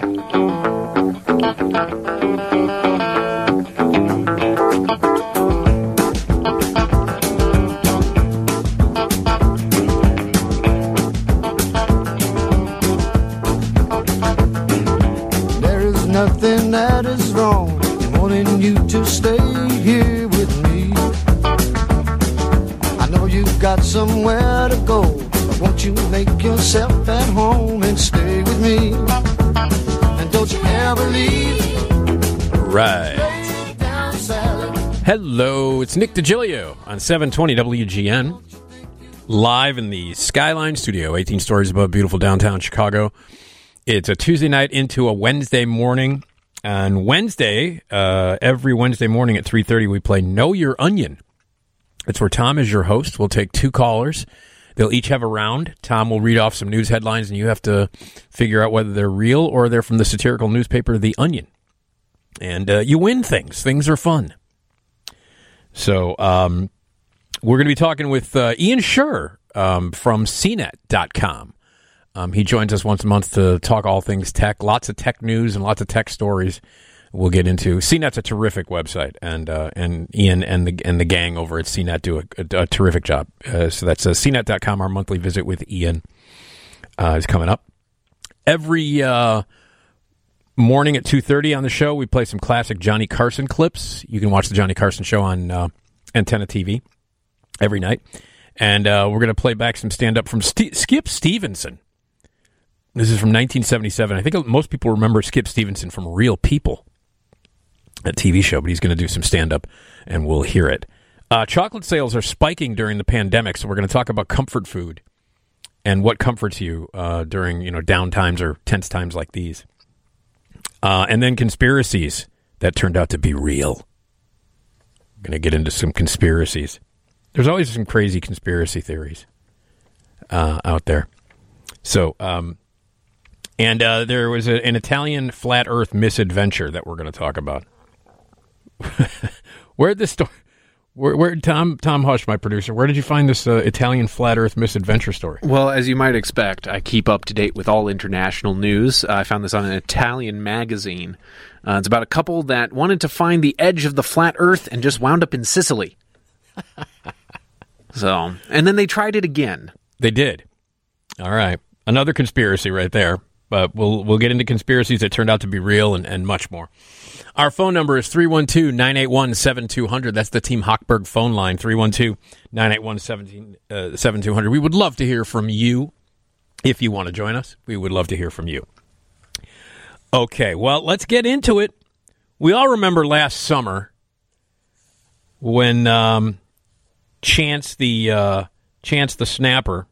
Thank you. It's Nick DiGilio on 720 WGN. Live in the Skyline Studio, 18 stories above beautiful downtown Chicago. It's a Tuesday night into a Wednesday morning. On Wednesday, uh, every Wednesday morning at 3.30, we play Know Your Onion. It's where Tom is your host. We'll take two callers. They'll each have a round. Tom will read off some news headlines, and you have to figure out whether they're real or they're from the satirical newspaper The Onion. And uh, you win things. Things are fun. So um, we're going to be talking with uh, Ian Sherr um, from CNET.com. Um, he joins us once a month to talk all things tech, lots of tech news and lots of tech stories. We'll get into CNET's a terrific website, and uh, and Ian and the and the gang over at CNET do a, a, a terrific job. Uh, so that's uh, CNET.com. Our monthly visit with Ian uh, is coming up every uh, morning at 2.30 on the show we play some classic johnny carson clips. You can watch the johnny carson show on uh, antenna tv every night. And uh, we're going to play back some stand-up from St- skip Stephenson. This is from 1977 i think most people remember skip Stephenson from real people a tv show but he's going to do some stand-up and we'll hear it. Uh, chocolate sales are spiking during the pandemic so we're going to talk about comfort food and what comforts you uh, during you know down times or tense times like these uh, and then conspiracies that turned out to be real. I'm going to get into some conspiracies. There's always some crazy conspiracy theories uh, out there. So, um, and uh, there was a, an Italian flat Earth misadventure that we're going to talk about. where this story? Where, where Tom Tom Hush, my producer? Where did you find this uh, Italian flat Earth misadventure story? Well, as you might expect, I keep up to date with all international news. Uh, I found this on an Italian magazine. Uh, it's about a couple that wanted to find the edge of the flat Earth and just wound up in Sicily. so, and then they tried it again. They did. All right, another conspiracy right there. But we'll we'll get into conspiracies that turned out to be real and, and much more. Our phone number is 312 981 7200. That's the Team Hochberg phone line, 312 981 7200. We would love to hear from you if you want to join us. We would love to hear from you. Okay, well, let's get into it. We all remember last summer when um, Chance the uh, Chance the Snapper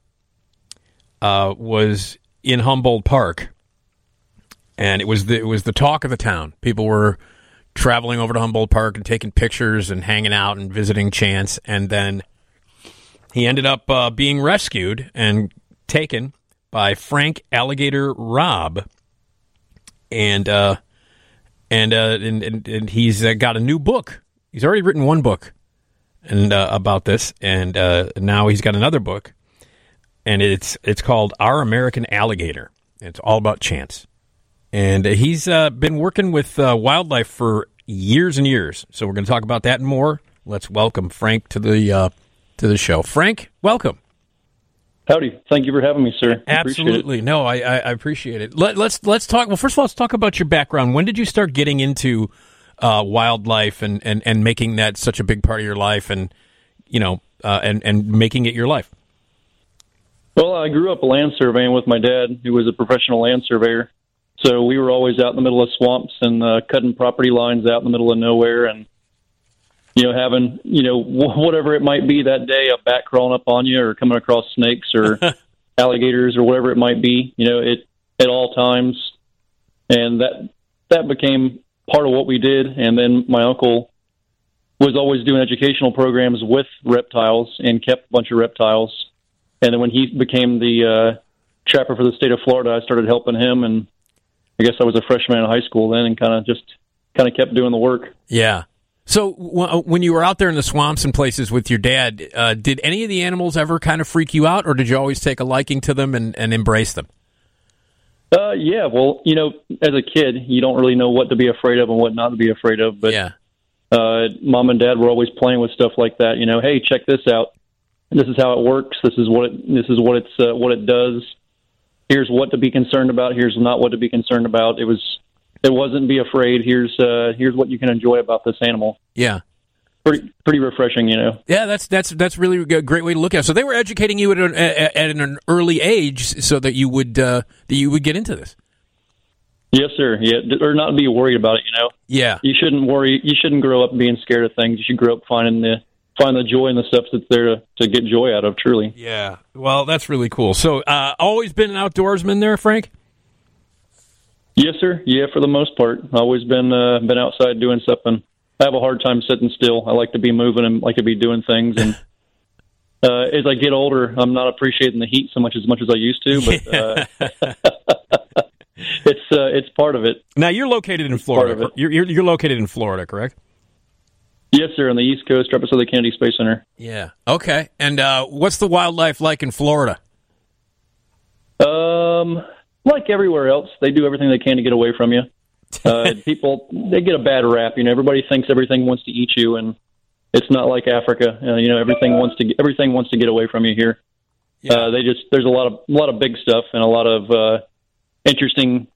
uh, was in Humboldt Park, and it was the it was the talk of the town. People were traveling over to Humboldt Park and taking pictures and hanging out and visiting Chance, and then he ended up uh, being rescued and taken by Frank Alligator Robb, and uh, and, uh, and and and he's uh, got a new book. He's already written one book and uh, about this, and uh, now he's got another book, and it's it's called Our American Alligator. It's all about Chance, and he's uh, been working with uh, wildlife for years and years. So we're going to talk about that and more. Let's welcome Frank to the uh, to the show. Frank, welcome. Howdy. Thank you for having me, sir. Absolutely, no, I, I, appreciate it. Let, let's let's talk. Well, first of all, let's talk about your background. When did you start getting into uh, wildlife and, and, and making that such a big part of your life, and you know, uh, and and making it your life? Well, I grew up land surveying with my dad, who was a professional land surveyor. So we were always out in the middle of swamps and uh, cutting property lines out in the middle of nowhere, and you know, having you know wh- whatever it might be that day, a bat crawling up on you, or coming across snakes or alligators or whatever it might be. You know, it at all times, and that that became part of what we did. And then my uncle was always doing educational programs with reptiles and kept a bunch of reptiles. And then when he became the uh, trapper for the state of Florida, I started helping him. And I guess I was a freshman in high school then, and kind of just kind of kept doing the work. Yeah. So w- when you were out there in the swamps and places with your dad, uh, did any of the animals ever kind of freak you out, or did you always take a liking to them and, and embrace them? Uh, yeah. Well, you know, as a kid, you don't really know what to be afraid of and what not to be afraid of. But yeah. uh, mom and dad were always playing with stuff like that. You know, hey, check this out. This is how it works. This is what it, this is what it's uh, what it does. Here's what to be concerned about. Here's not what to be concerned about. It was it wasn't be afraid. Here's uh, here's what you can enjoy about this animal. Yeah. Pretty pretty refreshing, you know. Yeah, that's that's that's really a great way to look at it. So they were educating you at an, at, an early age so that you would uh, that you would get into this. Yes, sir. Yeah, or not be worried about it. You know. Yeah. You shouldn't worry. You shouldn't grow up being scared of things. You should grow up finding the find the joy in the stuff that's there to, to get joy out of. Truly. Yeah. Well, that's really cool. So, uh, always been an outdoorsman there, Frank. Yes, sir. Yeah, for the most part, always been uh, been outside doing something. I have a hard time sitting still. I like to be moving and like to be doing things. And uh, as I get older, I'm not appreciating the heat so much as much as I used to. But uh, it's uh, it's part of it. Now you're located in Florida. You're, you're you're located in Florida, correct? Yes, sir. On the East Coast, right beside the Kennedy Space Center. Yeah. Okay. And uh, what's the wildlife like in Florida? Um, like everywhere else, they do everything they can to get away from you. Uh, people they get a bad rap. You know, everybody thinks everything wants to eat you, and it's not like Africa. Uh, you know, everything wants to everything wants to get away from you here. Yeah. Uh, they just there's a lot of a lot of big stuff and a lot of uh, interesting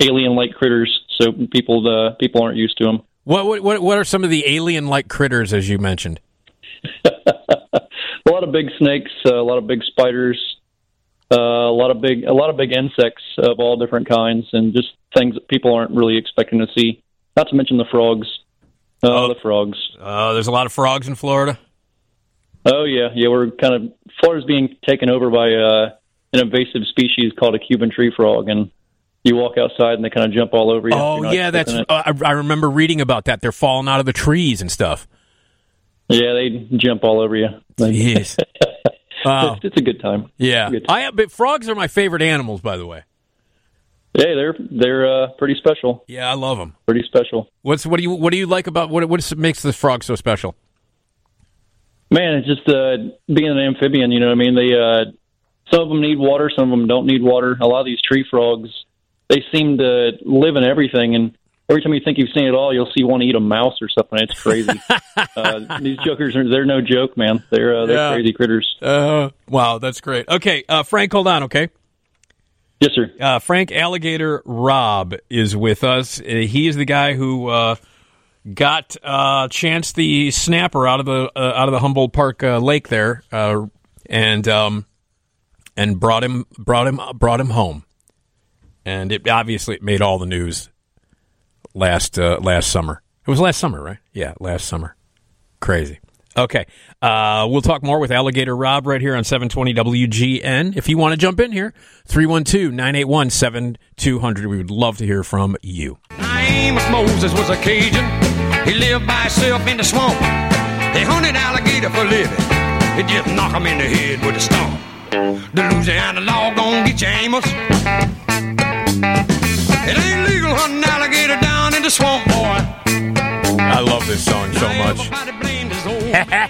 alien-like critters. So people uh, people aren't used to them. What what what what are some of the alien-like critters as you mentioned? a lot of big snakes, uh, a lot of big spiders, uh, a lot of big a lot of big insects of all different kinds, and just things that people aren't really expecting to see. Not to mention the frogs. Oh, the frogs. Uh, there's a lot of frogs in Florida. Oh yeah, yeah. We're kind of Florida's being taken over by uh, an invasive species called a Cuban tree frog, and you walk outside and they kind of jump all over you. Oh you're not yeah, that's. Uh, I, I remember reading about that. They're falling out of the trees and stuff. yeah, they jump all over you. Like, Yes. Wow. it's, it's a good time. Yeah. Good. I but frogs are my favorite animals, by the way. Hey, they're they're uh, pretty special. Yeah, I love them. Pretty special. What's what do you what do you like about what what makes the frog so special? Man, it's just uh, being an amphibian. You know, what I mean, they uh, some of them need water, some of them don't need water. A lot of these tree frogs, they seem to live in everything, and every time you think you've seen it all, you'll see one eat a mouse or something. It's crazy. uh, these jokers are—they're no joke, man. They're uh, they're Yeah. crazy critters. Uh, wow, that's great. Okay, uh, Frank, hold on. Okay, Yes, sir. uh, Frank Alligator Robb is with us. Uh, he is the guy who uh, got uh, Chance the snapper out of the uh, out of the Humboldt Park uh, lake there, uh, and um, and brought him brought him brought him home, and it obviously made all the news last uh, last summer. It was last summer, right? Yeah, last summer. Crazy. Okay. Uh, we'll talk more with Alligator Robb right here on 720 WGN. If you want to jump in here, 312 981 7200. We would love to hear from you. Amos Moses was a Cajun. He lived by himself in the swamp. They hunted alligator for living. They just knock him in the head with a stump. The Louisiana law gon' get you, Amos. It ain't legal hunting alligator down in the swamp, boy. I love this song so much. Everybody blamed his old man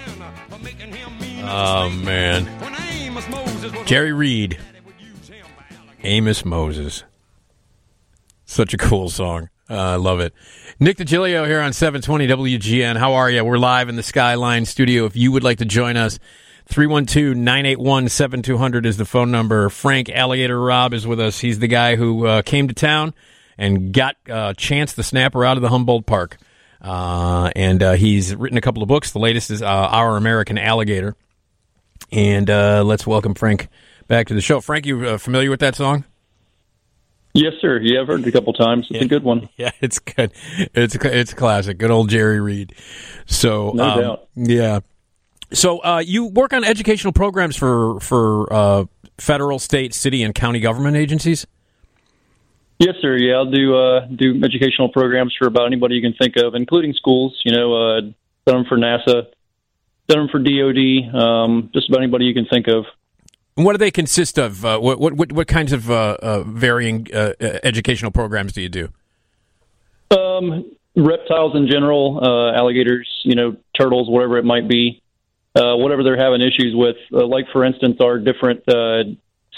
for making him mean Oh, man. When Amos Moses was Jerry Reed, Amos Moses. Such a cool song. Uh, I love it. Nick DiGilio here on 720 WGN. How are you? We're live in the Skyline studio. If you would like to join us, 312 981 7200 is the phone number. Frank Alligator Robb is with us. He's the guy who uh, came to town and got uh, Chance the Snapper out of the Humboldt Park. Uh, and uh, he's written a couple of books. The latest is uh, Our American Alligator. And uh, let's welcome Frank back to the show. Frank, you uh, familiar with that song? Yes, sir. Yeah, I've heard it a couple times. It's a good one. Yeah, it's good. It's it's a classic. Good old Jerry Reed. So No um, doubt. Yeah. So uh, you work on educational programs for for uh, federal, state, city, and county government agencies. Yes, sir. Yeah, I'll do uh, do educational programs for about anybody you can think of, including schools. You know, uh, done them for NASA, done them for DoD, um, just about anybody you can think of. And what do they consist of? Uh, what, what what kinds of uh, uh, varying uh, uh, educational programs do you do? Um, reptiles in general, uh, alligators, you know, turtles, whatever it might be, uh, whatever they're having issues with. Uh, like for instance, our different uh,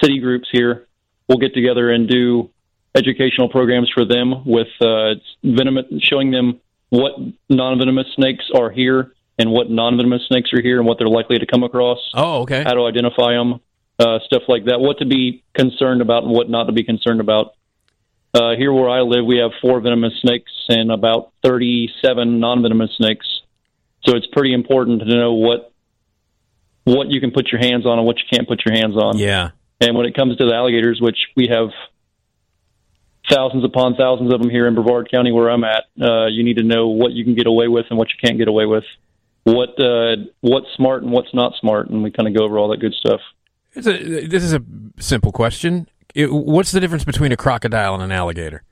city groups here will get together and do educational programs for them with uh, venomous, showing them what non-venomous snakes are here and what non-venomous snakes are here and what they're likely to come across. Oh, okay. How to identify them, uh, stuff like that. What to be concerned about and what not to be concerned about. Uh, here where I live, we have four venomous snakes and about 37 non-venomous snakes. So it's pretty important to know what what you can put your hands on and what you can't put your hands on. Yeah. And when it comes to the alligators, which we have thousands upon thousands of them here in Brevard County, where I'm at, uh, you need to know what you can get away with and what you can't get away with. What uh, what's smart and what's not smart, and we kind of go over all that good stuff. It's a, this is a simple question. It, what's the difference between a crocodile and an alligator?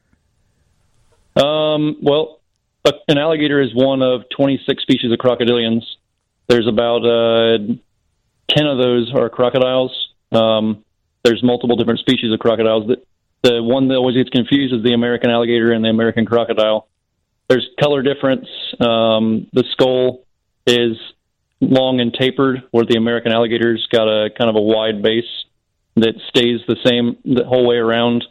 Um, well, a, an alligator is one of 26 species of crocodilians. There's about uh, 10 of those are crocodiles. Um, there's multiple different species of crocodiles. The, the one that always gets confused is the American alligator and the American crocodile. There's color difference. Um, the skull is long and tapered, where the American alligator's got a kind of a wide base that stays the same the whole way around.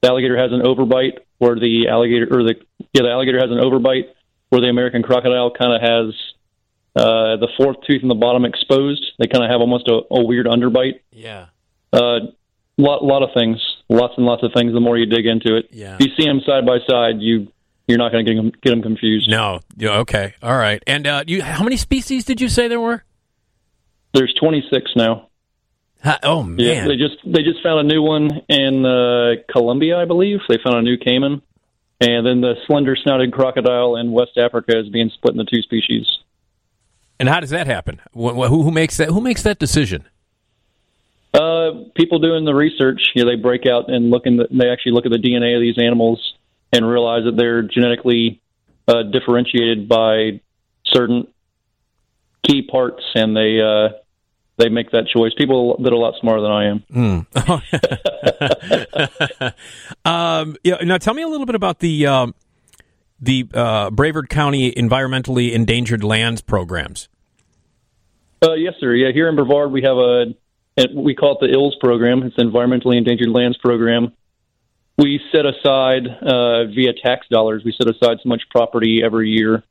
The alligator has an overbite, where the alligator or the yeah the alligator has an overbite, where the American crocodile kind of has uh, the fourth tooth in the bottom exposed. They kind of have almost a, a weird underbite. Yeah. Uh, lot lot of things, lots and lots of things. The more you dig into it, Yeah. if you see them side by side, you you're not going to get them, get them confused. No. Yeah, okay. All right. And uh, you, how many species did you say there were? There's 26 now. Oh man. Yeah, they just they just found a new one in uh, Colombia, I believe. They found a new caiman, and then the slender snouted crocodile in West Africa is being split into two species. And how does that happen? Wh- wh- who, who makes that? Who makes that decision? Uh, people doing the research, you know, they break out and look in the, they actually look at the DNA of these animals and realize that they're genetically uh, differentiated by certain key parts, and they uh, they make that choice. People that are a lot smarter than I am. Um, yeah. Now, tell me a little bit about the um, the uh, County environmentally endangered lands programs. Uh, yes, sir. Yeah, here in Brevard, we have a we call it the ILS program. It's the Environmentally Endangered Lands program. We set aside uh, via tax dollars. We set aside so much property every year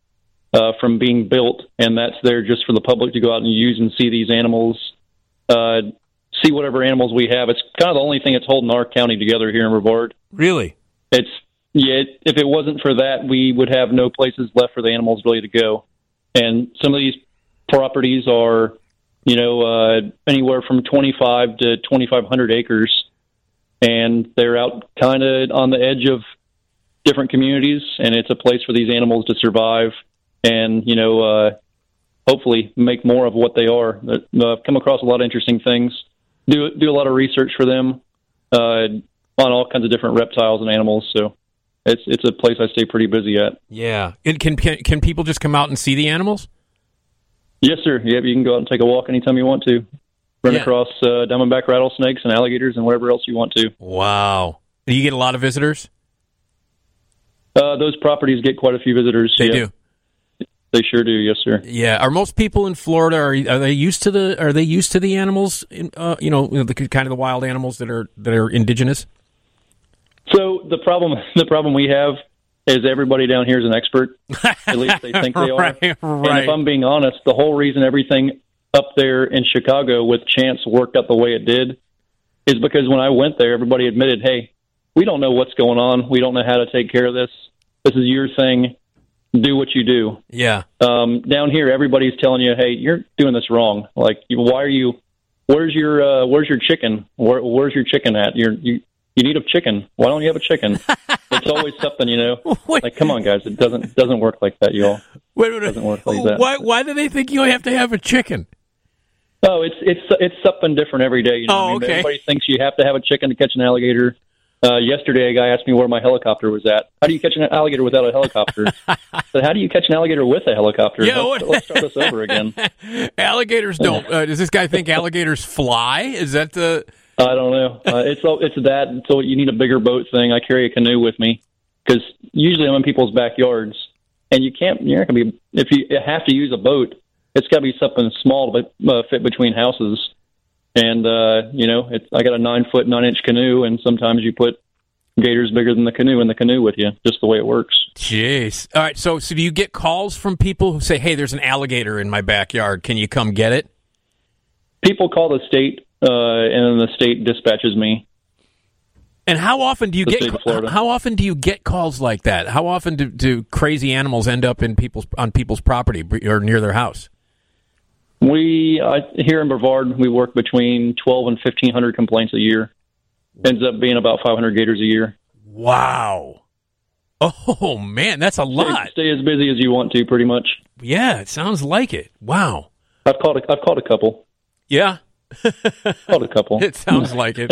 uh, from being built, and that's there just for the public to go out and use and see these animals, uh, see whatever animals we have. It's kind of the only thing that's holding our county together here in Brevard. Really? It's yeah. It, if it wasn't for that, we would have no places left for the animals really to go. And some of these properties are, you know, uh, anywhere from twenty five to twenty five hundred acres, and they're out kind of on the edge of different communities, and it's a place for these animals to survive and you know, uh, hopefully make more of what they are. Uh, I've come across a lot of interesting things. Do do a lot of research for them uh, on all kinds of different reptiles and animals. So it's it's a place I stay pretty busy at. Yeah. And can, can can people just come out and see the animals? Yes, sir. Yep, you can go out and take a walk anytime you want to. Run Yeah. across uh, diamondback rattlesnakes and alligators and whatever else you want to. Wow. Do you get a lot of visitors? Uh, those properties get quite a few visitors. They yeah. do. They sure do. Yes, sir. Yeah. Are most people in Florida are, are they used to the are they used to the animals? In, uh, you know, the kind of the wild animals that are that are indigenous. So the problem the problem we have is everybody down here is an expert. At least they think they are. Right, And if I'm being honest, the whole reason everything up there in Chicago with Chance worked out the way it did is because when I went there, everybody admitted, "Hey, we don't know what's going on. We don't know how to take care of this. This is your thing. Do what you do." Yeah. um, down here, everybody's telling you, "Hey, you're doing this wrong. Like, why are you? Where's your uh, Where's your chicken? Where, where's your chicken at? You're, you you need a chicken. Why don't you have a chicken? it's always something, you know. Wait. Like, come on, guys, it doesn't doesn't work like that, y'all. Wait, wait, Doesn't work like that. Why why do they think you have to have a chicken? Oh, it's it's it's something different every day. You know, Oh, I mean, okay. everybody thinks you have to have a chicken to catch an alligator. Uh, yesterday, a guy asked me where my helicopter was at. How do you catch an alligator without a helicopter? but how do you catch an alligator with a helicopter? Yeah, let's, let's start this over again. Alligators don't. Uh, does this guy think alligators fly? Is that the? I don't know. Uh, it's it's that. So you need a bigger boat thing. I carry a canoe with me because usually I'm in people's backyards, and you can't. You're not gonna be if you have to use a boat. It's got to be something small to uh, fit between houses. And uh, you know, it's, I got a nine foot nine inch canoe, and sometimes you put gators bigger than the canoe in the canoe with you, just the way it works. Jeez. All right. So, so do you get calls from people who say, "Hey, there's an alligator in my backyard. Can you come get it?" People call the state, uh, and then the state dispatches me. And how often do you get state of Florida. how often do you get calls like that? How often do, do crazy animals end up in people's on people's property or near their house? We uh, here in Brevard, we work between twelve and fifteen hundred complaints a year. Ends up being about five hundred gators a year. Wow. Oh man, that's a Stay, lot. stay as busy as you want to, pretty much. Yeah, it sounds like it. Wow. I've caught a, I've caught a couple. Yeah. Caught a couple. It sounds like it.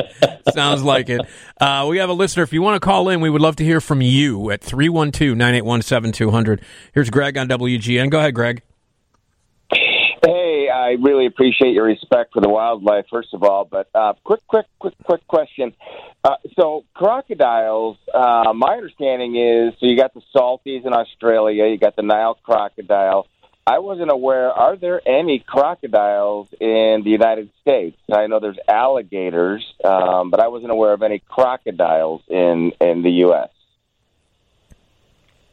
sounds like it. Uh, we have a listener. If you want to call in, we would love to hear from you at 312 981 7200. Here's Greg on WGN. Go ahead, Greg. Hey, I really appreciate your respect for the wildlife, first of all. But uh, quick, quick, quick, quick question. Uh, so, crocodiles, uh, my understanding is so you got the salties in Australia, you got the Nile crocodile. I wasn't aware, are there any crocodiles in the United States? I know there's alligators, um, but I wasn't aware of any crocodiles in, in the U.S.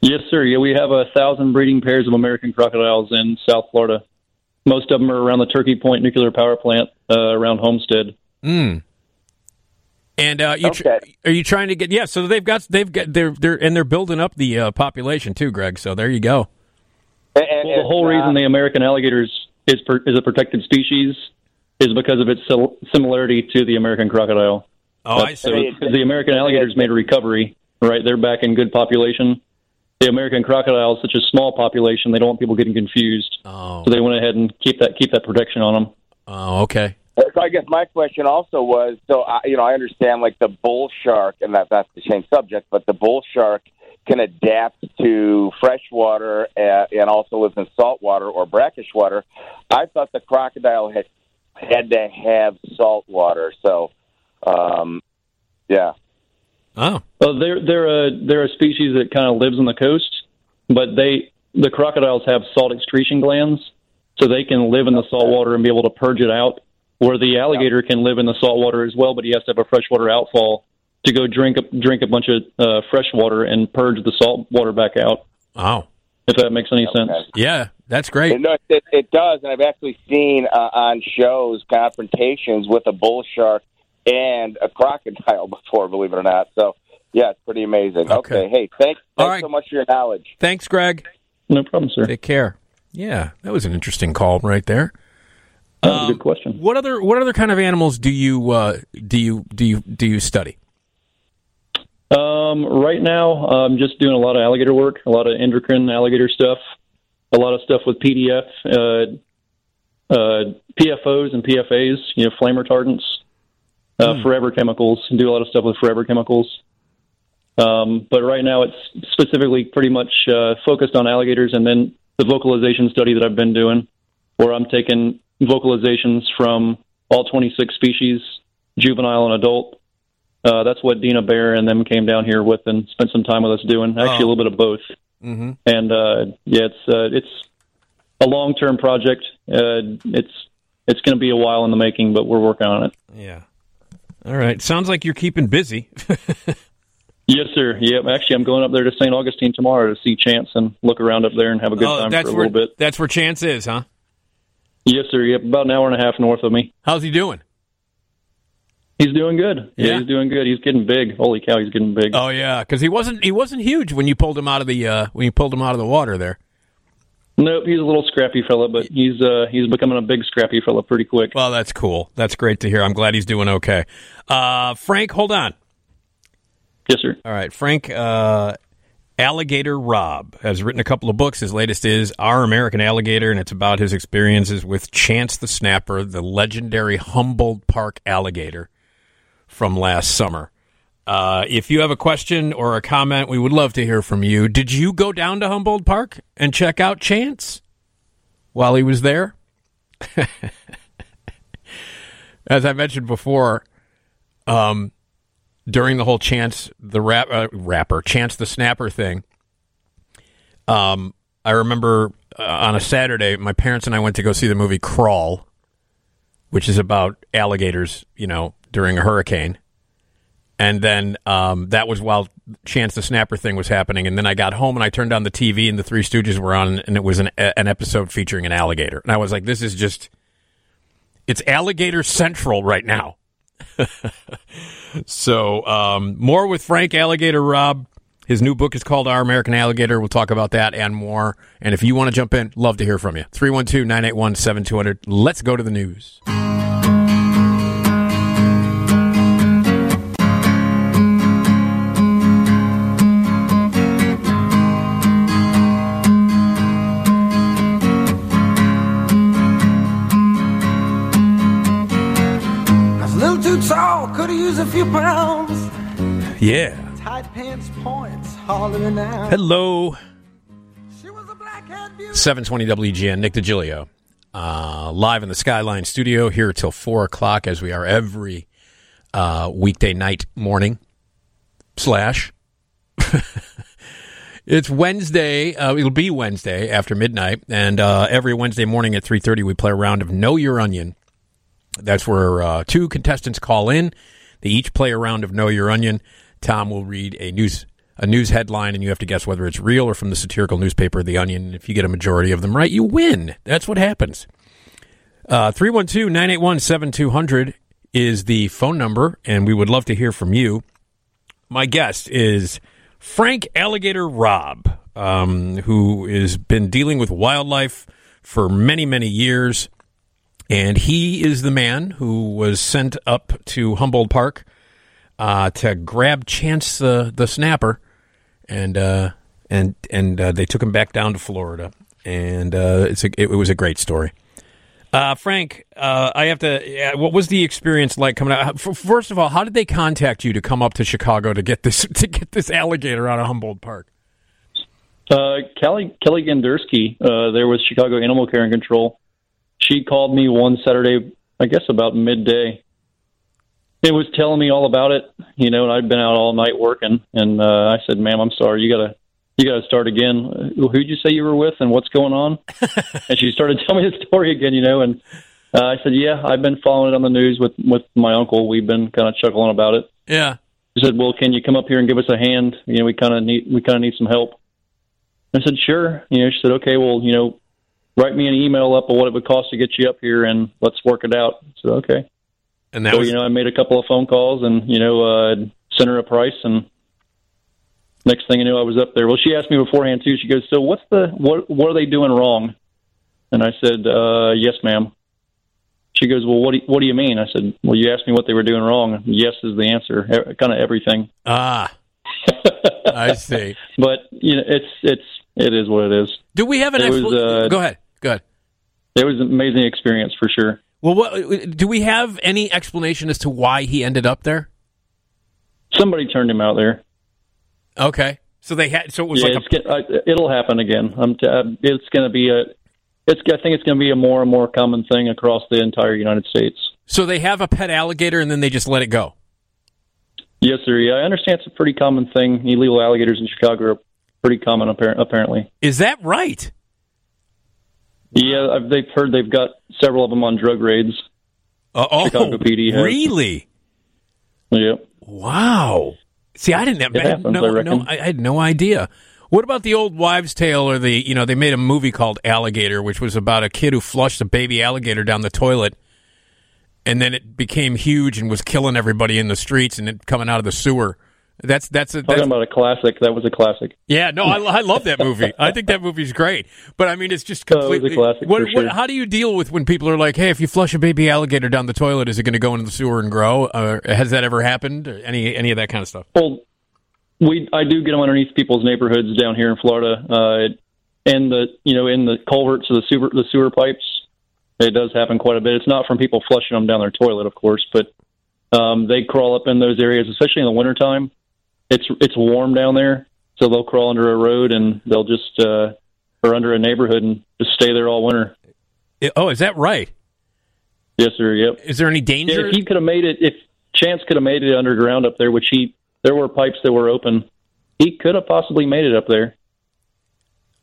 Yes, sir. Yeah, we have a thousand breeding pairs of American crocodiles in South Florida. Most of them are around the Turkey Point nuclear power plant uh, around Homestead. Mm. And uh, you tr- Okay. are you trying to get? Yeah. So they've got they've got they're they're and they're building up the uh, population too, Greg. So there you go. And, and Well, the whole it's, uh, reason the American alligators is per, is a protected species is because of its sil- similarity to the American crocodile. Oh, I so see. it's- the American alligators made a recovery, right? They're back in good population. The American crocodile is such a small population; they don't want people getting confused, Oh, so they went ahead and keep that keep that protection on them. oh, okay. So I guess my question also was, so I, you know, I understand like the bull shark, and that that's the same subject, but the bull shark can adapt to fresh water uh, and also lives in salt water or brackish water. I thought the crocodile had had to have salt water. So, um, yeah. Oh, Well, they're they're a they're a species that kind of lives on the coast, but they the crocodiles have salt excretion glands, so they can live in the salt water and be able to purge it out. Where the alligator can live in the salt water as well, but he has to have a freshwater outfall to go drink a, drink a bunch of uh, fresh water and purge the salt water back out. oh, If that makes any sense. Yeah. That's great. No, it, it does, and I've actually seen uh, on shows confrontations with a bull shark and a crocodile before, believe it or not. So, yeah, it's pretty amazing. Okay. Okay, hey, thanks, thanks right. so much for your knowledge. Thanks, Greg. No problem, sir. Take care. Yeah, that was an interesting call right there. That was a good question. What other what other kind of animals do you uh, do you do you do you study? Um, right now, I'm just doing a lot of alligator work, a lot of endocrine alligator stuff, a lot of stuff with PDF, uh, uh, PFOs and PFAs, you know, flame retardants, uh, forever chemicals, and do a lot of stuff with forever chemicals. Um, but right now, it's specifically pretty much uh, focused on alligators, and then the vocalization study that I've been doing, where I'm taking vocalizations from all 26 species, juvenile and adult, uh, that's what Dina Bear and them came down here with and spent some time with us doing. Actually, a little bit of both. Mm-hmm. And uh, yeah, it's uh, it's a long term project. Uh, it's it's going to be a while in the making, but we're working on it. Yeah. All right. Sounds like you're keeping busy. Yes, sir. Yep. Actually, I'm going up there to St. Augustine tomorrow to see Chance and look around up there and have a good oh, time for a where little bit. that's where Chance is, huh? Yes, sir. Yep. About an hour and a half north of me. How's he doing? He's doing good. Yeah? he's doing good. He's getting big. Holy cow, he's getting big. Oh yeah, because he wasn't he wasn't huge when you pulled him out of the uh, when you pulled him out of the water there. Nope, he's a little scrappy fella, but he's uh, he's becoming a big scrappy fella pretty quick. Well, that's cool. That's great to hear. I'm glad he's doing okay. Uh, Frank, hold on. Yes, sir. All right, Frank. Uh, Alligator Robb has written a couple of books. His latest is Our American Alligator, and it's about his experiences with Chance the Snapper, the legendary Humboldt Park alligator from last summer. Uh, if you have a question or a comment, we would love to hear from you. Did you go down to Humboldt Park and check out Chance while he was there? As I mentioned before, um, during the whole Chance the rap, uh, rapper Chance the Snapper thing, um, I remember uh, on a Saturday, my parents and I went to go see the movie Crawl, which is about alligators, you know, during a hurricane. And then um, that was while Chance the Snapper thing was happening. And then I got home and I turned on the TV and the Three Stooges were on, and it was an, an episode featuring an alligator. And I was like, this is just, it's alligator central right now. so um, more with Frank Alligator Robb. His new book is called Our American Alligator. We'll talk about that and more. And if you want to jump in, love to hear from you. 312 981 7200. Let's go to the news. Too tall, could have used a few pounds. Yeah. Tight pants points, hollering out. Hello. She was a black-haired beauty. 720 WGN, Nick DiGilio. Uh, live in the Skyline studio here till 4 o'clock as we are every uh, weekday night morning slash. it's Wednesday. Uh, it'll be Wednesday after midnight. And uh, every Wednesday morning at 3.30 we play a round of Know Your Onion. That's where uh, two contestants call in. They each play a round of Know Your Onion. Tom will read a news a news headline, and you have to guess whether it's real or from the satirical newspaper The Onion. If you get a majority of them right, you win. That's what happens. Uh, 312 981 7200 is the phone number, and we would love to hear from you. My guest is Frank Alligator Robb, um, who has been dealing with wildlife for many, many years. And he is the man who was sent up to Humboldt Park uh, to grab Chance the, the snapper, and uh, and and uh, they took him back down to Florida, and uh, it's a, it, was a great story. Uh, Frank, uh, I have to. What was the experience like coming out? First of all, how did they contact you to come up to Chicago to get this to get this alligator out of Humboldt Park? Kelly Kelly Gandurski, there was Chicago Animal Care and Control. She called me one Saturday, I guess about midday. It was telling me all about it, you know, and I'd been out all night working, and uh, I said, "Ma'am, I'm sorry, you gotta you gotta start again. Who'd you say you were with, and what's going on?" and she started telling me the story again, you know, and uh, I said, "Yeah, I've been following it on the news with with my uncle. We've been kind of chuckling about it." Yeah. She said, "Well, can you come up here and give us a hand? You know, we kind of need we kind of need some help." I said, "Sure." You know, she said, "Okay, well, you know, write me an email up of what it would cost to get you up here, and let's work it out." Said, "Okay." And that so was you know, I made a couple of phone calls, and you know, uh, sent her a price, and next thing I knew, I was up there. Well, she asked me beforehand too. She goes, "So what's the what? What are they doing wrong?" And I said, uh, "Yes, ma'am." She goes, "Well, what do you, what do you mean?" I said, "Well, you asked me what they were doing wrong. Yes is the answer. E- kind of everything." ah, I see. But you know, it's it's it is what it is. Do we have an? It was, uh, Go ahead. Go ahead. It was an amazing experience for sure. Well, what do we have any explanation as to why he ended up there? Somebody turned him out there. Okay, so they had so it was yeah, like uh, it'll happen again. I'm t- it's going to be a. It's. I think it's going to be a more and more common thing across the entire United States. so they have a pet alligator and then they just let it go. Yes, sir. Yeah, I understand it's a pretty common thing. Illegal alligators in Chicago are pretty common, appar- apparently. Is that right? Yeah, I've, they've heard they've got several of them on drug raids. Uh, oh, Chicago PD has. really? Yep. Wow. See, I didn't have It I had happens, no, I no, I had no idea. What about the old wives' tale, or the you know they made a movie called Alligator, which was about a kid who flushed a baby alligator down the toilet, and then it became huge and was killing everybody in the streets and it coming out of the sewer. That's that's a, Talking that's about a classic. That was a classic. yeah. No, I, I love that movie. I think that movie's great. But I mean, it's just it completely. classic what, for what, sure. how do you deal with when people are like, "Hey, if you flush a baby alligator down the toilet, is it going to go into the sewer and grow?" Uh, has that ever happened? Any any of that kind of stuff? Well, we I do get them underneath people's neighborhoods down here in Florida, uh, and the you know in the culverts of the sewer the sewer pipes. It does happen quite a bit. It's not from people flushing them down their toilet, of course, but um, they crawl up in those areas, especially in the wintertime. It's it's warm down there, so they'll crawl under a road and they'll just uh, or under a neighborhood and just stay there all winter. Oh, is that right? Yes, sir. Yep. Is there any Yeah, danger? if he could have made it, if Chance could have made it underground up there, which he there were pipes that were open, he could have possibly made it up there.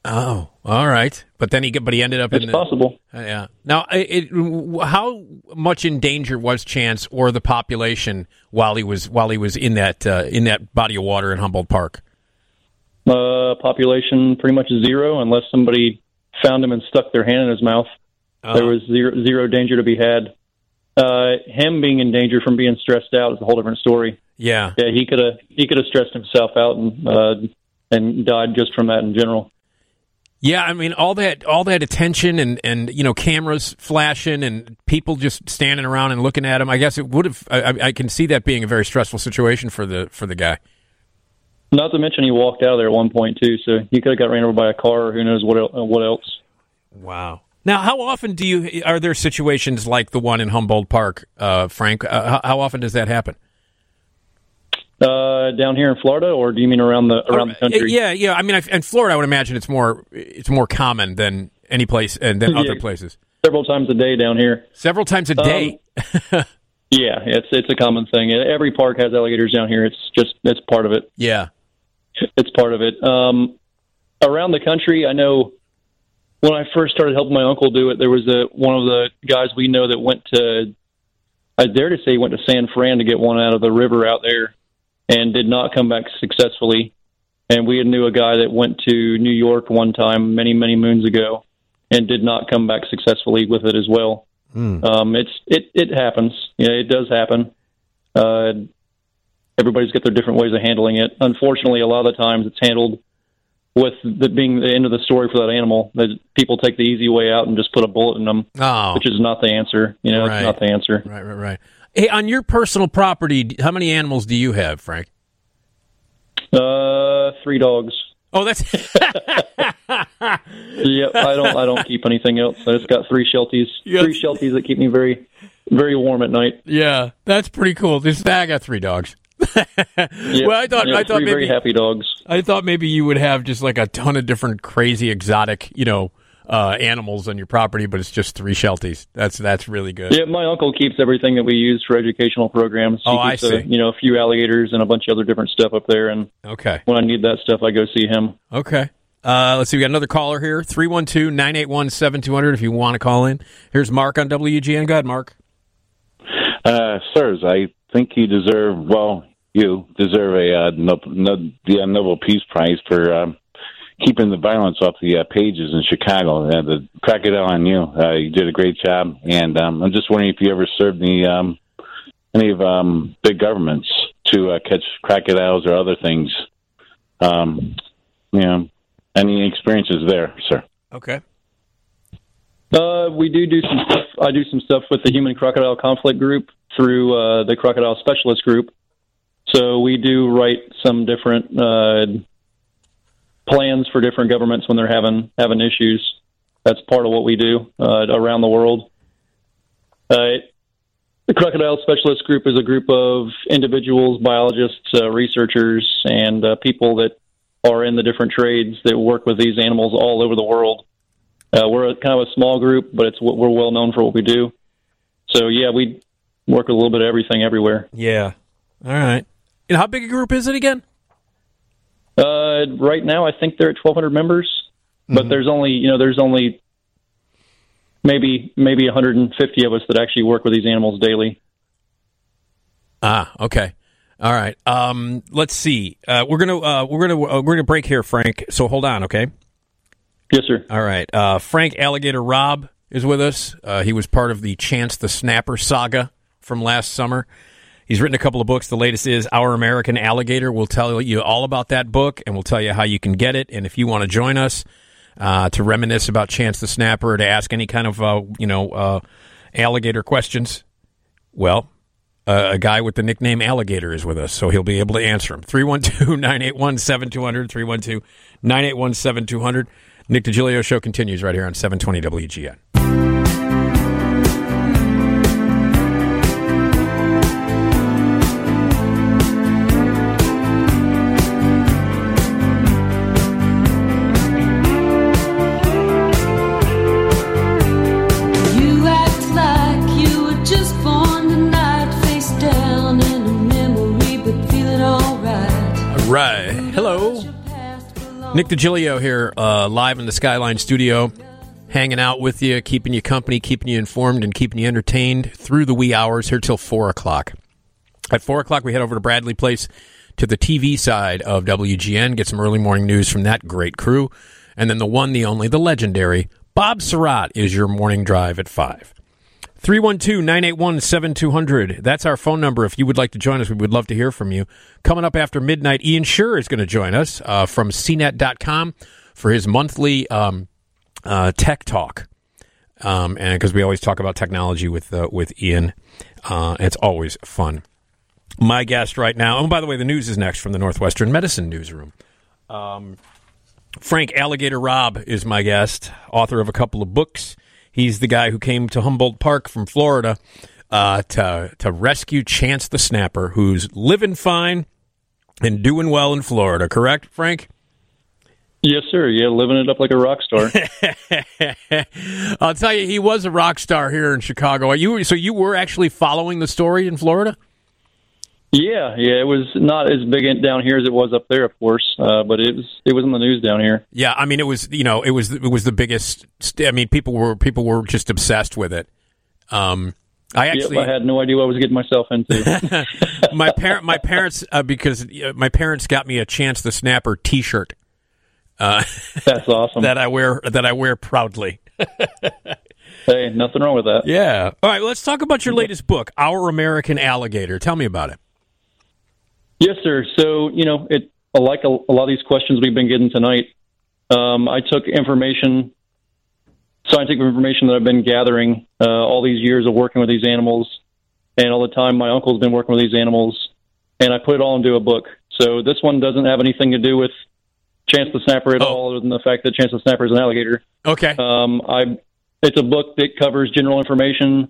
Oh, all right. But then he get, but he ended up It's in the, possible. Uh, yeah. Now, it, how much in danger was Chance or the population while he was while he was in that uh, in that body of water in Humboldt Park? Uh, population pretty much zero unless somebody found him and stuck their hand in his mouth. There was zero, zero danger to be had. Uh, him being in danger from being stressed out is a whole different story. Yeah. Yeah, he could have he could have stressed himself out and uh, and died just from that in general. Yeah, I mean all that all that attention and and you know cameras flashing and people just standing around and looking at him. I guess it would have. I, I- I can see that being a very stressful situation for the for the guy. Not to mention he walked out of there at one point too, so he could have got ran over by a car or who knows what el- what else. Wow. Now, how often do you are there situations like the one in Humboldt Park, uh, Frank? Uh, how, how often does that happen? Uh, down here in Florida, or do you mean around the around the country? Yeah, yeah. I mean, in Florida, I would imagine it's more it's more common than any place and than other Yeah. places. Several times a day down here. Several times a day. Yeah, it's it's a common thing. Every park has alligators down here. It's just it's part of it. yeah. It's part of it. Um, around the country, I know when I first started helping my uncle do it, there was a one of the guys we know that went to. I dare to say he went to San Fran to get one out of the river out there, and did not come back successfully. And we knew a guy that went to New York one time many many moons ago, and did not come back successfully with it as well. Um, it's it it happens. Yeah, it does happen. Uh, everybody's got their different ways of handling it. Unfortunately, a lot of the times it's handled with the being the end of the story for that animal. That people take the easy way out and just put a bullet in them, Oh, which is not the answer. You know, Right. it's not the answer. right, right, right. Hey, on your personal property, how many animals do you have, Frank? Uh, three dogs. Oh, that's Yep, I don't I don't keep anything else. I just got three shelties. Yes. Three shelties that keep me very very warm at night. yeah, that's pretty cool. This I got three dogs. Yep. Well, I thought- Yep, I thought three very maybe- happy dogs. I thought maybe you would have just like a ton of different crazy exotic, you know, uh, animals on your property, but it's just three shelties. That's that's really good. Yeah, my uncle keeps everything that we use for educational programs. He Oh, I keeps a- see. you know, a few alligators and a bunch of other different stuff up there. And Okay. when I need that stuff, I go see him. Okay. Uh, let's see. We got another caller here 312 981 7200 if you want to call in. Here's Mark on WGN. Go ahead, Mark. Uh, sirs, I think you deserve, well, you deserve a uh, no, no, the Nobel Peace Prize for um, keeping the violence off the uh, pages in Chicago. Uh, the crocodile on you. Uh, you did a great job. And um, I'm just wondering if you ever served any, um, any of um, big governments to uh, catch crocodiles or other things. Um, you know, any experiences there, sir? Okay. Uh, we do do some stuff. I do some stuff with the Human Crocodile Conflict Group through uh, the Crocodile Specialist Group. So we do write some different uh, plans for different governments when they're having having issues. That's part of what we do uh, around the world. Uh, the Crocodile Specialist Group is a group of individuals, biologists, uh, researchers, and uh, people that are in the different trades that work with these animals all over the world. Uh, we're a, kind of a small group, but it's we're well known for what we do. So yeah, we work a little bit of everything everywhere. Yeah. All right. And how big a group is it again? Uh, right now, I think they're at 1,200 members, but there's only you know there's only maybe maybe 150 of us that actually work with these animals daily. Ah, okay. All right. Um, let's see. Uh, we're gonna uh, we're gonna uh, we're gonna break here, Frank. So hold on, okay? Yes, sir. All right. Uh, Frank Alligator Robb is with us. Uh, he was part of the Chance the Snapper saga from last summer. He's written a couple of books. The latest is Our American Alligator. We'll tell you all about that book, and we'll tell you how you can get it. And if you want to join us uh, to reminisce about Chance the Snapper, or to ask any kind of uh, you know uh, alligator questions, well, a guy with the nickname Alligator is with us, so he'll be able to answer them. 312 981 7200. 312 981 7200. Nick DiGilio show continues right here on 720 WGN. Nick DiGilio here, uh, live in the Skyline studio, hanging out with you, keeping you company, keeping you informed, and keeping you entertained through the wee hours here till 4 o'clock. At 4 o'clock, we head over to Bradley Place to the TV side of WGN, get some early morning news from that great crew. And then the one, the only, the legendary Bob Sirott is your morning drive at 5. 312 981 7200. That's our phone number. If you would like to join us, we would love to hear from you. Coming up after midnight, Ian Sherr is going to join us uh, from CNET.com for his monthly um, uh, tech talk. Um, and because we always talk about technology with uh, with Ian, uh, it's always fun. My guest right now, and by the way, the news is next from the Northwestern Medicine Newsroom. Um, Frank Alligator Robb is my guest, author of a couple of books. He's the guy who came to Humboldt Park from Florida uh, to to rescue Chance the Snapper, who's living fine and doing well in Florida. Correct, Frank? Yes, sir. Yeah, living it up like a rock star. I'll tell you, he was a rock star here in Chicago. Are you so you were actually following the story in Florida? Yeah, yeah. It was not as big down here as it was up there, of course, uh, but it was it was in the news down here. Yeah, I mean, it was you know it was it was the biggest. I mean, people were people were just obsessed with it. Um, I actually yep, I had no idea what I was getting myself into. my parent my parents uh, because uh, my parents got me a Chance the Snapper T-shirt. Uh, That's awesome. that I wear that I wear proudly. hey, nothing wrong with that. Yeah. All right. Let's talk about your latest book, Our American Alligator. Tell me about it. Yes, sir. So, you know, it like a, a lot of these questions we've been getting tonight. Um, I took information, scientific information that I've been gathering uh, all these years of working with these animals, and all the time my uncle's been working with these animals, and I put it all into a book. So this one doesn't have anything to do with Chance the Snapper at Oh. all, other than the fact that Chance the Snapper is an alligator. Okay. Um, I, it's a book that covers general information,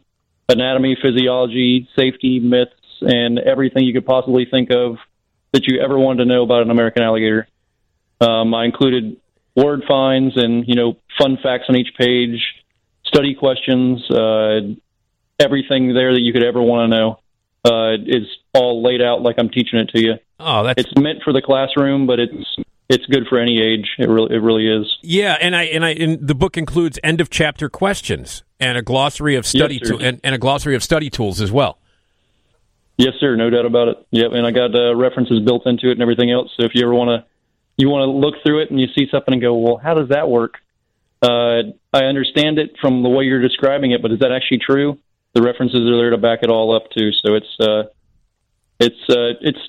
anatomy, physiology, safety, myths, and everything you could possibly think of that you ever wanted to know about an American alligator. Um, I included word finds and you know fun facts on each page, study questions, uh, everything there that you could ever want to know uh, is all laid out like I'm teaching it to you. Oh, that's It's meant for the classroom, but it's it's good for any age. It really it really is. yeah. And I and I and the book includes end of chapter questions and a glossary of study Yes, and, and a glossary of study tools as well. Yes, sir. No doubt about it. Yep, and I got uh, references built into it and everything else. So if you ever want to, you want to look through it and you see something and go, well, how does that work? Uh, I understand it from the way you're describing it, but is that actually true? The references are there to back it all up too. So it's uh, it's uh, it's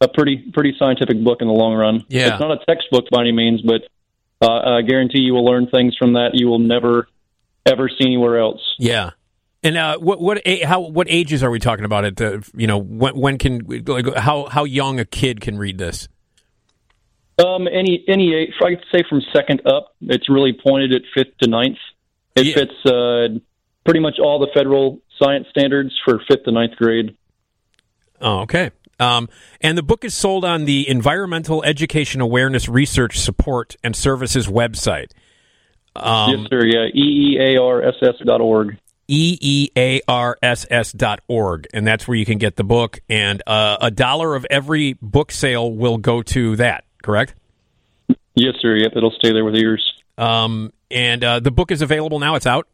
a pretty pretty scientific book in the long run. Yeah. it's not a textbook by any means, but uh, I guarantee you will learn things from that you will never ever see anywhere else. Yeah. And uh, what what a- how what ages are we talking about? It uh, you know when when can like how how young a kid can read this? Um, any any age, I'd say from second up, it's really pointed at fifth to ninth. It Yeah. fits uh, pretty much all the federal science standards for fifth to ninth grade. Oh, okay. Um, and the book is sold on the Environmental Education Awareness Research Support and Services website, Um, yes, sir. Yeah, E eearss dot org. E EEARSS dot org, and that's where you can get the book. And uh, a dollar of every book sale will go to that. Correct? Yes, sir. Yep, it'll stay there with yours. Um, and uh, the book is available now. It's out.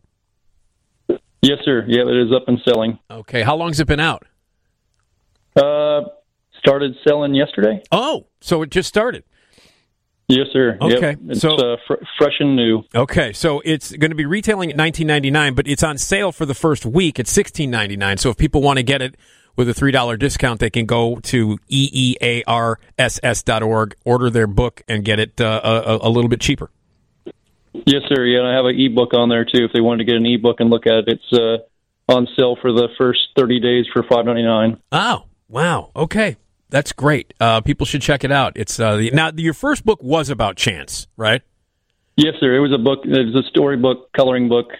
Yes, sir. Yep, it is up and selling. Okay. How long's it been out? Uh, started selling yesterday. Oh, so it just started. Yes, sir. Okay, Yep. It's so- uh, fr- fresh and new. Okay, so it's going to be retailing at nineteen ninety nine, but it's on sale for the first week at sixteen ninety nine. So if people want to get it with a three dollar discount, they can go to eearss.org, order their book, and get it uh, a, a little bit cheaper. Yes, sir. Yeah, and I have an ebook on there too. If they wanted to get an ebook and look at it, it's uh, on sale for the first thirty days for five ninety nine. Oh, wow. Okay, that's great. Uh, people should check it out. It's uh, the, now your first book was about chance, right? Yes, sir. It was a book. It was a storybook, coloring book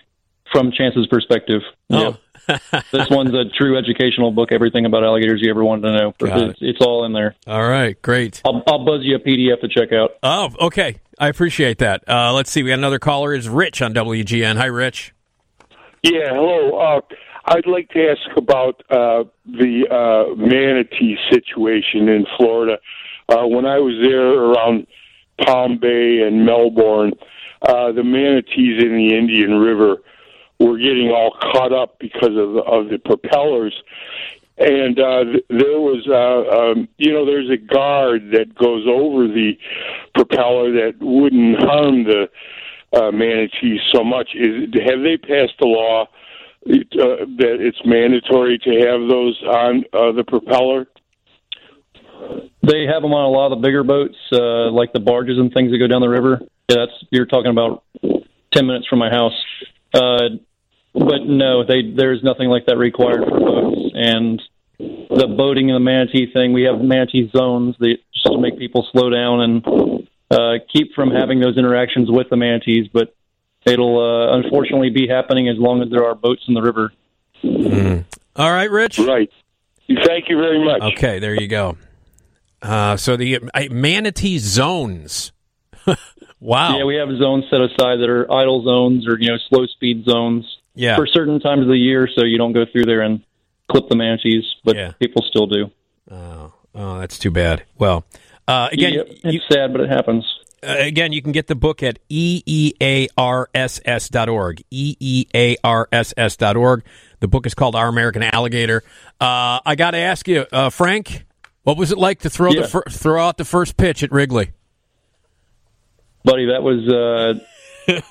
from Chance's perspective. Oh. Yep. this one's a true educational book. Everything about alligators you ever wanted to know. Got It's, it's all in there. All right, great. I'll, I'll buzz you a PDF to check out. Oh, okay. I appreciate that. Uh, let's see. We got another caller. Is Rich on WGN? Hi, Rich. Yeah, hello. I'd like to ask about uh, the uh, manatee situation in Florida. Uh, when I was there around Palm Bay and Melbourne, uh, the manatees in the Indian River were getting all caught up because of the, of the propellers. And uh, there was, uh, um, you know, there's a guard that goes over the propeller that wouldn't harm the uh, manatees so much. Is have they passed a law uh, that it's mandatory to have those on uh, the propeller? They have them on a lot of the bigger boats, uh, like the barges and things that go down the river. Yeah, that's you're talking about ten minutes from my house. Uh, but no, they there's nothing like that required for boats. And the boating and the manatee thing, we have manatee zones that just to make people slow down and uh, keep from having those interactions with the manatees. But it'll uh, unfortunately be happening as long as there are boats in the river. All right, Rich. Right. Thank you very much. Okay, there you go. Uh, so the uh, manatee zones. wow. Yeah, we have zones set aside that are idle zones or you know slow speed zones Yeah. for certain times of the year, so you don't go through there and clip the manatees. But Yeah. people still do. Oh, oh, that's too bad. Well, uh, again, Yep, it's sad, but it happens. Uh, again, you can get the book at eearss.org. Eearss.org. The book is called Our American Alligator. Uh, I got to ask you, uh, Frank, what was it like to throw Yeah. the fir- throw out the first pitch at Wrigley? buddy. That was uh,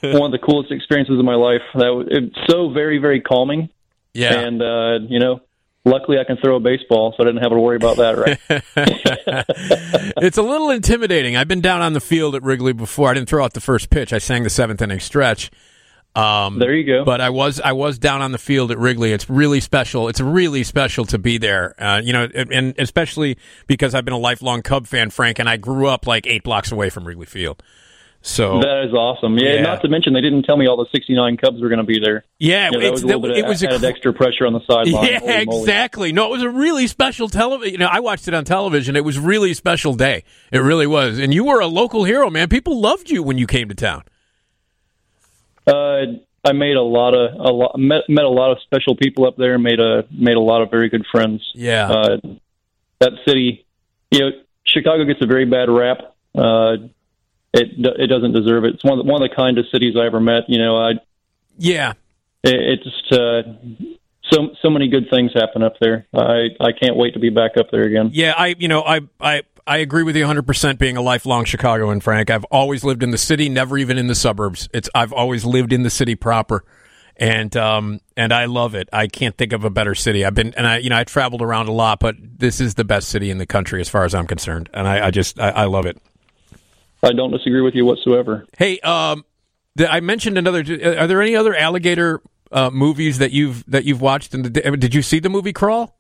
one of the coolest experiences of my life. That was it's so very very calming. Yeah. And uh, you know, luckily I can throw a baseball, so I didn't have to worry about that. Right. it's a little intimidating. I've been down on the field at Wrigley before. I didn't throw out the first pitch. I sang the seventh inning stretch. Um, there you go. But I was I was down on the field at Wrigley. It's really special. It's really special to be there. Uh, you know, and, and especially because I've been a lifelong Cub fan, Frank, and I grew up like eight blocks away from Wrigley Field. So That is awesome. Yeah, Yeah. Not to mention they didn't tell me all the 69 Cubs were going to be there. Yeah, You know, that was a little that- bit it was a added cr- extra pressure on the sideline. Yeah, exactly. No, it was a really special television. You know, I watched it on television. It was really a special day. It really was. And you were a local hero, man. People loved you when you came to town. Uh, I made a lot of a lot met, met a lot of special people up there. Made a made a lot of very good friends. Yeah. Uh, that city, you know, Chicago gets a very bad rap. Uh, it it doesn't deserve it. It's one of the, one of the kindest cities I ever met. You know, I Yeah. it, it just uh, so so many good things happen up there. I I can't wait to be back up there again. Yeah, I you know, I I I agree with you 100% being a lifelong Chicagoan, Frank. I've always lived in the city, never even in the suburbs. It's I've always lived in the city proper. And um and I love it. I can't think of a better city. I've been and I you know I traveled around a lot, but this is the best city in the country as far as I'm concerned. And I, I just I, I love it. I don't disagree with you whatsoever. Hey, um, the, I mentioned another. Are there any other alligator uh, movies that you've that you've watched? And did you see the movie Crawl?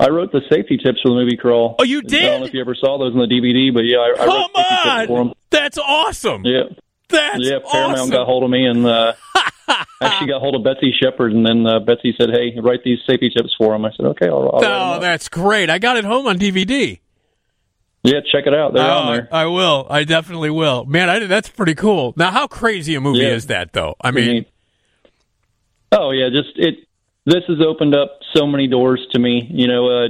I wrote the safety tips for the movie Crawl. Oh, you did? I don't know if you ever saw those on the DVD, but yeah, I, I Come wrote safety tips for them. that's awesome. Yeah, That's yeah. Paramount awesome. got hold of me and uh, actually got hold of Betsy Shepard, and then uh, Betsy said, "Hey, write these safety tips for him." I said, "Okay, I'll, I'll Oh, up." that's great. I got it home on DVD. Yeah, check it out. They're Oh, on there. I will. I definitely will. Man, I, that's pretty cool. Now, how crazy a movie Yeah. is that, though? I mean, oh yeah, just it. This has opened up so many doors to me. You know, uh,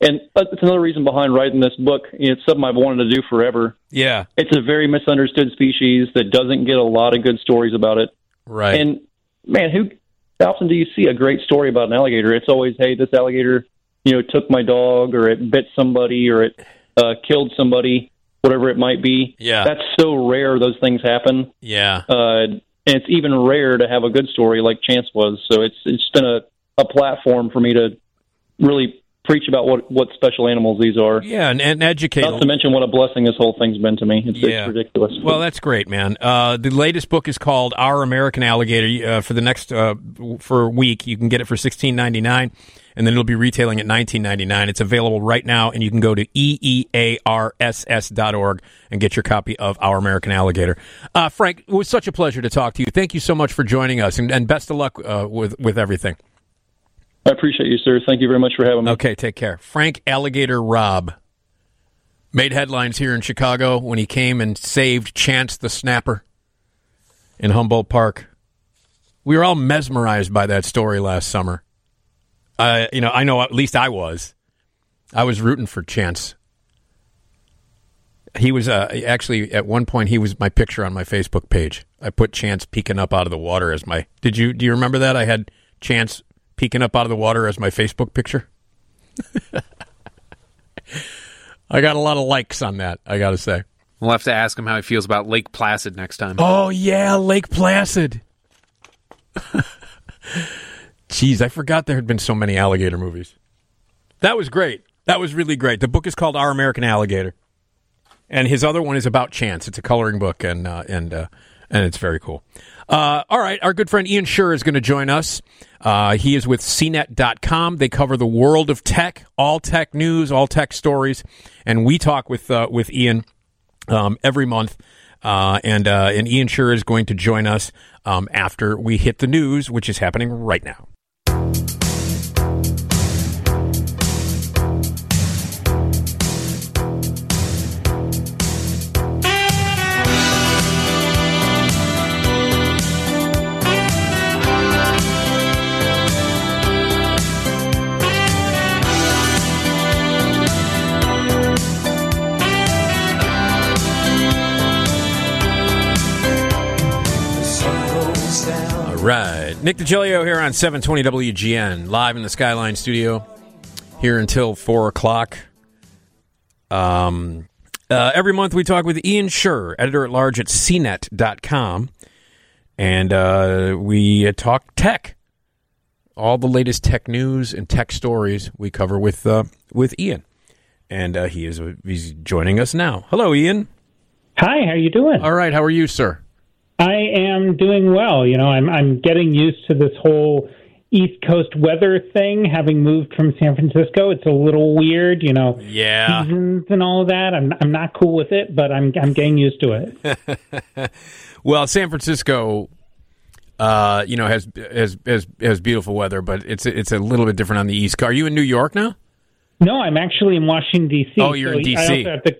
and it's another reason behind writing this book. It's something I've wanted to do forever. yeah, It's a very misunderstood species that doesn't get a lot of good stories about it. right. And man, who how often do you see a great story about an alligator? It's always, hey, this alligator, you know, took my dog, or it bit somebody, or it uh, killed somebody, whatever it might be. Yeah. that's so rare. Those things happen, yeah. uh, and it's even rare to have a good story like Chance was. So it's it's been a a platform for me to really preach about what what special animals these are. Yeah, and, and educate. Not to mention what a blessing this whole thing's been to me. It's, Yeah. it's ridiculous. Well, that's great, man. Uh, the latest book is called Our American Alligator. Uh, for the next uh, for a week, you can get it for sixteen ninety nine, and then it'll be retailing at nineteen ninety nine. It's available right now, and you can go to E eearss dot org and get your copy of Our American Alligator. Uh, Frank, it was such a pleasure to talk to you. Thank you so much for joining us, and, and best of luck uh, with with everything. I appreciate you, sir. Thank you very much for having me. Okay, take care. Frank Alligator Robb made headlines here in Chicago when he came and saved Chance the Snapper in Humboldt Park. We were all mesmerized by that story last summer. Uh, you know, I know at least I was. I was rooting for Chance. he was uh, actually at one point he was my picture on my Facebook page. I put Chance peeking up out of the water as my. Did you do you remember that? I had Chance peeking up out of the water as my Facebook picture. I got a lot of likes on that. I got to say. We'll have to ask him how he feels about Lake Placid next time. Oh yeah, Lake Placid. Jeez, I forgot there had been so many alligator movies. That was great. That was really great. The book is called Our American Alligator, and his other one is about Chance. It's a coloring book, and uh, and uh, and it's very cool. Uh, all right, our good friend Ian Sherr is going to join us. Uh, he is with CNET.com. They cover the world of tech, all tech news, all tech stories, and we talk with uh, with Ian um, every month. Uh, and and Ian Sherr is going to join us um, after we hit the news, which is happening right now. Nick DiGilio here on 720 WGN, live in the Skyline studio, here until 4 o'clock. Um, uh, every month we talk with Ian Sherr, editor at large at cnet.com, and uh, we uh, talk tech. All the latest tech news and tech stories we cover with uh, with Ian, and uh, he is he's joining us now. Hello, Ian. Hi, how are you doing? All right, how are you, sir? I am doing well. You know, I'm I'm getting used to this whole East Coast weather thing. Having moved from San Francisco, it's a little weird. You know, Yeah. seasons and all of that. I'm I'm not cool with it, but I'm I'm getting used to it. Well, San Francisco, uh, you know, has has has has beautiful weather, but it's it's a little bit different on the East. Coast. Are you in New York now? No, I'm actually in Washington D.C. Oh, you're in so I DC. also have to,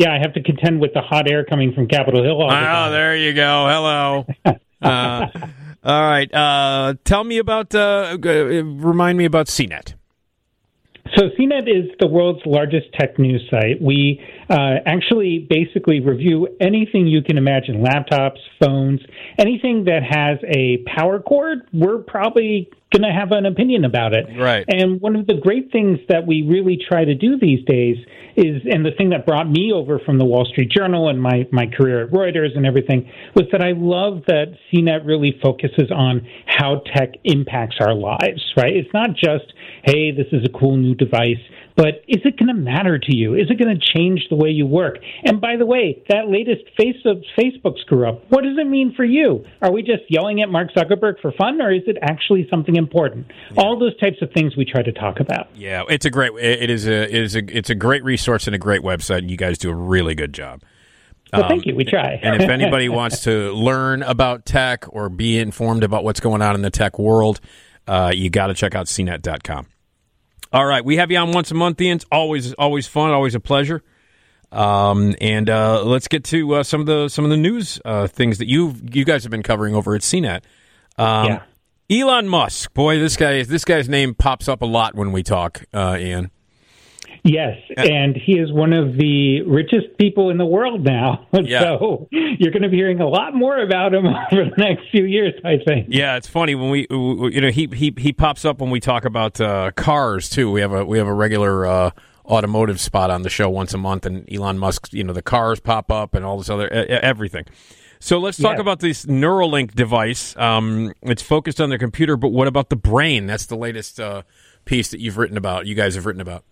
yeah, I have to contend with the hot air coming from Capitol Hill. All Oh, there you go. Hello. Uh, all right. Uh, tell me about. Uh, uh, remind me about CNET. So CNET is the world's largest tech news site. We uh, actually basically review anything you can imagine laptops, phones, anything that has a power cord. We're probably going to have an opinion about it. Right. And one of the great things that we really try to do these days is, and the thing that brought me over from the Wall Street Journal and my, my career at Reuters and everything, was that I love that CNET really focuses on how tech impacts our lives, right? It's not just, hey, this is a cool new device, but is it going to matter to you? Is it going to change the way you work? And by the way, that latest face of Facebook screw up, what does it mean for you? Are we just yelling at Mark Zuckerberg for fun, or is it actually something important? All those types of things we try to talk about. Yeah, it's a great. It is a it is a it's a great resource and a great website. And you guys do a really good job. Well, thank you. We try. Um, and if anybody wants to learn about tech or be informed about what's going on in the tech world, uh, you got to check out cnet.com. All right, we have you on once a month, Ian. It's always always fun, always a pleasure. Um, and uh, let's get to uh, some of the some of the news uh, things that you you guys have been covering over at CNET. Um, Yeah. Elon Musk, boy, this guy this guy's name pops up a lot when we talk, uh, Ian. Yes, and he is one of the richest people in the world now. Yeah. So you're going to be hearing a lot more about him over the next few years, I think. Yeah, it's funny when we, you know, he he he pops up when we talk about uh, cars too. We have a we have a regular uh, automotive spot on the show once a month, and Elon Musk, you know, the cars pop up and all this other everything. So let's talk Yeah. about this Neuralink device. Um, it's focused on the computer, but what about the brain? That's the latest uh, piece that you've written about. You guys have written about.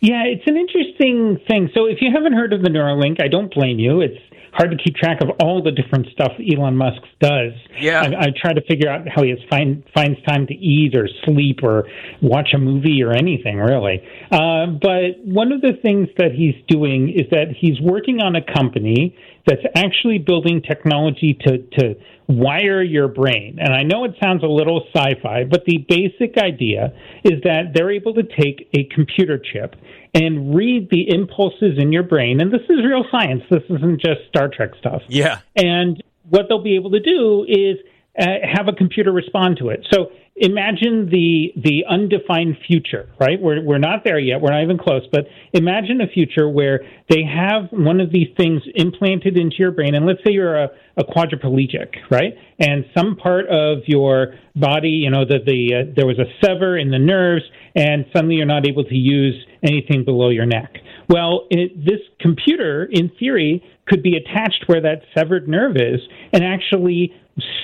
Yeah, it's an interesting thing. So if you haven't heard of the Neuralink, I don't blame you. It's hard to keep track of all the different stuff Elon Musk does. Yeah. I, I try to figure out how he has find, finds time to eat or sleep or watch a movie or anything really. Uh, but one of the things that he's doing is that he's working on a company that's actually building technology to to wire your brain. And I know it sounds a little sci-fi, but the basic idea is that they're able to take a computer chip and read the impulses in your brain. And this is real science. This isn't just Star Trek stuff. Yeah. And what they'll be able to do is uh, have a computer respond to it. So imagine the the undefined future, right? We're we're not there yet. We're not even close. But imagine a future where they have one of these things implanted into your brain, and let's say you're a, a quadriplegic, right? And some part of your body, you know, that the uh, there was a sever in the nerves, and suddenly you're not able to use anything below your neck. Well, it, this computer, in theory, could be attached where that severed nerve is, and actually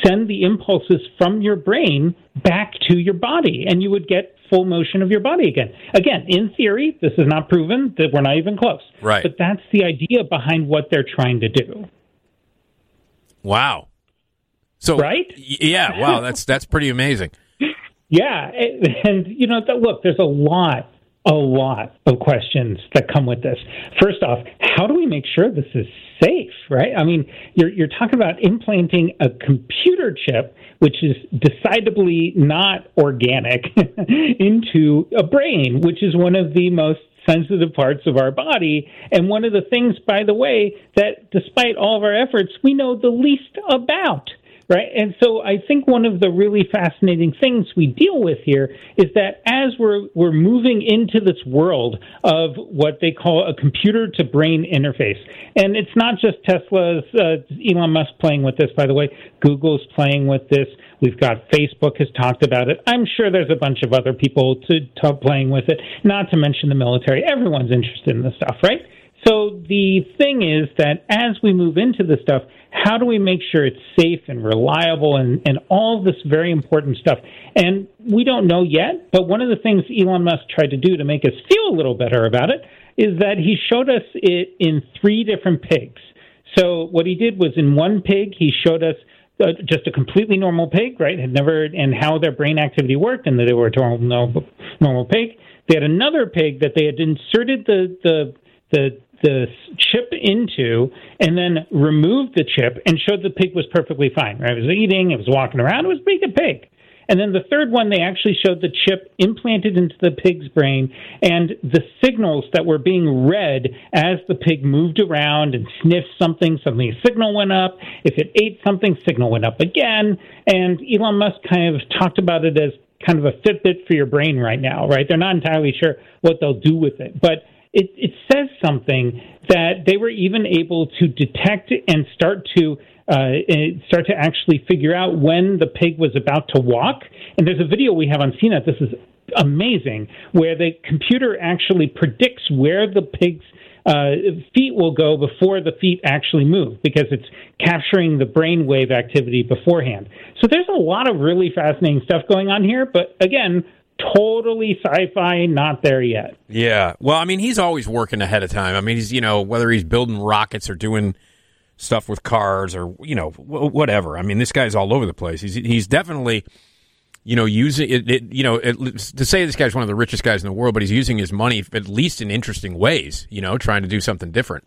send the impulses from your brain back to your body, and you would get full motion of your body again. Again, in theory, this is not proven that we're not even close. Right. But that's the idea behind what they're trying to do. Wow. So Right? Yeah. Wow. That's that's pretty amazing. Yeah, and, and you know, look, there's a lot, a lot of questions that come with this. First off, how do we make sure this is safe? Right? I mean, you're you're talking about implanting a computer chip, which is decidedly not organic, into a brain, which is one of the most sensitive parts of our body, and one of the things, by the way, that despite all of our efforts, we know the least about right? And so I think one of the really fascinating things we deal with here is that as we're we're moving into this world of what they call a computer to brain interface, and it's not just Tesla's uh, Elon Musk playing with this, by the way. Google's playing with this. We've got Facebook has talked about it. I'm sure there's a bunch of other people to, to playing with it. Not to mention the military. Everyone's interested in this stuff, right? So the thing is that as we move into this stuff, how do we make sure it's safe and reliable and, and all this very important stuff? And we don't know yet, but one of the things Elon Musk tried to do to make us feel a little better about it is that he showed us it in three different pigs. So what he did was in one pig, he showed us uh, just a completely normal pig, right? Had never and how their brain activity worked, and that they were a normal normal pig. They had another pig that they had inserted the the the the chip into and then removed the chip and showed the pig was perfectly fine. Right? It was eating, it was walking around, it was being a pig. And then the third one, they actually showed the chip implanted into the pig's brain and the signals that were being read as the pig moved around and sniffed something. Suddenly a signal went up. If it ate something, signal went up again. And Elon Musk kind of talked about it as kind of a Fitbit for your brain right now, right? They're not entirely sure what they'll do with it. But it, it says something that they were even able to detect and start to uh, start to actually figure out when the pig was about to walk. And there's a video we have on CNET. This is amazing, where the computer actually predicts where the pig's uh, feet will go before the feet actually move because it's capturing the brainwave activity beforehand. So there's a lot of really fascinating stuff going on here. But again, totally sci-fi, not there yet. Yeah. Well, I mean, he's always working ahead of time. I mean, he's you know whether he's building rockets or doing stuff with cars or you know wh- whatever. I mean, this guy's all over the place. He's he's definitely you know using it. it you know it, to say this guy's one of the richest guys in the world, but he's using his money at least in interesting ways. You know, trying to do something different.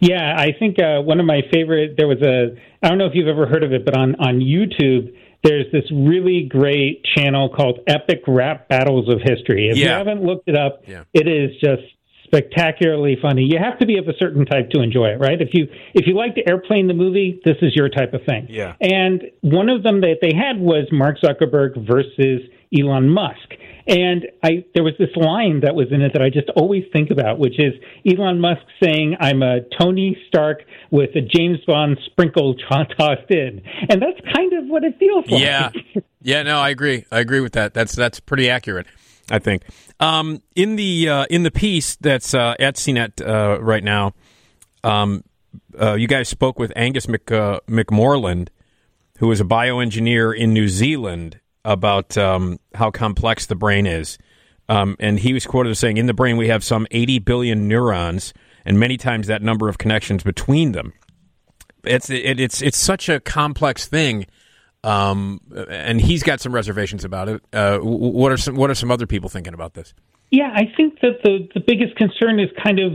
Yeah, I think uh, one of my favorite. There was a. I don't know if you've ever heard of it, but on on YouTube, there's this really great channel called Epic Rap Battles of History. If you haven't looked it up, Yeah. it is just spectacularly funny. You have to be of a certain type to enjoy it, right? If you if you like the airplane the movie, this is your type of thing. Yeah. And one of them that they had was Mark Zuckerberg versus Elon Musk. And I there was this line that was in it that I just always think about, which is Elon Musk saying, "I'm a Tony Stark with a James Bond sprinkle tossed in," and that's kind of what it feels like. Yeah, yeah. No, I agree. I agree with that. That's that's pretty accurate. I think um, in the uh, in the piece that's uh, at CNET uh, right now, um, uh, you guys spoke with Angus Mc, uh, McMorland, who is a bioengineer in New Zealand, about um, how complex the brain is. Um, and he was quoted as saying, "In the brain, we have some 80 billion neurons, and many times that number of connections between them." It's it, it's it's such a complex thing um, and he's got some reservations about it. Uh, what are some What are some other people thinking about this? Yeah, I think that the, the biggest concern is kind of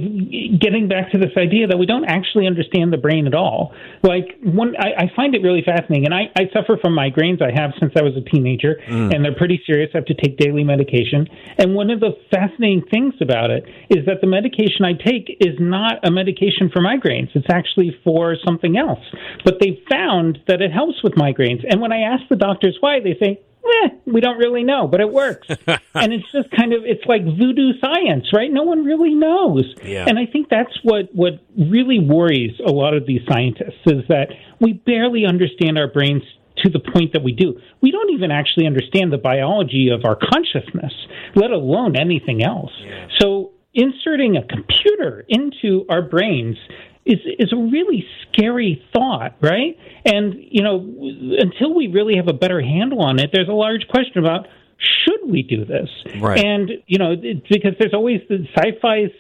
getting back to this idea that we don't actually understand the brain at all. Like, one, I, I find it really fascinating, and I, I suffer from migraines. I have since I was a teenager, Mm. and they're pretty serious. I have to take daily medication. And one of the fascinating things about it is that the medication I take is not a medication for migraines. It's actually for something else. But they found that it helps with migraines. And when I ask the doctors why, they say, eh, we don't really know, but it works. and it's just kind of it's like voodoo science, right? No one really knows. Yeah. And I think that's what what really worries a lot of these scientists is that we barely understand our brains to the point that we do. We don't even actually understand the biology of our consciousness, let alone anything else. So inserting a computer into our brains is is a really scary thought, right? And you know, until we really have a better handle on it, there's a large question about should we do this? Right. And you know, because there's always the sci-fi's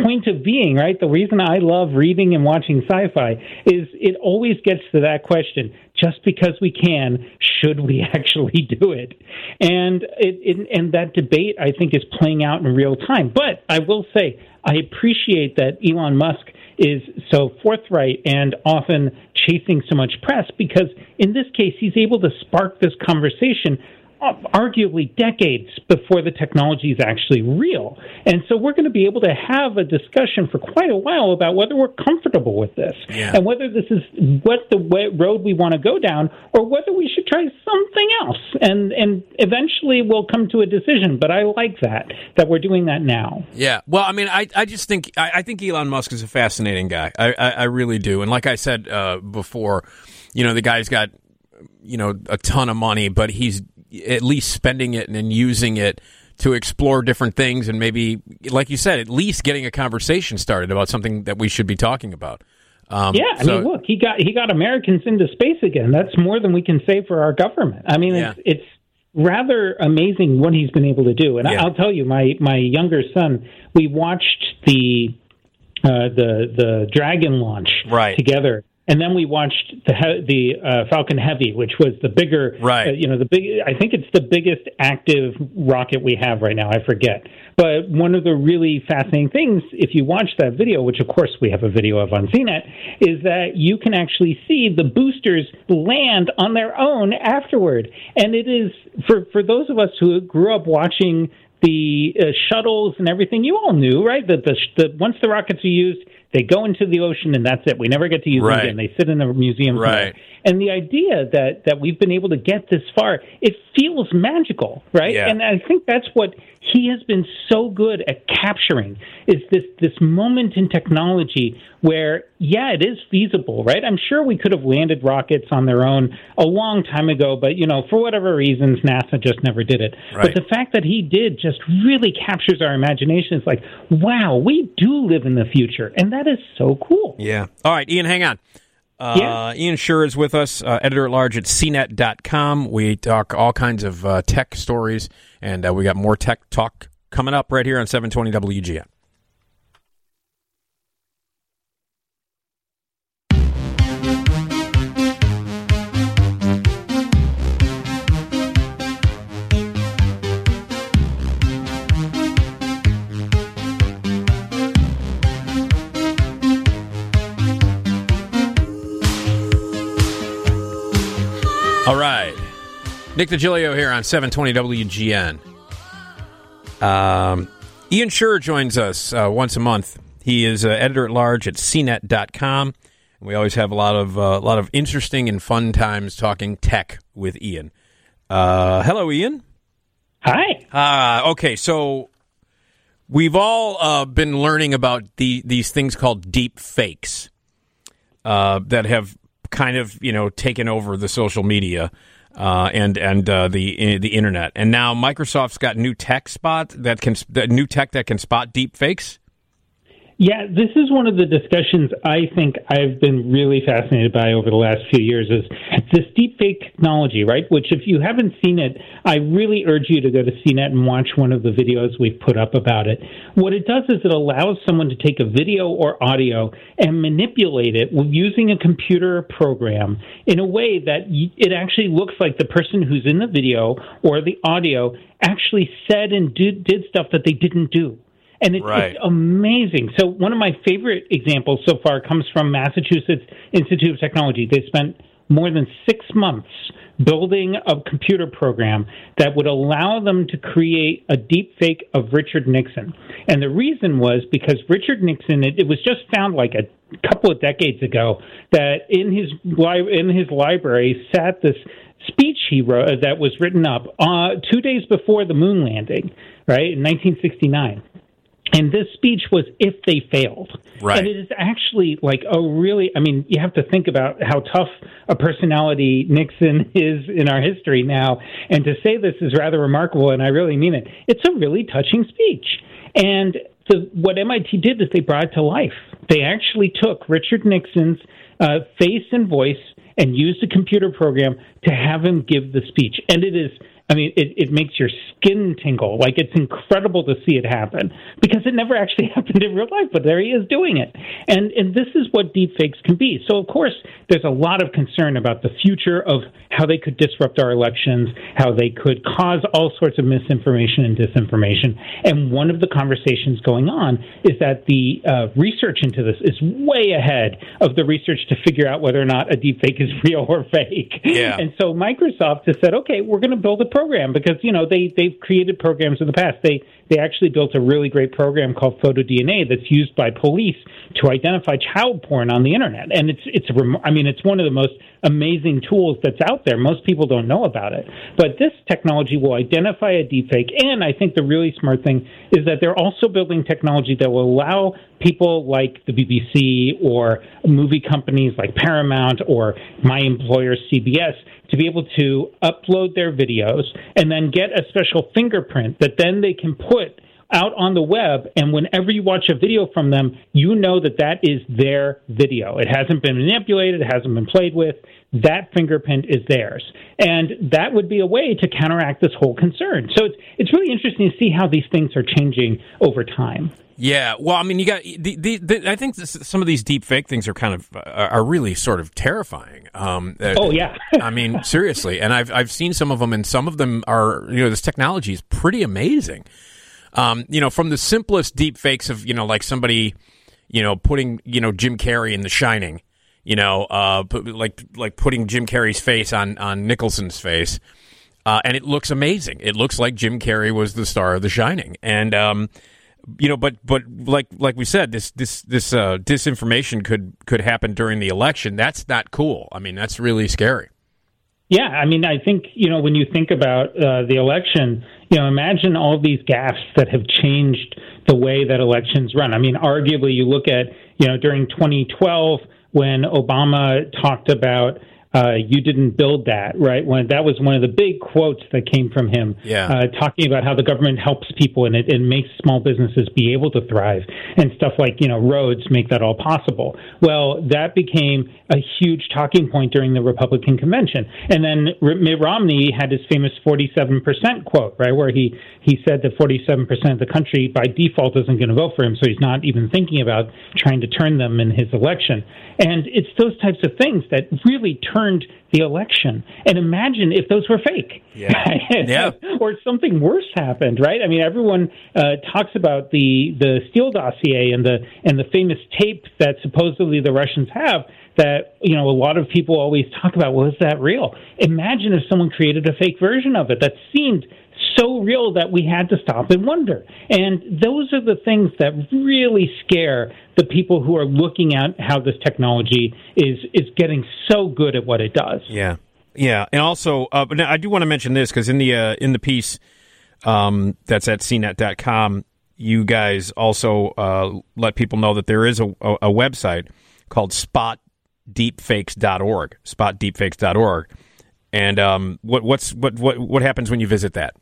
point of being, right? The reason I love reading and watching sci-fi is it always gets to that question: just because we can, should we actually do it? And it, it and that debate, I think, is playing out in real time. But I will say, I appreciate that Elon Musk is so forthright and often chasing so much press because in this case he's able to spark this conversation arguably decades before the technology is actually real. And so we're going to be able to have a discussion for quite a while about whether we're comfortable with this Yeah. and whether this is what the way, road we want to go down or whether we should try something else. And and eventually we'll come to a decision, but I like that that we're doing that now. Yeah. Well, I mean, I, I just think I, I think Elon Musk is a fascinating guy. I, I, I really do. And like I said uh, before, you know, the guy's got you know a ton of money, but he's at least spending it and then using it to explore different things and maybe, like you said, at least getting a conversation started about something that we should be talking about. Um, Yeah, I so- mean, look, he got he got Americans into space again. That's more than we can say for our government. I mean, it's it's rather amazing what he's been able to do. And Yeah. I'll tell you, my my younger son, we watched the uh, the the Dragon launch Right. together. And then we watched the the uh, Falcon Heavy, which was the bigger, Right. uh, you know, the big. I think it's the biggest active rocket we have right now. I forget, but one of the really fascinating things, if you watch that video, which of course we have a video of on CNET, is that you can actually see the boosters land on their own afterward, and it is for for those of us who grew up watching the uh, shuttles and everything. You all knew, right? That the, the once the rockets are used, they go into the ocean and that's it. We never get to use Right. them again. They sit in a museum. somewhere. Right. And the idea that that we've been able to get this far, it feels magical, right? Yeah. And I think that's what he has been so good at capturing is this this moment in technology where yeah, it is feasible, right? I'm sure we could have landed rockets on their own a long time ago, but you know, for whatever reasons NASA just never did it. Right. But the fact that he did just really captures our imagination. It's like, wow, we do live in the future, and that is so cool. Yeah. All right, Ian, hang on. Uh, Yeah. Ian Sherr is with us, uh, editor at large at cnet.com. We talk all kinds of uh, tech stories, and uh, we got more tech talk coming up right here on 720 WGN. All right. Nick DiGilio here on 720 WGN. Um, Ian Sherr joins us uh, once a month. He is uh, editor at large at cnet.com. And we always have a lot of uh, a lot of interesting and fun times talking tech with Ian. Uh, hello, Ian. Hi. Uh, okay, so we've all uh, been learning about the, these things called deep fakes uh, that have kind of you know taken over the social media uh, and and uh, the the internet. And now Microsoft's got new tech spot that can new tech that can spot deep fakes. Yeah, this is one of the discussions I think I've been really fascinated by over the last few years is this deepfake technology, right? Which, if you haven't seen it, I really urge you to go to CNET and watch one of the videos we've put up about it. What it does is it allows someone to take a video or audio and manipulate it using a computer program in a way that it actually looks like the person who's in the video or the audio actually said and did, did stuff that they didn't do and it's, Right. it's amazing. So one of my favorite examples so far comes from Massachusetts Institute of Technology. They spent more than six months building a computer program that would allow them to create a deep fake of Richard Nixon. And the reason was because Richard Nixon, it, it was just found like a couple of decades ago that in his li- in his library sat this speech he wrote that was written up uh, two days before the moon landing, right in 1969. And this speech was if they failed. Right. And it is actually like oh, really, I mean, you have to think about how tough a personality Nixon is in our history now. And to say this is rather remarkable, and I really mean it. It's a really touching speech. And the, what MIT did is they brought it to life. They actually took Richard Nixon's uh, face and voice and used a computer program to have him give the speech. And it is, I mean, it, it makes your skin tingle. Like it's incredible to see it happen because it never actually happened in real life, but there he is doing it. And and this is what deepfakes can be. So of course, there's a lot of concern about the future of how they could disrupt our elections, how they could cause all sorts of misinformation and disinformation. And one of the conversations going on is that the uh, research into this is way ahead of the research to figure out whether or not a deepfake is real or fake. Yeah. And so Microsoft has said, okay, we're going to build a program because you know they they've created programs in the past. They they actually built a really great program called PhotoDNA that's used by police to identify child porn on the internet, and it's it's I mean it's one of the most amazing tools that's out there. Most people don't know about it, but this technology will identify a deepfake. And I think the really smart thing is that they're also building technology that will allow people like the BBC or movie companies like Paramount or my employer CBS to be able to upload their videos and then get a special fingerprint that then they can put out on the web and whenever you watch a video from them you know that that is their video. It hasn't been manipulated it hasn't been played with. That fingerprint is theirs. And that would be a way to counteract this whole concern. So it's it's really interesting to see how these things are changing over time. Yeah, well, I mean, you got the, the, the I think this, some of these deep fake things are kind of uh, are really sort of terrifying. Um, uh, Oh, yeah. I mean, seriously, and I've I've seen some of them, and some of them are you know this technology is pretty amazing. Um, you know, from the simplest deep fakes of you know like somebody you know putting you know Jim Carrey in The Shining, you know, uh, put, like like putting Jim Carrey's face on on Nicholson's face. Uh, and it looks amazing. It looks like Jim Carrey was the star of The Shining, and um, you know, but but like like we said, this this this uh, disinformation could could happen during the election. That's not cool. I mean, that's really scary. Yeah, I mean, I think you know when you think about uh, the election, you know, imagine all these gaffes that have changed the way that elections run. I mean, arguably, you look at you know during 2012 when Obama talked about. Uh, you didn't build that, right? When that was one of the big quotes that came from him, Yeah. uh, talking about how the government helps people and it, it makes small businesses be able to thrive and stuff like you know roads make that all possible. Well, that became a huge talking point during the Republican convention, and then R- Mitt Romney had his famous 47% quote, right, where he he said that 47% of the country by default isn't going to vote for him, so he's not even thinking about trying to turn them in his election. And it's those types of things that really turned the election. And imagine if those were fake. Yeah. Yeah. or something worse happened, right? I mean, everyone uh, talks about the the Steele dossier and the and the famous tape that supposedly the Russians have. That you know, a lot of people always talk about. Well, is that real? Imagine if someone created a fake version of it that seemed so real that we had to stop and wonder. And those are the things that really scare the people who are looking at how this technology is is getting so good at what it does. Yeah, yeah, and also, uh, but I do want to mention this because in the uh, in the piece um, that's at cnet.com, you guys also uh, let people know that there is a, a, a website called spotdeepfakes.org, spotdeepfakes.org. And um, what what's what what what happens when you visit that?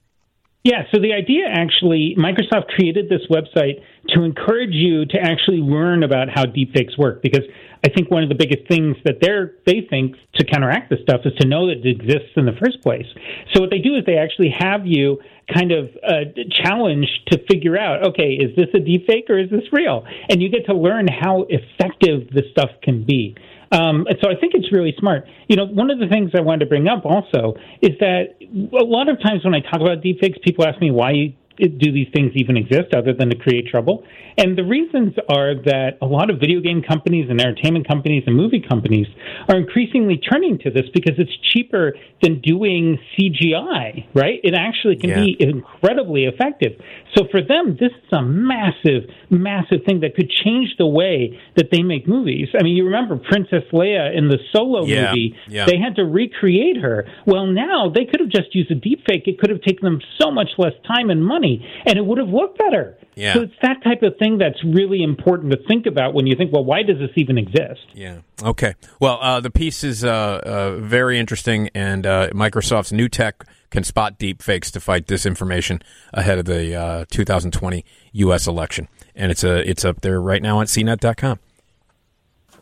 Yeah, so the idea actually, Microsoft created this website to encourage you to actually learn about how deepfakes work because I think one of the biggest things that they're, they think to counteract this stuff is to know that it exists in the first place. So what they do is they actually have you kind of uh, challenged to figure out, okay, is this a deepfake or is this real? And you get to learn how effective this stuff can be. Um, and so I think it's really smart. You know, one of the things I wanted to bring up also is that a lot of times when I talk about deepfakes, people ask me why do these things even exist other than to create trouble? And the reasons are that a lot of video game companies and entertainment companies and movie companies are increasingly turning to this because it's cheaper than doing CGI, right? It actually can Yeah. be incredibly effective. So for them, this is a massive, massive thing that could change the way that they make movies. I mean, you remember Princess Leia in the Solo Yeah, movie? yeah. They had to recreate her. Well, now they could have just used a deepfake. It could have taken them so much less time and money, and it would have looked better. Yeah. So it's that type of thing that's really important to think about when you think, well, why does this even exist? Yeah. Okay. Well, uh, the piece is uh, uh, very interesting, and uh, Microsoft's new tech can spot deep fakes to fight disinformation ahead of the uh, 2020 U.S. election, and it's a it's up there right now on CNET.com.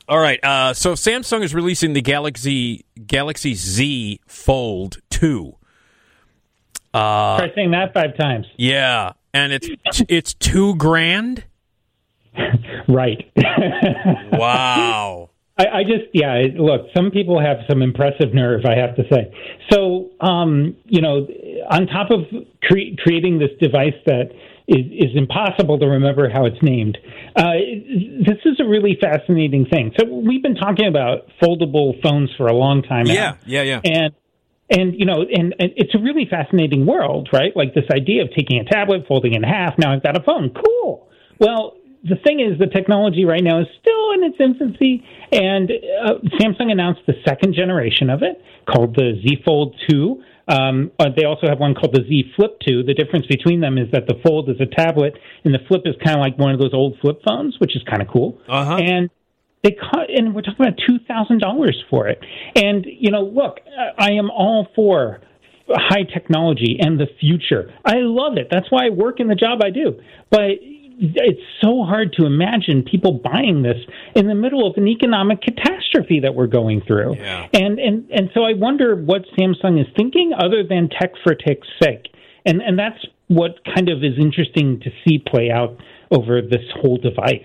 All right. Uh, so Samsung is releasing the Galaxy Galaxy Z Fold Two. Uh, Try saying that five times. yeah, and it's it's two grand. Right. Wow. I, I just, yeah, look, some people have some impressive nerve, I have to say. So, um, you know, on top of cre- creating this device that is, is impossible to remember how it's named, uh, this is a really fascinating thing. So, we've been talking about foldable phones for a long time now. Yeah. Yeah. Yeah. And and you know, and, and it's a really fascinating world, right? Like this idea of taking a tablet, folding it in half. Now I've got a phone. Cool. Well, the thing is, the technology right now is still in its infancy, and uh, Samsung announced the second generation of it called the Z Fold 2. Um, they also have one called the Z Flip 2. The difference between them is that the Fold is a tablet, and the Flip is kind of like one of those old flip phones, which is kind of cool. Uh-huh. And they cut, and we're talking about two thousand dollars for it. And you know, look, I am all for high technology and the future. I love it. That's why I work in the job I do. But it's so hard to imagine people buying this in the middle of an economic catastrophe that we're going through. Yeah. And and and so I wonder what Samsung is thinking other than tech for tech's sake. And and that's what kind of is interesting to see play out over this whole device.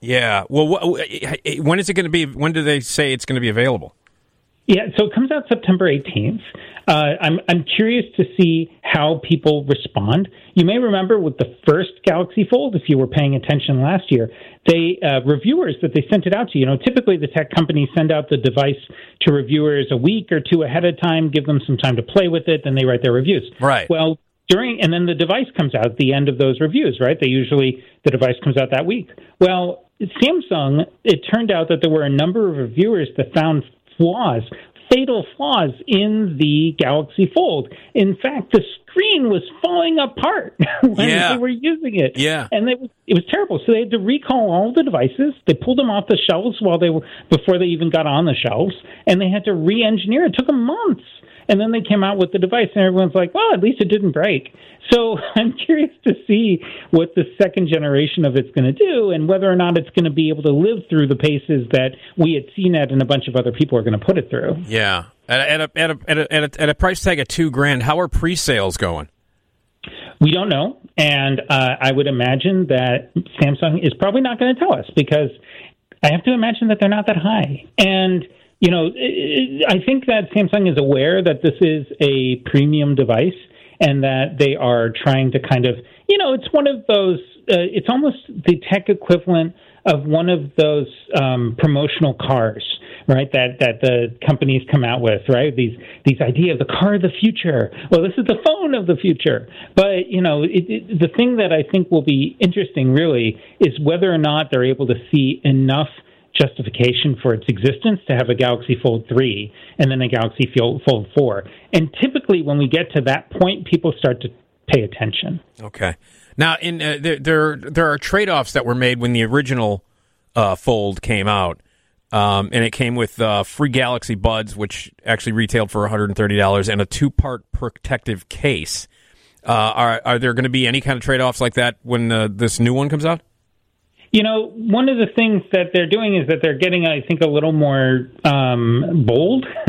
Yeah. Well, wh- when is it going to be? When do they say it's going to be available? Yeah, so it comes out September 18th. Uh, I'm I'm curious to see how people respond. You may remember with the first Galaxy Fold, if you were paying attention last year, they uh, reviewers that they sent it out to. You know, typically the tech companies send out the device to reviewers a week or two ahead of time, give them some time to play with it, then they write their reviews. Right. Well, during and then the device comes out at the end of those reviews, right? They usually the device comes out that week. Well, Samsung, it turned out that there were a number of reviewers that found flaws, fatal flaws in the Galaxy Fold. In fact, the screen was falling apart when Yeah. they were using it. Yeah. And it was, it was terrible. So they had to recall all the devices. They pulled them off the shelves while they were before they even got on the shelves, and they had to re-engineer. It took them months. And then they came out with the device, and everyone's like, "Well, at least it didn't break." So I'm curious to see what the second generation of it's going to do, and whether or not it's going to be able to live through the paces that we at CNET and a bunch of other people are going to put it through. Yeah. At a, at a, at a, at a, at a, price tag of two grand, how are pre-sales going? We don't know, and uh, I would imagine that Samsung is probably not going to tell us because I have to imagine that they're not that high. And you know, i- think that Samsung is aware that this is a premium device and that they are trying to kind of, you know, it's one of those. Uh, it's almost the tech equivalent of one of those um, promotional cars, right? That that the companies come out with, right? These these idea of the car of the future. Well, this is the phone of the future. But you know, it, it, the thing that I think will be interesting, really, is whether or not they're able to see enough justification for its existence to have a Galaxy Fold 3 and then a Galaxy Fold Fold 4. And typically, when we get to that point, people start to pay attention. Okay. Now, in uh, there, there there are trade offs that were made when the original uh, Fold came out, um, and it came with uh, free Galaxy Buds, which actually retailed for one hundred and thirty dollars, and a two part protective case. Uh, are are there going to be any kind of trade offs like that when uh, this new one comes out? You know, one of the things that they're doing is that they're getting, I think, a little more um, bold.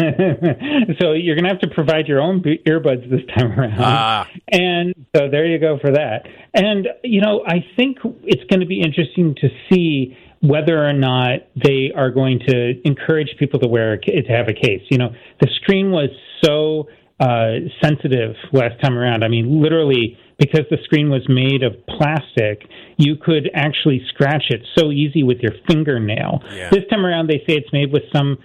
so you're going to have to provide your own earbuds this time around. Ah. And so there you go for that. And, you know, I think it's going to be interesting to see whether or not they are going to encourage people to wear to have a case. You know, the screen was so uh, sensitive last time around. I mean, literally, because the screen was made of plastic, you could actually scratch it so easy with your fingernail. Yeah. This time around, they say it's made with some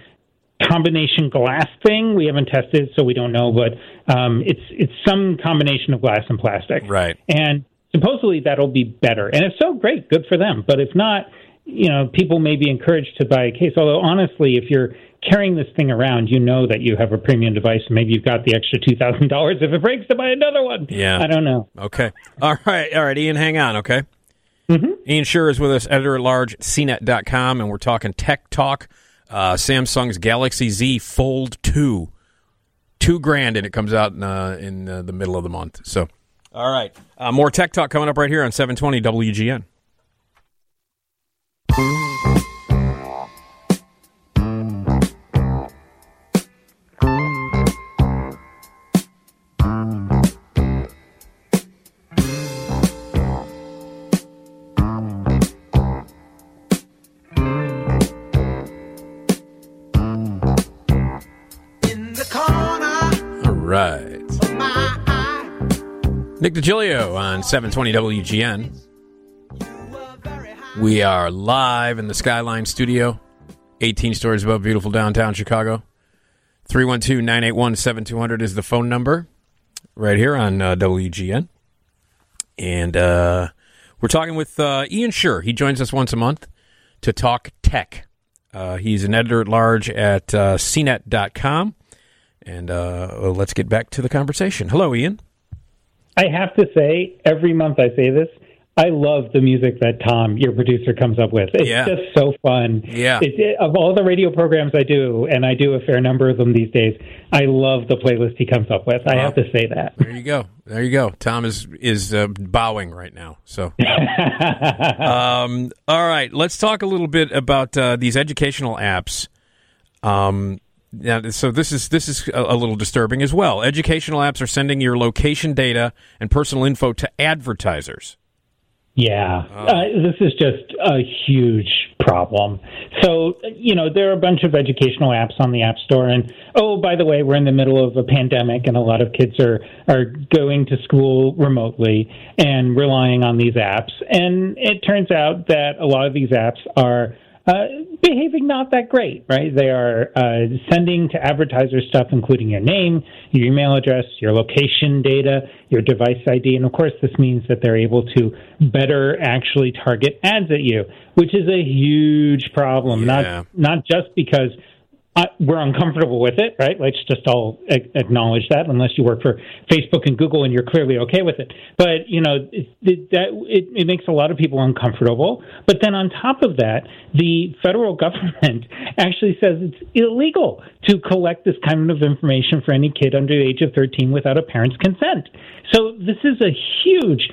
combination glass thing. We haven't tested, so we don't know, but um, it's it's some combination of glass and plastic. Right. And supposedly that'll be better. And if so, great, good for them. But if not, you know, people may be encouraged to buy a case. Although honestly, if you're carrying this thing around, you know that you have a premium device, and maybe you've got the extra two thousand dollars if it breaks to buy another one. Yeah. I don't know. Okay. All right. All right. Ian, hang on. Okay. Mm-hmm. Ian Sherr is with us, editor at large, at CNET.com, and we're talking tech talk. Uh, Samsung's Galaxy Z Fold 2. Two grand, and it comes out in, uh, in uh, the middle of the month. So, all right. Uh, more tech talk coming up right here on 720 WGN. DiGilio on 720 WGN. We are live in the Skyline studio, 18 stories above beautiful downtown Chicago. 312 981 7200 is the phone number right here on uh, WGN. And uh, we're talking with uh, Ian Sherr. He joins us once a month to talk tech. Uh, he's an editor at large at uh, CNET.com. And uh, let's get back to the conversation. Hello, Ian. I have to say, every month I say this, I love the music that Tom, your producer, comes up with. It's Yeah. just so fun. Yeah. It, it- of all the radio programs I do, and I do a fair number of them these days, I love the playlist he comes up with. I have to say that. There you go. There you go. Tom is is uh, bowing right now. So, um, all right, let's talk a little bit about uh, these educational apps. Um, now, so this is this is a, a little disturbing as well. Educational apps are sending your location data and personal info to advertisers. Yeah, Oh. uh, this is just a huge problem. So, you know, there are a bunch of educational apps on the App Store, and oh, by the way, we're in the middle of a pandemic, and a lot of kids are are going to school remotely and relying on these apps. And it turns out that a lot of these apps are uh, behaving not that great, right? They are uh, sending to advertisers stuff, including your name, your email address, your location data, your device ID, and of course, this means that they're able to better actually target ads at you, which is a huge problem. Yeah. Not not just because. Uh, we're uncomfortable with it, right? Let's just all a- acknowledge that, unless you work for Facebook and Google and you're clearly okay with it. But you know it, that it, it makes a lot of people uncomfortable. But then on top of that, the federal government actually says it's illegal to collect this kind of information for any kid under the age of 13 without a parent's consent. So this is a huge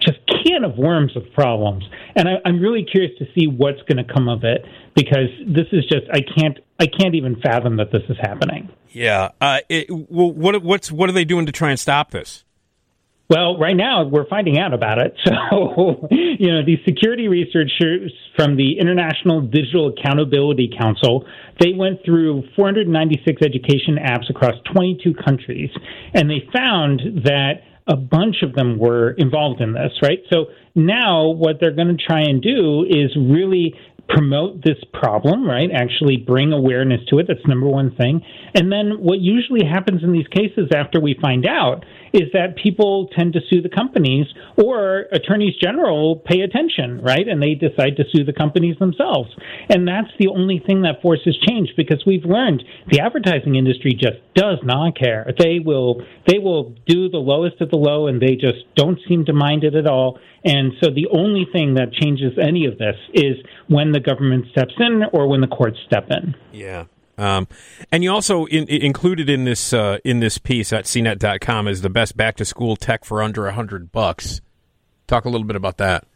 just can of worms of problems. And I, I'm really curious to see what's going to come of it because this is just I can't I can't even fathom that this is happening. Yeah. Uh, it, well, what what's what are they doing to try and stop this? Well, right now we're finding out about it. So, you know, these security researchers from the International Digital Accountability Council, they went through 496 education apps across 22 countries, and they found that a bunch of them were involved in this, right? So now what they're going to try and do is really promote this problem, right? Actually bring awareness to it. That's number one thing. And then what usually happens in these cases after we find out is that people tend to sue the companies or attorneys general pay attention, right? And they decide to sue the companies themselves. And that's the only thing that forces change because we've learned the advertising industry just does not care. They will they will do the lowest of the low and they just don't seem to mind it at all. And so the only thing that changes any of this is when the government steps in or when the courts step in. Yeah. Um, and you also in, in- included in this uh, in this piece at cnet.com is the best back to school tech for under a hundred bucks. Talk a little bit about that.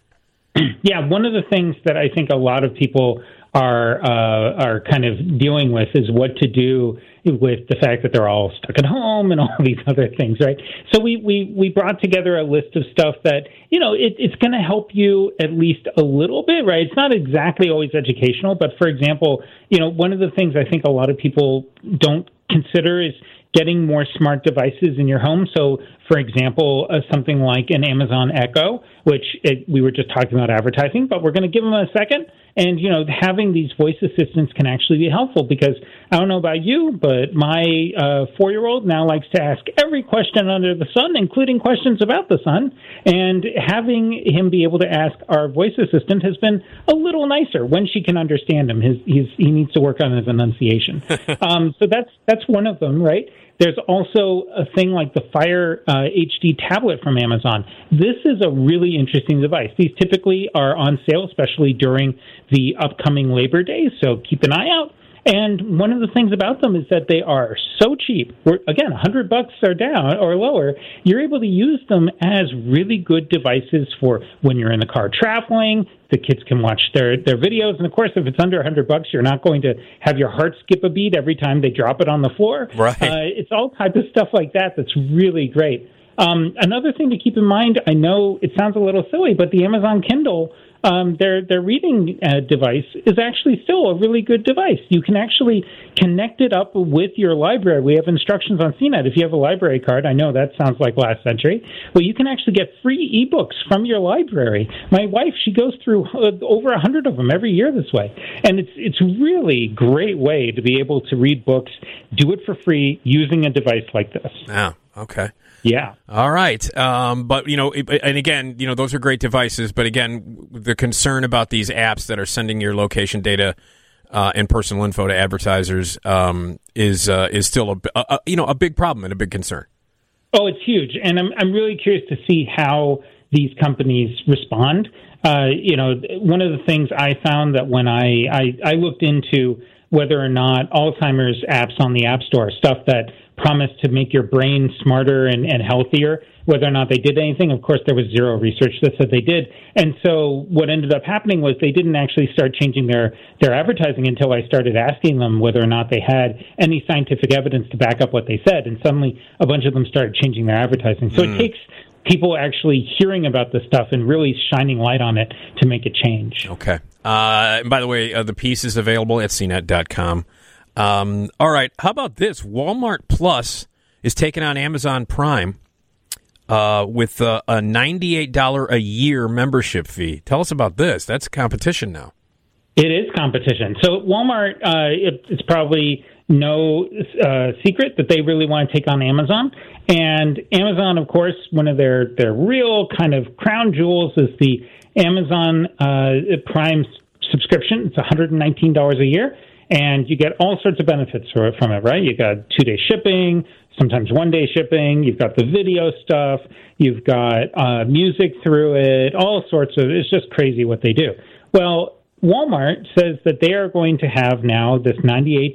Yeah, one of the things that I think a lot of people are uh, are kind of dealing with is what to do with the fact that they're all stuck at home and all these other things, right? So we we we brought together a list of stuff that you know it, it's going to help you at least a little bit, right? It's not exactly always educational, but for example, you know one of the things I think a lot of people don't consider is getting more smart devices in your home. So, for example, uh, something like an Amazon Echo, which it, we were just talking about advertising, but we're going to give them a second. And you know, having these voice assistants can actually be helpful because I don't know about you, but my uh, four-year-old now likes to ask every question under the sun, including questions about the sun. And having him be able to ask our voice assistant has been a little nicer when she can understand him. His, he's, he needs to work on his enunciation. um, so that's that's one of them, right? There's also a thing like the Fire uh, HD tablet from Amazon. This is a really interesting device. These typically are on sale, especially during the upcoming Labor Day, so keep an eye out. And one of the things about them is that they are so cheap. We're, again, 100 bucks or down or lower. You're able to use them as really good devices for when you're in the car traveling. The kids can watch their, their videos. And of course, if it's under 100 bucks, you're not going to have your heart skip a beat every time they drop it on the floor. Right. Uh, it's all type of stuff like that that's really great. Um, another thing to keep in mind, I know it sounds a little silly, but the Amazon Kindle um, their their reading uh, device is actually still a really good device. You can actually connect it up with your library. We have instructions on CNET. If you have a library card, I know that sounds like last century. Well, you can actually get free ebooks from your library. My wife, she goes through uh, over a hundred of them every year this way, and it's it's really great way to be able to read books, do it for free using a device like this. Yeah. Okay. Yeah. All right. Um, but, you know, and again, you know, those are great devices. But again, the concern about these apps that are sending your location data uh, and personal info to advertisers um, is uh, is still a, a, a you know a big problem and a big concern. Oh, it's huge, and I'm I'm really curious to see how these companies respond. Uh, you know, one of the things I found that when I, I I looked into whether or not Alzheimer's apps on the App Store, stuff that promised to make your brain smarter and, and healthier, whether or not they did anything. Of course, there was zero research that said they did. And so what ended up happening was they didn't actually start changing their, their advertising until I started asking them whether or not they had any scientific evidence to back up what they said. And suddenly a bunch of them started changing their advertising. So Hmm. it takes people actually hearing about this stuff and really shining light on it to make a change. Okay. Uh, and by the way, uh, the piece is available at cnet.com. Um, all right. How about this? Walmart Plus is taking on Amazon Prime uh, with uh, a $98 a year membership fee. Tell us about this. That's competition now. It is competition. So Walmart, uh, it, it's probably no uh, secret that they really want to take on Amazon. And Amazon, of course, one of their their real kind of crown jewels is the Amazon uh, Prime subscription. It's $119 a year, and you get all sorts of benefits from it. Right? You got two day shipping, sometimes one day shipping. You've got the video stuff. You've got uh, music through it. All sorts of. It's just crazy what they do. Well, Walmart says that they are going to have now this $98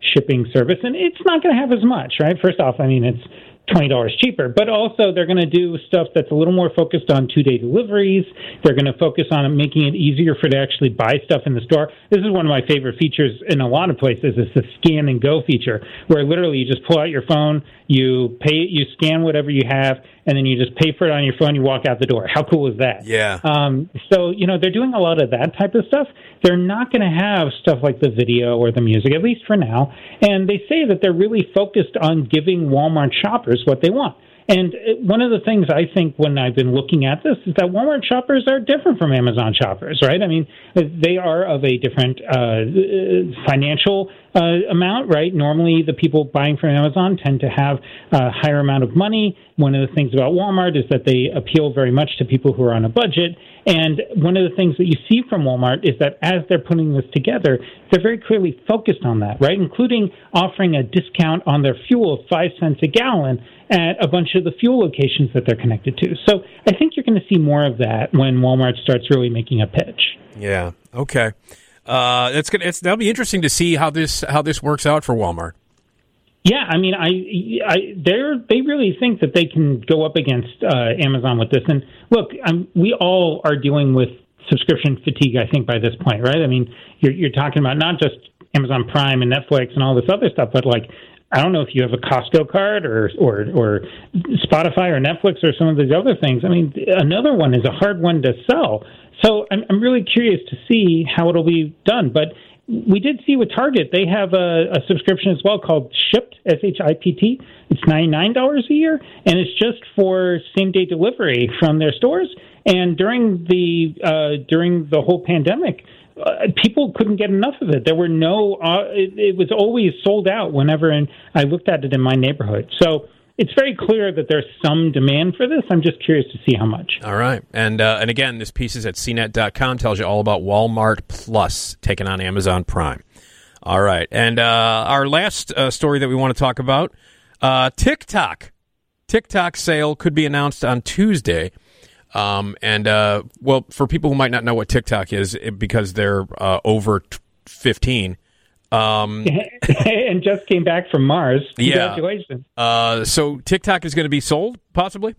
shipping service, and it's not going to have as much, right? First off, I mean, it's $20 cheaper, but also they're going to do stuff that's a little more focused on two day deliveries. They're going to focus on making it easier for to actually buy stuff in the store. This is one of my favorite features in a lot of places It's the scan and go feature, where literally you just pull out your phone, you pay, you scan whatever you have, and then you just pay for it on your phone, you walk out the door. How cool is that? Yeah. Um, so, you know, they're doing a lot of that type of stuff. They're not going to have stuff like the video or the music, at least for now. And they say that they're really focused on giving Walmart shoppers what they want. And one of the things I think when I've been looking at this is that Walmart shoppers are different from Amazon shoppers, right? I mean, they are of a different uh, financial uh, amount, right? Normally, the people buying from Amazon tend to have a higher amount of money. One of the things about Walmart is that they appeal very much to people who are on a budget. And one of the things that you see from Walmart is that as they're putting this together, they're very clearly focused on that, right? Including offering a discount on their fuel of five cents a gallon at a bunch of the fuel locations that they're connected to. So I think you're going to see more of that when Walmart starts really making a pitch. Yeah. Okay. Uh, it's gonna. It's that'll be interesting to see how this how this works out for Walmart. Yeah, I mean, I, I, they're they really think that they can go up against uh, Amazon with this. And look, um, we all are dealing with subscription fatigue. I think by this point, right? I mean, you're you're talking about not just Amazon Prime and Netflix and all this other stuff, but like I don't know if you have a Costco card or or or Spotify or Netflix or some of these other things. I mean, another one is a hard one to sell. So I'm I'm really curious to see how it'll be done. But we did see with Target they have a, a subscription as well called Shipt S H I P T. It's ninety nine dollars a year, and it's just for same day delivery from their stores. And during the uh, during the whole pandemic, uh, people couldn't get enough of it. There were no. Uh, it, it was always sold out whenever, and I looked at it in my neighborhood. So it's very clear that there's some demand for this. I'm just curious to see how much. All right. And uh, and again, this piece is at cnet.com, tells you all about Walmart Plus taking on Amazon Prime. All right. And uh, our last uh, story that we want to talk about uh, TikTok. TikTok sale could be announced on Tuesday. Um, and, uh, well, for people who might not know what TikTok is, it, because they're uh, over t- 15, um, and just came back from Mars. Yeah. Congratulations. uh, so TikTok is going to be sold, possibly?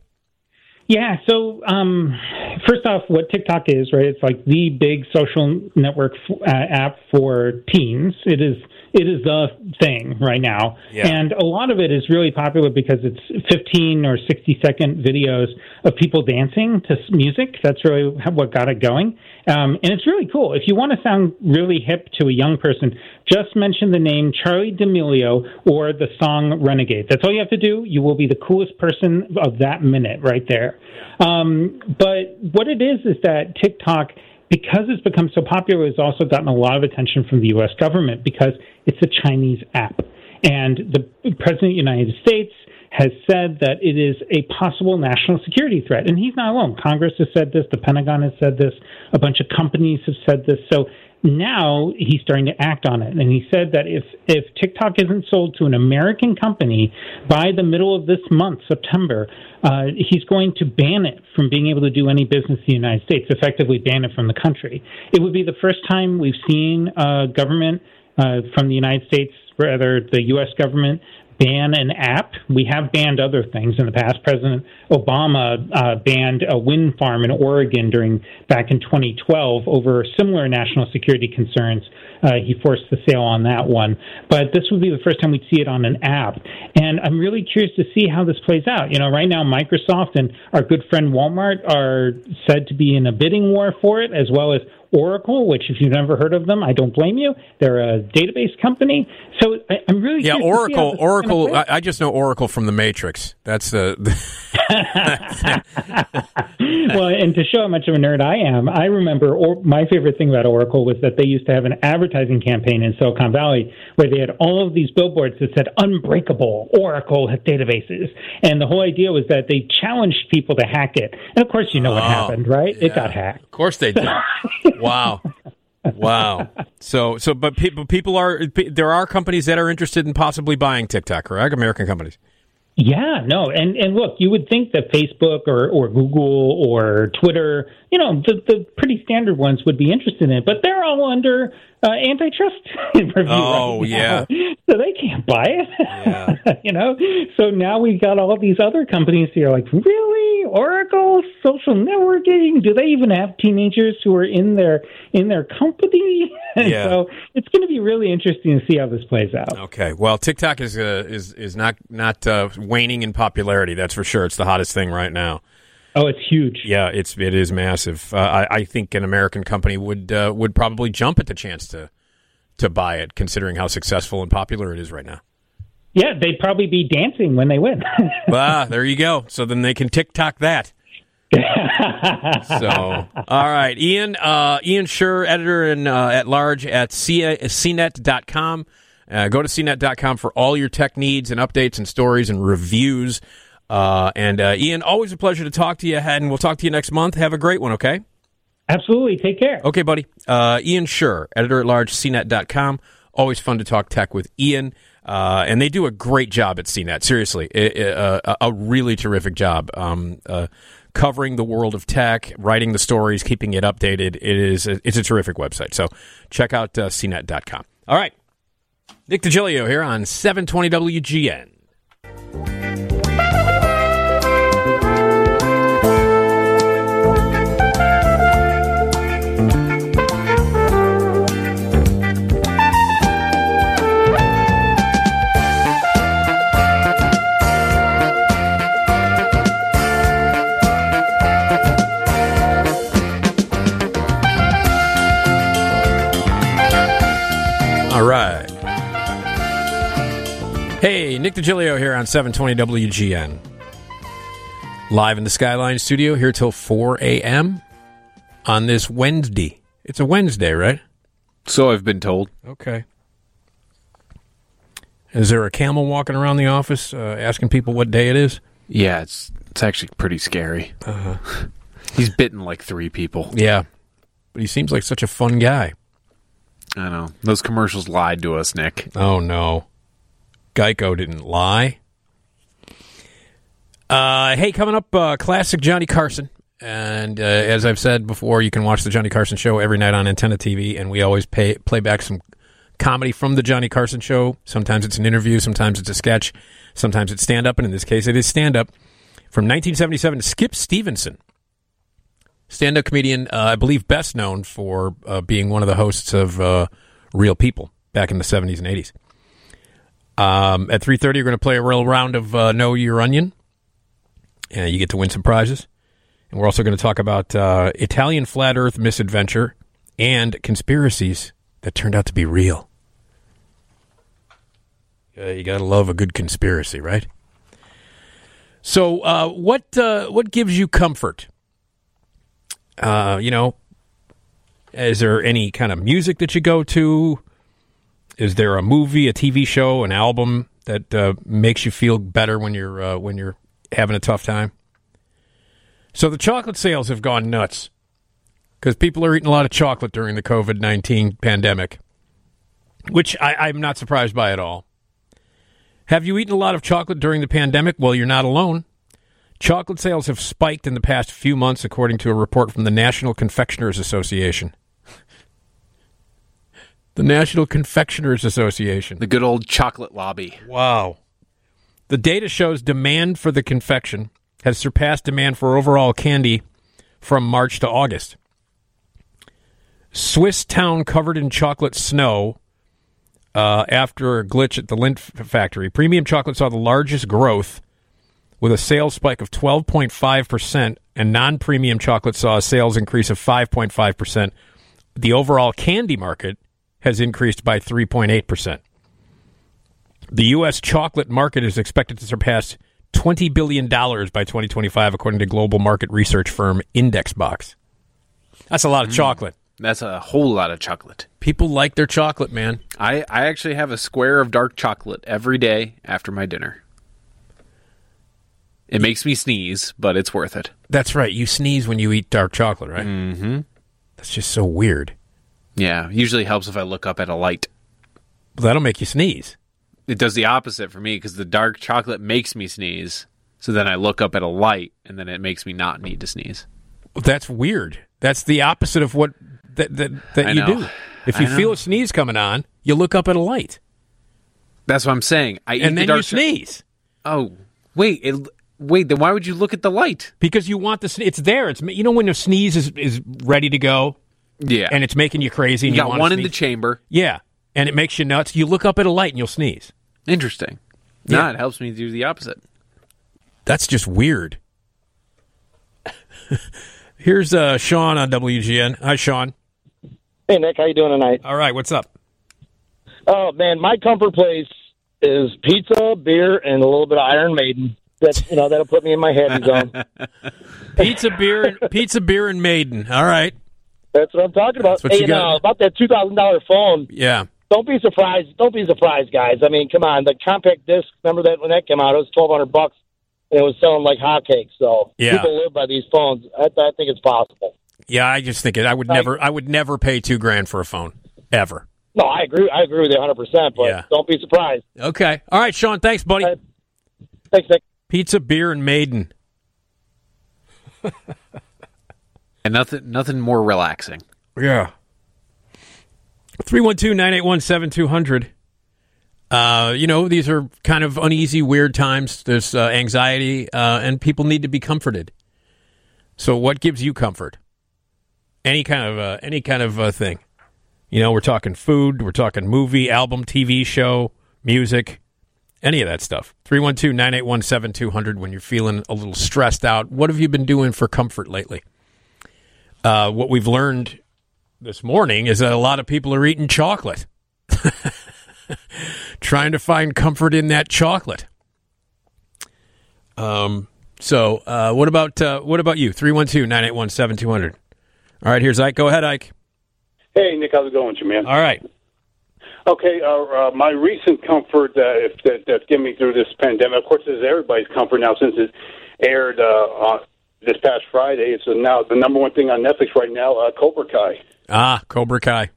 Yeah. So, um, first off, what TikTok is, right? It's like the big social network f- uh, app for teens. It is. It is the thing right now, Yeah. and a lot of it is really popular because it's 15 or 60 second videos of people dancing to music. That's really what got it going, um, and it's really cool. If you want to sound really hip to a young person, just mention the name Charli D'Amelio or the song Renegade. That's all you have to do. You will be the coolest person of that minute right there. Um, but what it is is that TikTok, because it's become so popular, it's also gotten a lot of attention from the U.S. government because it's a Chinese app. And the President of the United States has said that it is a possible national security threat. And he's not alone. Congress has said this, the Pentagon has said this, a bunch of companies have said this. So now he's starting to act on it. And he said that if, if TikTok isn't sold to an American company by the middle of this month, September, uh, he's going to ban it from being able to do any business in the United States, effectively ban it from the country. It would be the first time we've seen uh, government uh, from the United States, rather the U.S. government, ban an app. We have banned other things in the past. President Obama uh, banned a wind farm in Oregon during back in 2012 over similar national security concerns. Uh, he forced the sale on that one, but this would be the first time we'd see it on an app. And I'm really curious to see how this plays out. You know, right now Microsoft and our good friend Walmart are said to be in a bidding war for it, as well as Oracle, which if you've never heard of them, I don't blame you. They're a database company. So I, I'm really Yeah, curious to see how Oracle. Oracle. I, I just know Oracle from the Matrix. That's the. well, and to show how much of a nerd I am, I remember or, my favorite thing about Oracle was that they used to have an advertising campaign in Silicon Valley where they had all of these billboards that said "Unbreakable Oracle databases," and the whole idea was that they challenged people to hack it. And of course, you know what Oh, happened, right? It got hacked. Of course they did. wow. Wow. So so but people people are there are companies that are interested in possibly buying TikTok, correct? American companies. Yeah, no, and and look, you would think that Facebook or or Google or Twitter, you know, the the pretty standard ones would be interested in it, but they're all under uh, antitrust review. Oh, right yeah. so they can't buy it. you know, so now we've got all these other companies who are like, really, Oracle, social networking? Do they even have teenagers who are in their in their company? Yeah. so it's going to be really interesting to see how this plays out. Okay. Well, TikTok is uh, is is not not uh, waning in popularity. That's for sure. It's the hottest thing right now. Oh, it's huge. Yeah, it's it is massive. Uh, I, I think an American company would uh, would probably jump at the chance to to buy it, considering how successful and popular it is right now. Yeah, they'd probably be dancing when they win. ah, there you go. So then they can TikTok that. so, all right, Ian, uh, Ian Sherr, editor and uh, at large at C- cnet.com. Uh, go to cnet.com for all your tech needs and updates and stories and reviews. Uh, and uh, Ian, always a pleasure to talk to you, and we'll talk to you next month. Have a great one, okay? Absolutely. Take care. Okay, buddy. Uh, Ian Sherr, editor at large, cnet.com. Always fun to talk tech with Ian. Uh, and they do a great job at CNET. Seriously, It- it- uh, a, really terrific job um, uh, covering the world of tech, writing the stories, keeping it updated. It is a, it's a terrific website. So check out uh, cnet.com. All right, Nick DiGilio here on 720 WGN. Hey, Nick DiGilio here on 720 WGN. Live in the Skyline studio here till 4 a.m. on this Wednesday. It's a Wednesday, right? So I've been told. Okay. Is there a camel walking around the office uh, asking people what day it is? Yeah, it's it's actually pretty scary. Uh-huh. He's bitten like three people. Yeah. But he seems like such a fun guy. I know. Those commercials lied to us, Nick. Oh, no. Geico didn't lie. Uh, hey, coming up, uh, classic Johnny Carson. And uh, as I've said before, you can watch the Johnny Carson show every night on Antenna TV, and we always pay, play back some comedy from the Johnny Carson show. Sometimes it's an interview, sometimes it's a sketch, sometimes it's stand up, and in this case, it is stand up from 1977. Skip Stephenson, stand up comedian, uh, I believe best known for uh, being one of the hosts of uh, Real People back in the 70s and 80s. Um, at 3.30, we're going to play a real round of uh, Know Your Onion. And you get to win some prizes. And we're also going to talk about uh, Italian flat earth misadventure and conspiracies that turned out to be real. Uh, you got to love a good conspiracy, right? So, uh, what uh, what gives you comfort? Uh, you know, is there any kind of music that you go to? Is there a movie, a TV show, an album that uh, makes you feel better when you're uh, when you're having a tough time? So the chocolate sales have gone nuts because people are eating a lot of chocolate during the COVID nineteen pandemic, which I, I'm not surprised by at all. Have you eaten a lot of chocolate during the pandemic? Well, you're not alone. Chocolate sales have spiked in the past few months, according to a report from the National Confectioners Association. The National Confectioners Association. The good old chocolate lobby. Wow. The data shows demand for the confection has surpassed demand for overall candy from March to August. Swiss town covered in chocolate snow uh, after a glitch at the Lindt factory. Premium chocolate saw the largest growth with a sales spike of 12.5%, and non premium chocolate saw a sales increase of 5.5%. The overall candy market has increased by 3.8%. The U.S. chocolate market is expected to surpass $20 billion by 2025, according to global market research firm Indexbox. That's a lot of chocolate. That's a whole lot of chocolate. People like their chocolate, man. I, I actually have a square of dark chocolate every day after my dinner. It makes me sneeze, but it's worth it. That's right. You sneeze when you eat dark chocolate, right? Mm-hmm. That's just so weird. Yeah, usually helps if I look up at a light. Well, that'll make you sneeze. It does the opposite for me because the dark chocolate makes me sneeze. So then I look up at a light, and then it makes me not need to sneeze. That's weird. That's the opposite of what that that, that you do. If you feel a sneeze coming on, you look up at a light, That's what I'm saying. I eat and the then dark you sneeze Oh, wait, it, wait. Then why would you look at the light? because you want the. sne- It's there. It's you know when the sneeze is is ready to go, Yeah, and it's making you crazy. And you you, got wanna one in the chamber. yeah, and it makes you nuts. You look up at a light and you'll sneeze. Interesting. Yeah. Nah, it helps me do the opposite. That's just weird. Here's uh, Sean on WGN. Hi, Sean. Hey Nick, how you doing tonight? All right, what's up? Oh man, my comfort place is pizza, beer, and a little bit of Iron Maiden. That you know that'll put me in my happy zone. Pizza, beer, and, pizza, beer, and Maiden. All right. That's what I'm talking about. That's what hey, you and, got. uh, about that two thousand dollar phone. Yeah. Don't be surprised. Don't be surprised, guys. I mean, come on. The compact disc. Remember that when that came out? It was twelve hundred bucks, and it was selling like hotcakes. So Yeah. people live by these phones. I, I think it's possible. Yeah, I just think it. I would never. I would never pay two grand for a phone ever. No, I agree. I agree with you 100. percent But Yeah. don't be surprised. Okay. All right, Sean. Thanks, buddy. Thanks, Nick. Pizza, beer, and Maiden. And nothing, nothing more relaxing. Yeah. 312 981 7200. Uh, you know, these are kind of uneasy, weird times. There's uh, anxiety, uh, and people need to be comforted. So, what gives you comfort? Any kind of uh, any kind of uh, thing. You know, we're talking food, we're talking movie, album, TV show, music, any of that stuff. 312 981 7200 when you're feeling a little stressed out. What have you been doing for comfort lately? Uh, what we've learned this morning is that a lot of people are eating chocolate. trying to find comfort in that chocolate. Um. So, uh, what about uh, what about you? 312-981-7200. All right, here's Ike. Go ahead, Ike. Hey, Nick, how's it going, with you, man? All right. Okay, uh, uh, my recent comfort uh, if, that, that's getting me through this pandemic, of course, is everybody's comfort now since it aired uh, on this past Friday. It's now the number one thing on Netflix right now, uh, Cobra Kai. Ah, Cobra Kai,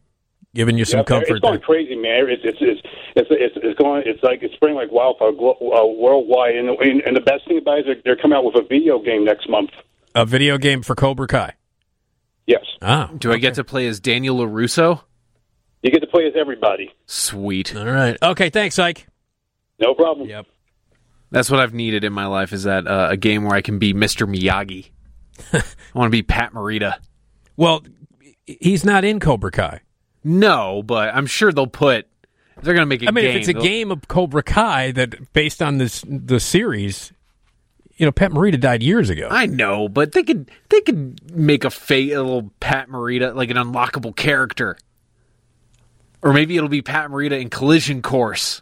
giving you some Yep, comfort. It's going there. crazy, man. It's it's it's it's it's, it's going. It's like it's spreading like wildfire glo- uh, worldwide. And, and and the best thing about it is they're, they're coming out with a video game next month. A video game for Cobra Kai. Yes. Ah, Do I get to play as Daniel LaRusso? You get to play as everybody. Sweet. All right. Okay, thanks, Ike. No problem. Yep. That's what I've needed in my life is that uh, a game where I can be Mr. Miyagi. I want to be Pat Morita. Well, he's not in Cobra Kai. No, but I'm sure they'll put. They're going to make a I mean, game. if it's a they'll- game of Cobra Kai that based on this the series, you know, Pat Morita died years ago. I know, but they could they could make a fate a little Pat Morita like an unlockable character, or maybe it'll be Pat Morita in Collision Course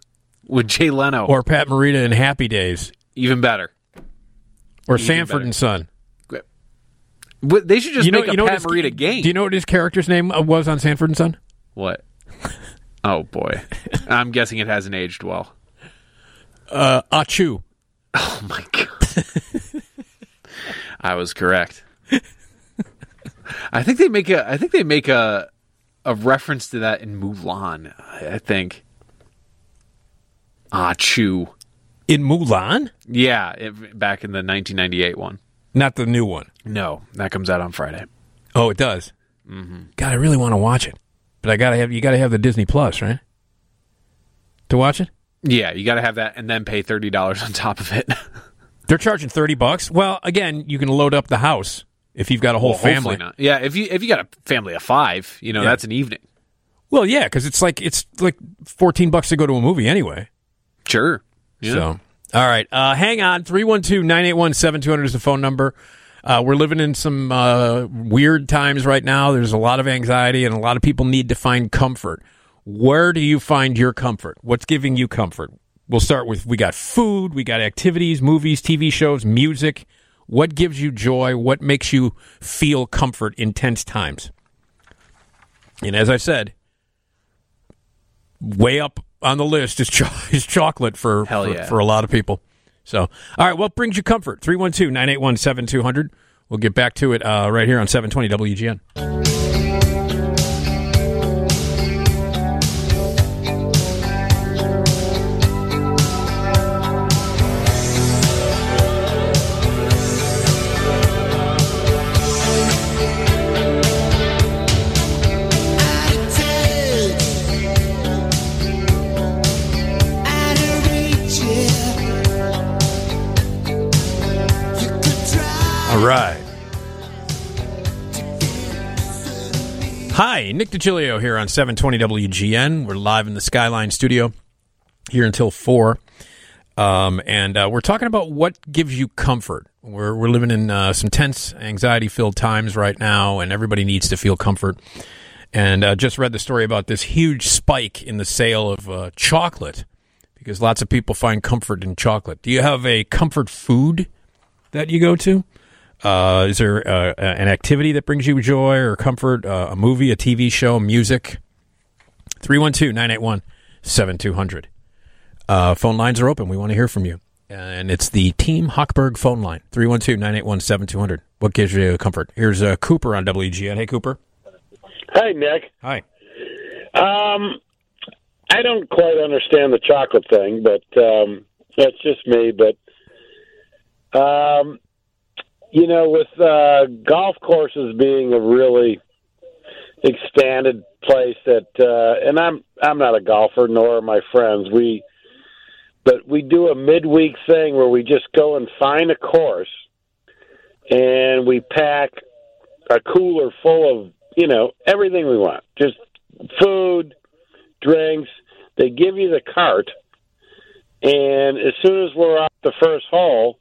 with Jay Leno, or Pat Morita in Happy Days, even better. or Even Sanford better. and Son. But they should just you know, make a you know Pat his, Morita game. Do you know what his character's name uh, was on Sanford and Son? What? Oh boy, I'm guessing it hasn't aged well. Uh, Achu. Oh my god, I was correct. I think they make a. I think they make a a reference to that in Mulan. I think. Ah, Chu. In Mulan? Yeah, it, back in the 1998 one. Not the new one. No, that comes out on Friday. Oh, it does. Mm-hmm. God, I really want to watch it, but I gotta have you gotta have the Disney Plus, right? To watch it. Yeah, you got to have that and then pay thirty dollars on top of it. They're charging thirty bucks. Well, again, you can load up the house if you've got a whole Well, family. not. Yeah, if you if you got a family of five, you know Yeah. that's an evening. Well, yeah, because it's like it's like fourteen bucks to go to a movie anyway. Sure. Yeah. So, all right, uh, hang on. 312-981-7200 is the phone number. Uh, we're living in some uh, weird times right now. There's a lot of anxiety, and a lot of people need to find comfort. Where do you find your comfort? What's giving you comfort? We'll start with we got food, we got activities, movies, TV shows, music. What gives you joy? What makes you feel comfort in tense times? And as I said, way up on the list is, cho- is chocolate for, for, yeah. for a lot of people. So, all right, what brings you comfort? 312 981 7200. We'll get back to it uh, right here on 720 WGN. Hi, Nick DiGilio here on 720 WGN. We're live in the Skyline studio here until 4. Um, and uh, we're talking about what gives you comfort. We're, we're living in uh, some tense, anxiety filled times right now, and everybody needs to feel comfort. And uh, just read the story about this huge spike in the sale of uh, chocolate because lots of people find comfort in chocolate. Do you have a comfort food that you go to? Uh, is there uh, an activity that brings you joy or comfort? Uh, a movie, a TV show, music? 312 981 7200. Uh, Phone lines are open. We want to hear from you. And it's the Team Hochberg phone line 312 981 7200. What gives you comfort? Here's uh, Cooper on WGN. Hey, Cooper. Hi, Nick. Hi. Um, I don't quite understand the chocolate thing, but um, that's just me. But um, you know, with uh, golf courses being a really expanded place that, uh, and I'm I'm not a golfer, nor are my friends. We, but we do a midweek thing where we just go and find a course, and we pack a cooler full of you know everything we want, just food, drinks. They give you the cart, and as soon as we're off the first hole,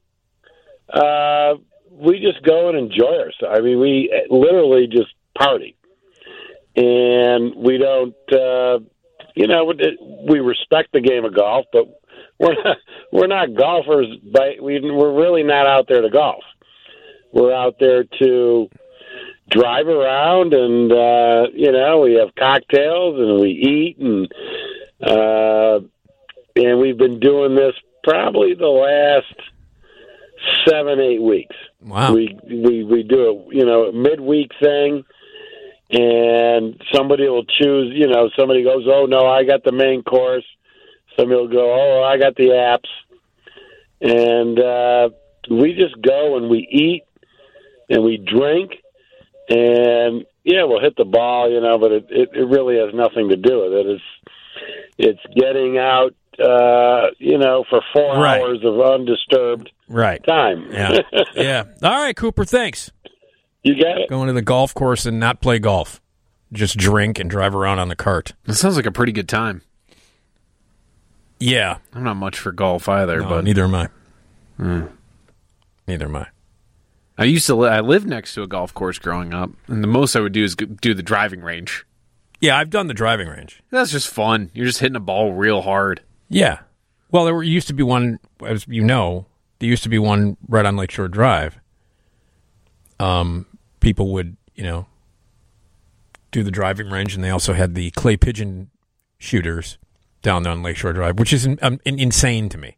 uh, we just go and enjoy ourselves. I mean, we literally just party, and we don't. Uh, you know, we respect the game of golf, but we're not, we're not golfers. By we, we're really not out there to golf. We're out there to drive around, and uh, you know, we have cocktails and we eat, and uh, and we've been doing this probably the last seven, eight weeks. Wow. We we we do a you know midweek thing, and somebody will choose. You know, somebody goes, "Oh no, I got the main course." Somebody will go, "Oh, I got the apps," and uh, we just go and we eat and we drink, and yeah, we'll hit the ball, you know, but it it, it really has nothing to do with it. It's it's getting out, uh, you know, for four Right. hours of undisturbed Right. time. Yeah. yeah. All right, Cooper. Thanks. You got it. Going to the golf course and not play golf. Just drink and drive around on the cart. That sounds like a pretty good time. Yeah. I'm not much for golf either, No, but neither am I. Hmm. Neither am I. I used to. Li- I lived next to a golf course growing up, and the most I would do is go- do the driving range. Yeah, I've done the driving range. That's just fun. You're just hitting a ball real hard. Yeah. Well, there were, used to be one, as you know, there used to be one right on Lakeshore Drive. Um, people would, you know, do the driving range, and they also had the clay pigeon shooters down there on Lakeshore Drive, which is um, insane to me.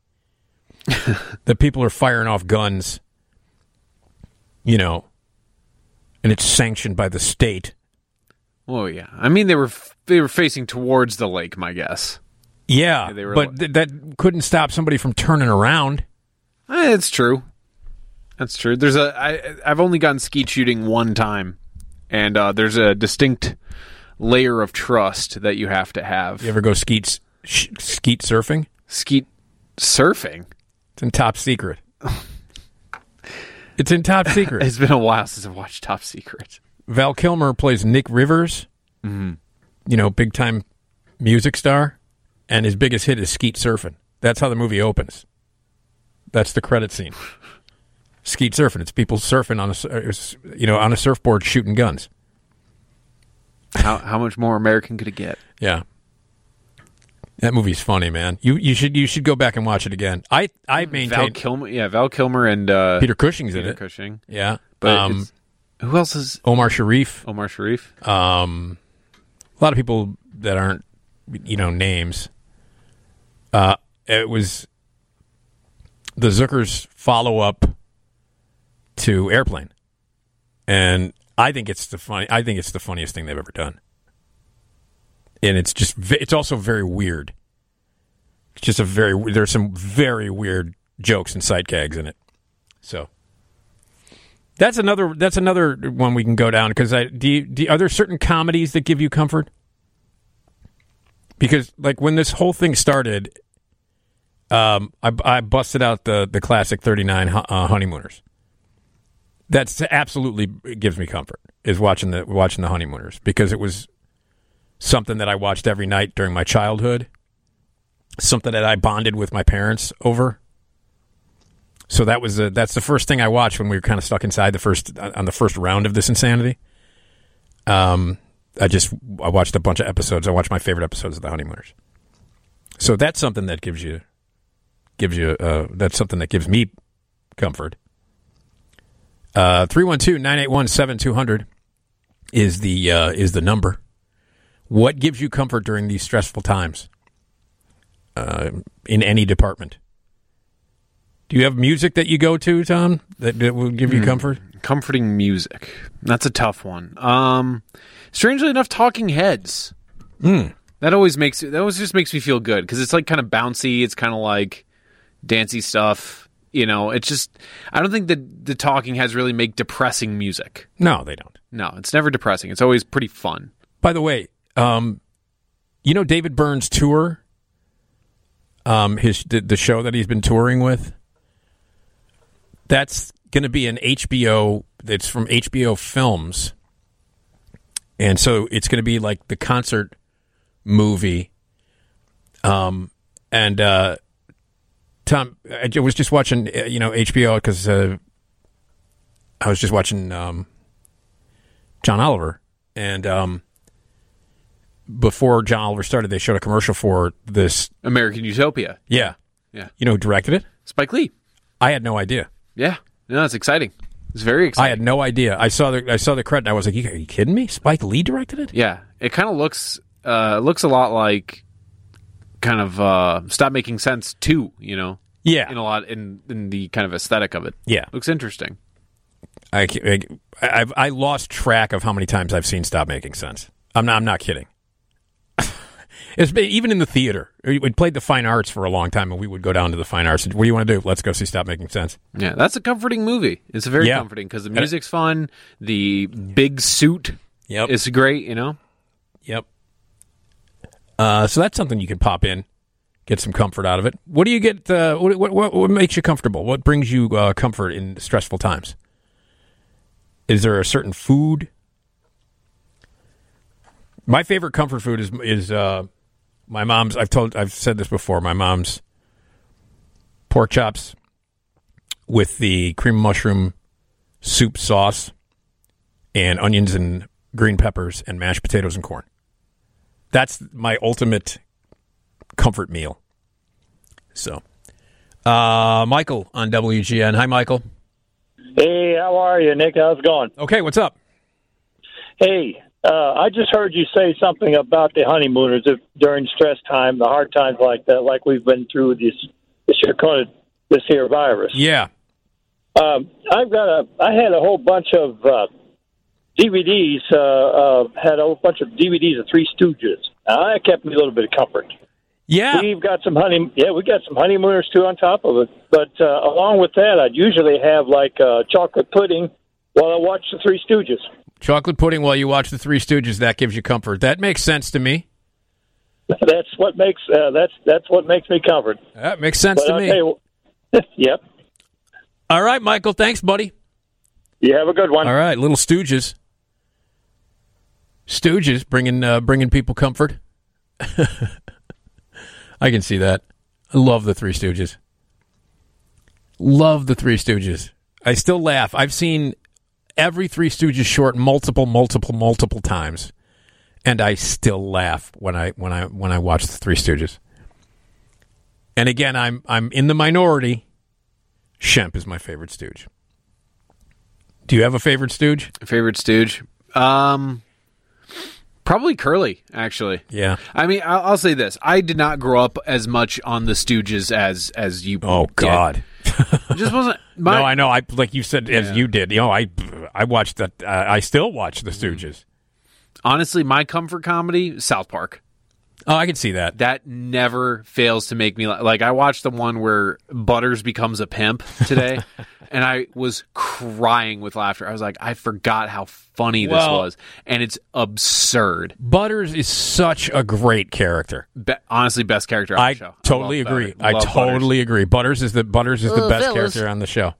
the people are firing off guns, you know, and it's sanctioned by the state. Oh yeah. I mean, they were they were facing towards the lake. My guess. Yeah, Yeah, they were but th- that couldn't stop somebody from turning around. Eh, it's true. That's true. There's a. I, I've only gotten skeet shooting one time, and uh, there's a distinct layer of trust that you have to have. You ever go skeet sh- skeet surfing? Skeet surfing. It's in top secret. it's in top secret. It's been a while since I've watched Top Secret. Val Kilmer plays Nick Rivers, Mhm. you know, big time music star, and his biggest hit is skeet surfing. That's how the movie opens. That's the credit scene. Skeet surfing. It's people surfing on a, uh, you know, on a surfboard shooting guns. How how much more American could it get? Yeah. That movie's funny, man. You you should you should go back and watch it again. I I maintain Val Kilmer. Yeah, Val Kilmer and uh, Peter Cushing's in it. Peter. Cushing. Yeah. But Um, who else is Omar Sharif. Omar Sharif? Um, a lot of people that aren't, you know, names. Uh, it was the Zuckers follow up to Airplane, and I think it's the funny. I think it's the funniest thing they've ever done, and it's just it's also very weird. It's just a very there's some very weird jokes and sight gags in it, so. That's another. That's another one we can go down because I do, you, do. Are there certain comedies that give you comfort? Because like when this whole thing started, um, I, I busted out the the classic thirty nine uh, honeymooners. That's absolutely gives me comfort is watching the watching the honeymooners because it was something that I watched every night during my childhood, something that I bonded with my parents over. So that was the, that's the first thing I watched when we were kind of stuck inside the first on the first round of this insanity. Um, I just I watched a bunch of episodes. I watched my favorite episodes of The Honeymooners. So that's something that gives you gives you uh, that's something that gives me comfort. Uh 312-981-7200 is the uh, is the number. What gives you comfort during these stressful times? Uh, in any department. Do you have music that you go to, Tom, that, that will give you Hmm. comfort? Comforting music. That's a tough one. Um, strangely enough, Talking Heads. Hmm. That always makes that always just makes me feel good because it's like kind of bouncy. It's kind of like dancey stuff. You know, it's just I don't think that the Talking Heads really make depressing music. No, they don't. No, it's never depressing. It's always pretty fun. By the way, um, you know David Byrne's tour, um, his the, the show that he's been touring with. That's going to be an HBO. It's from HBO Films, and so it's going to be like the concert movie. Um, and uh, Tom, I was just watching, uh, you know, HBO because uh, I was just watching um, John Oliver, and um, before John Oliver started, they showed a commercial for this. American Utopia. Yeah, Yeah. you know who directed it? Spike Lee. I had no idea. Yeah. No, it's exciting. It's very exciting. I had no idea. I saw the I saw the credit. and I was like, "Are you kidding me? Spike Lee directed it?" Yeah, it kind of looks uh, looks a lot like kind of uh, stop making sense too. You know, Yeah. in a lot in in the kind of aesthetic of it. Yeah. looks interesting. I, I I've I lost track of how many times I've seen Stop Making Sense. I'm not I'm not kidding. it's been, even in the theater. We played the fine arts for a long time, and we would go down to the fine arts. and, What do you want to do? Let's go see Stop Making Sense. Yeah, that's a comforting movie. It's very Yeah. comforting because the music's fun. The big suit Yep. is great. You know, Yep. Uh, so that's something you can pop in, get some comfort out of it. What do you get? Uh, what, what, what, makes you comfortable? What brings you uh, comfort in stressful times? Is there a certain food? My favorite comfort food is is uh, my mom's. I've told, I've said this before. My mom's pork chops with the cream mushroom soup sauce and onions and green peppers and mashed potatoes and corn. That's my ultimate comfort meal. So, uh, Michael on WGN. Hi, Michael. Hey, how are you, Nick? How's it going? Okay, what's up? Hey, uh, I just heard you say something about the honeymooners if, during stress time, the hard times like that, like we've been through this this year, this here virus. Yeah. Um, I've got a. I had a whole bunch of uh, DVDs. Uh, uh, had a whole bunch of DVDs of Three Stooges. Now, that kept me a little bit of comfort. Yeah, we've got some honey. Yeah, we got some honeymooners too on top of it. But uh, along with that, I'd usually have like uh, chocolate pudding while I watch the Three Stooges. Chocolate pudding while you watch the Three Stooges. That gives you comfort. That makes sense to me. That's what makes uh, that's that's what makes me comfort. That makes sense But to I'll me. you yep. All right, Michael. Thanks, buddy. You have a good one. All right, little Stooges. Stooges bringing uh, bringing people comfort. I can see that. I love the Three Stooges. Love the Three Stooges. I still laugh. I've seen every Three Stooges short multiple, multiple, multiple times, and I still laugh when I when I when I watch the Three Stooges. And again, I'm I'm in the minority. Shemp is my favorite Stooge. Do you have a favorite Stooge? favorite Stooge. Um, probably Curly. Actually, Yeah. I mean, I'll, I'll say this: I did not grow up as much on the Stooges as as you. Oh did. God. Just wasn't. My, no, I know. I like you said as Yeah. you did. You know, I I watched that. Uh, I still watch the Stooges. honestly, my comfort comedy, South Park. Oh, I can see that. That never fails to make me la- like. I watched the one where Butters becomes a pimp today, and I was crying with laughter. I was like, I forgot how funny this Well- was, and it's absurd. Butters is such a great character. Be- honestly, best character on I the show. totally love agree. I Love totally agree. Butters is the Butters is the Uh, best fellas. character on the show.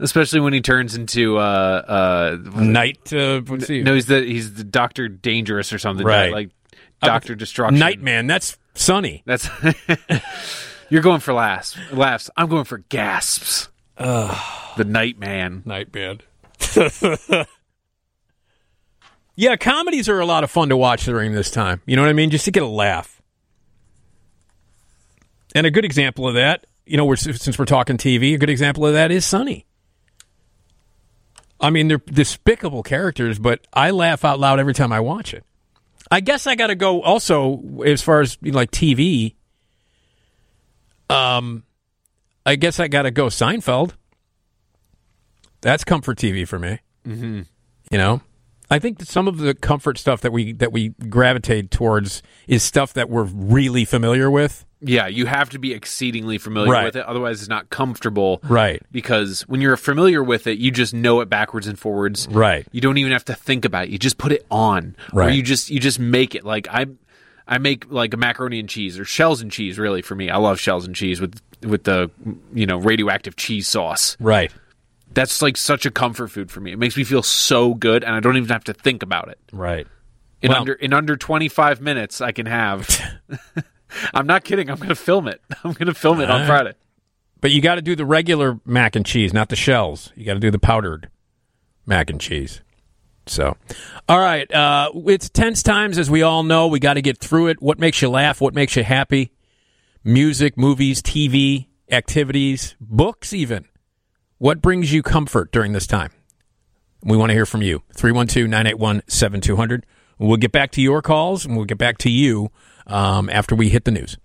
especially when he turns into uh uh Night. Uh, let's no he's the he's the Doctor Dangerous or something Right. like Uh, Doctor Destruction Nightman. That's Sunny. That's you're going for laughs laughs. I'm going for gasps. The Nightman. Nightman. yeah, comedies are a lot of fun to watch during this time. You know what I mean? Just to get a laugh. And a good example of that, you know, we're, since we're talking TV, a good example of that is Sunny. I mean, they're despicable characters, but I laugh out loud every time I watch it. I guess I got to go also as far as you know, like TV. Um, I guess I got to go Seinfeld. That's comfort TV for me. Mm-hmm. You know, I think that some of the comfort stuff that we that we gravitate towards is stuff that we're really familiar with. Yeah, you have to be exceedingly familiar Right. with it, otherwise it's not comfortable. Right. Because when you're familiar with it, you just know it backwards and forwards. Right. You don't even have to think about it. You just put it on. Or Right. you just you just make it. Like I I make like a macaroni and cheese or shells and cheese really for me. I love shells and cheese with with the you know radioactive cheese sauce. Right. That's like such a comfort food for me. It makes me feel so good and I don't even have to think about it. Right. In Well- under in under 25 minutes I can have I'm not kidding. I'm going to film it. I'm going to film it on. Friday. But you got to do the regular mac and cheese, not the shells. You got to do the powdered mac and cheese. So, all right, uh, it's tense times, as we all know. We got to get through it. What makes you laugh? What makes you happy? Music, movies, TV, activities, books, even. What brings you comfort during this time? We want to hear from you. 312 981 7200. We'll get back to your calls and we'll get back to you um, after we hit the news.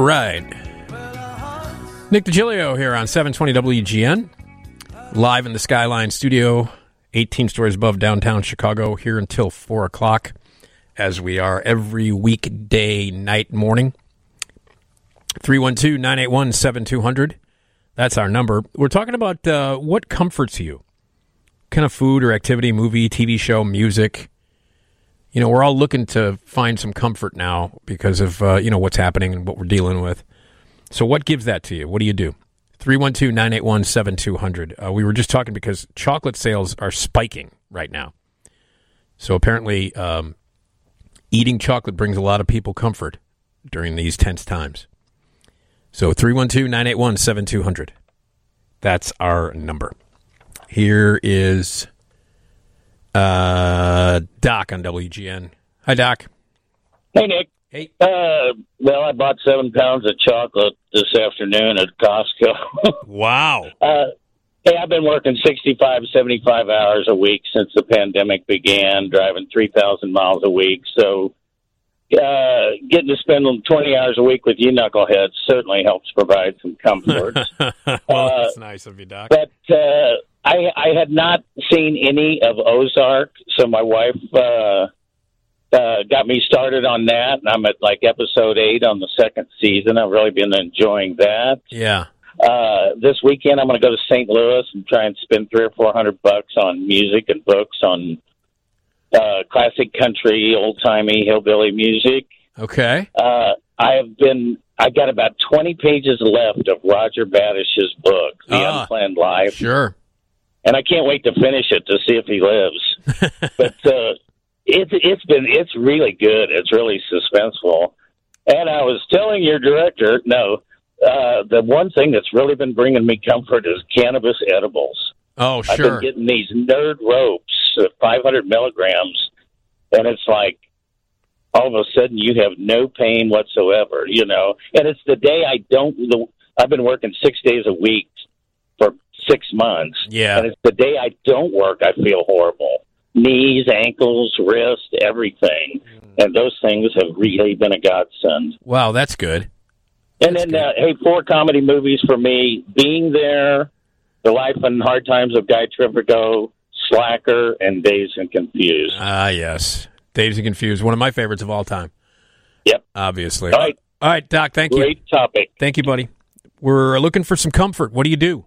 Right. Nick Digilio here on 720 WGN. Live in the Skyline studio, 18 stories above downtown Chicago, here until 4 o'clock, as we are every weekday night morning. 312 981 7200. That's our number. We're talking about uh, what comforts you. Kind of food or activity, movie, TV show, music. You know, we're all looking to find some comfort now because of, uh, you know, what's happening and what we're dealing with. So, what gives that to you? What do you do? 312 981 7200. Uh, We were just talking because chocolate sales are spiking right now. So, apparently, um, eating chocolate brings a lot of people comfort during these tense times. So, 312 981 7200. That's our number. Here is uh, Doc on WGN. Hi, Doc. Hey, Nick. Hey. Uh, well, I bought seven pounds of chocolate this afternoon at Costco. wow. Uh, hey, I've been working 65, 75 hours a week since the pandemic began, driving 3,000 miles a week. So, uh, getting to spend 20 hours a week with you knuckleheads certainly helps provide some comfort. well, that's nice of you, Doc. but uh, I I had not seen any of Ozark, so my wife uh, uh, got me started on that, and I'm at like episode eight on the second season. I've really been enjoying that. Yeah. Uh, this weekend, I'm going to go to St. Louis and try and spend three or four hundred bucks on music and books on uh, classic country, old timey hillbilly music. Okay. Uh, I have been. I've got about twenty pages left of Roger Badesch's book, The Ah, Unplanned Life Sure. And I can't wait to finish it to see if he lives. but uh, it's it's been it's really good. It's really suspenseful. And I was telling your director, no, uh, the one thing that's really been bringing me comfort is cannabis edibles. Oh, sure. I've been getting these nerd ropes, uh, 500 milligrams, and it's like all of a sudden you have no pain whatsoever, you know. And it's the day I don't. The, I've been working six days a week six months, Yeah. and it's the day I don't work I feel horrible. Knees, ankles, wrist, everything, and those things have really been a godsend. Wow, that's good. And then, uh, hey, four comedy movies for me: Being There, The Life and Hard Times of Guy Terrifico, Slacker, and Dazed and Confused. Ah, yes. Dazed and Confused, one of my favorites of all time. Yep. Obviously. All right. All right, Doc, thank you. Great topic. Thank you, buddy. We're looking for some comfort. What do you do?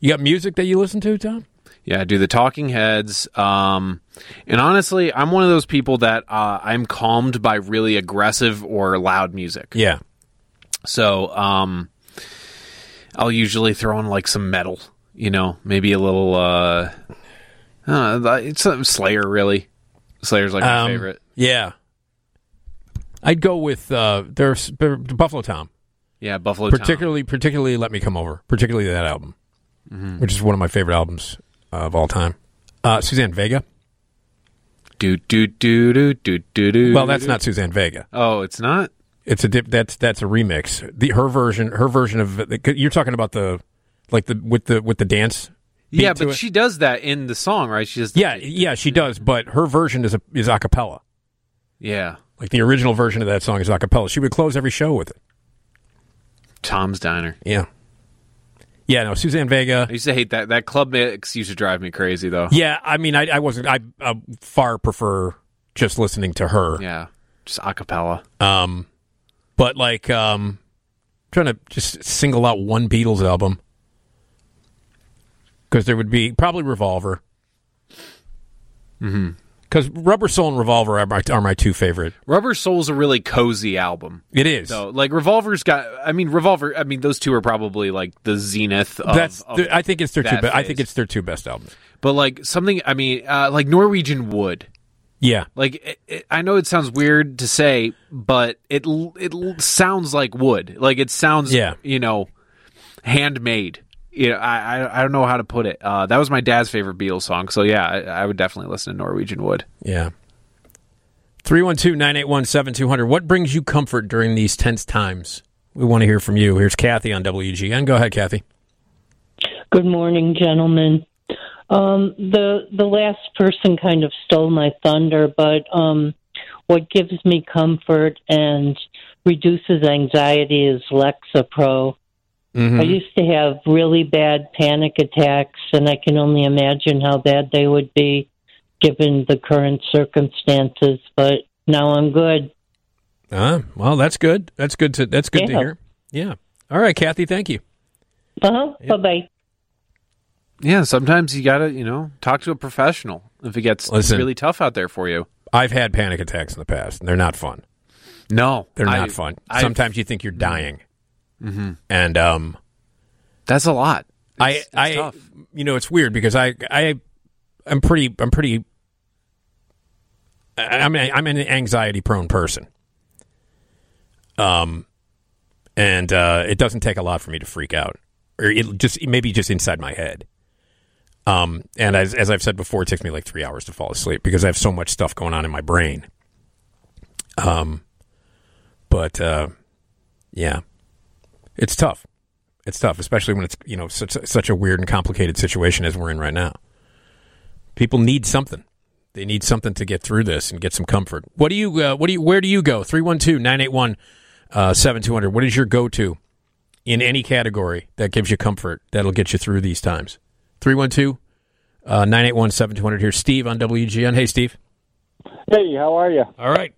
You got music that you listen to, Tom? Yeah, I do the Talking Heads. Um, and honestly, I'm one of those people that uh, I'm calmed by really aggressive or loud music. Yeah. So um, I'll usually throw on like some metal, you know, maybe a little. Uh, I it's uh, Slayer, really. Slayer's like my Um, favorite. Yeah. I'd go with uh, there's Buffalo Tom. Yeah, Buffalo Tom. particularly particularly Let Me Come Over, particularly that album, Mhm. which is one of my favorite albums of all time. Uh, Suzanne Vega. Do do do do do do do. Well, that's not Suzanne Vega. Oh, it's not. It's a dip. That's that's a remix. The her version, her version of you're talking about the like the with the with the dance. Yeah, but she does that in the song, right? She does. yeah yeah she does, but her version is a is a cappella. Yeah. Like the original version of that song is a cappella. She would close every show with it. Tom's Diner. Yeah. Yeah, no, Suzanne Vega. I used to hate that. That club mix used to drive me crazy, though. Yeah, I mean, I, I wasn't. I, I far prefer just listening to her. Yeah, just a cappella. Um, But like, um, trying to just single out one Beatles album because there would be probably Revolver. Mm-hmm. Because Rubber Soul and Revolver are my, are my two favorite. Rubber Soul's a really cozy album. It is. So, like Revolver's got. I mean, Revolver. I mean, those two are probably like the zenith. Of, That's of the- I think it's their two. Be- I think it's their two best albums. But like something. I mean, uh, like Norwegian Wood. Yeah. Like it, it, I know it sounds weird to say, but it it sounds like wood. Like it sounds. Yeah. You know, handmade. You know, I, I I don't know how to put it. Uh, that was my dad's favorite Beatles song. So yeah, I, I would definitely listen to Norwegian Wood. Yeah. 312 981 7200. What brings you comfort during these tense times? We want to hear from you. Here's Kathy on WGN. Go ahead, Kathy. Good morning, gentlemen. Um, the the last person kind of stole my thunder, but um, what gives me comfort and reduces anxiety is Lexapro. Mm-hmm. I used to have really bad panic attacks, and I can only imagine how bad they would be given the current circumstances. But now I'm good. Uh, well, that's good. That's good to that's good to hear. Yeah. All right, Kathy, thank you. Uh huh. Bye bye. Yeah, sometimes you gotta you know talk to a professional if it gets Listen. really tough out there for you. I've had panic attacks in the past, and they're not fun. No, They're not I- fun. I've- Sometimes you think you're dying. Mhm. And um That's a lot. I It's- it's I tough. you know, it's weird because I I I'm pretty I'm pretty I- I'm a, I'm an anxiety prone person. Um and uh it doesn't take a lot for me to freak out. Or it just maybe just inside my head. Um and as as I've said before, it takes me like 3 hours to fall asleep because I have so much stuff going on in my brain. Um but uh yeah. It's tough. It's tough, especially when it's you know such such a weird and complicated situation as we're in right now. People need something. They need something to get through this and get some comfort. What do you? Uh, what do you? Where do you go? 312-981-7200. uh, What is your go to in any category that gives you comfort? That'll get you through these times. 312 uh, 981-7200. Here's Steve on WGN. Hey, Steve. Hey, how are you? All right.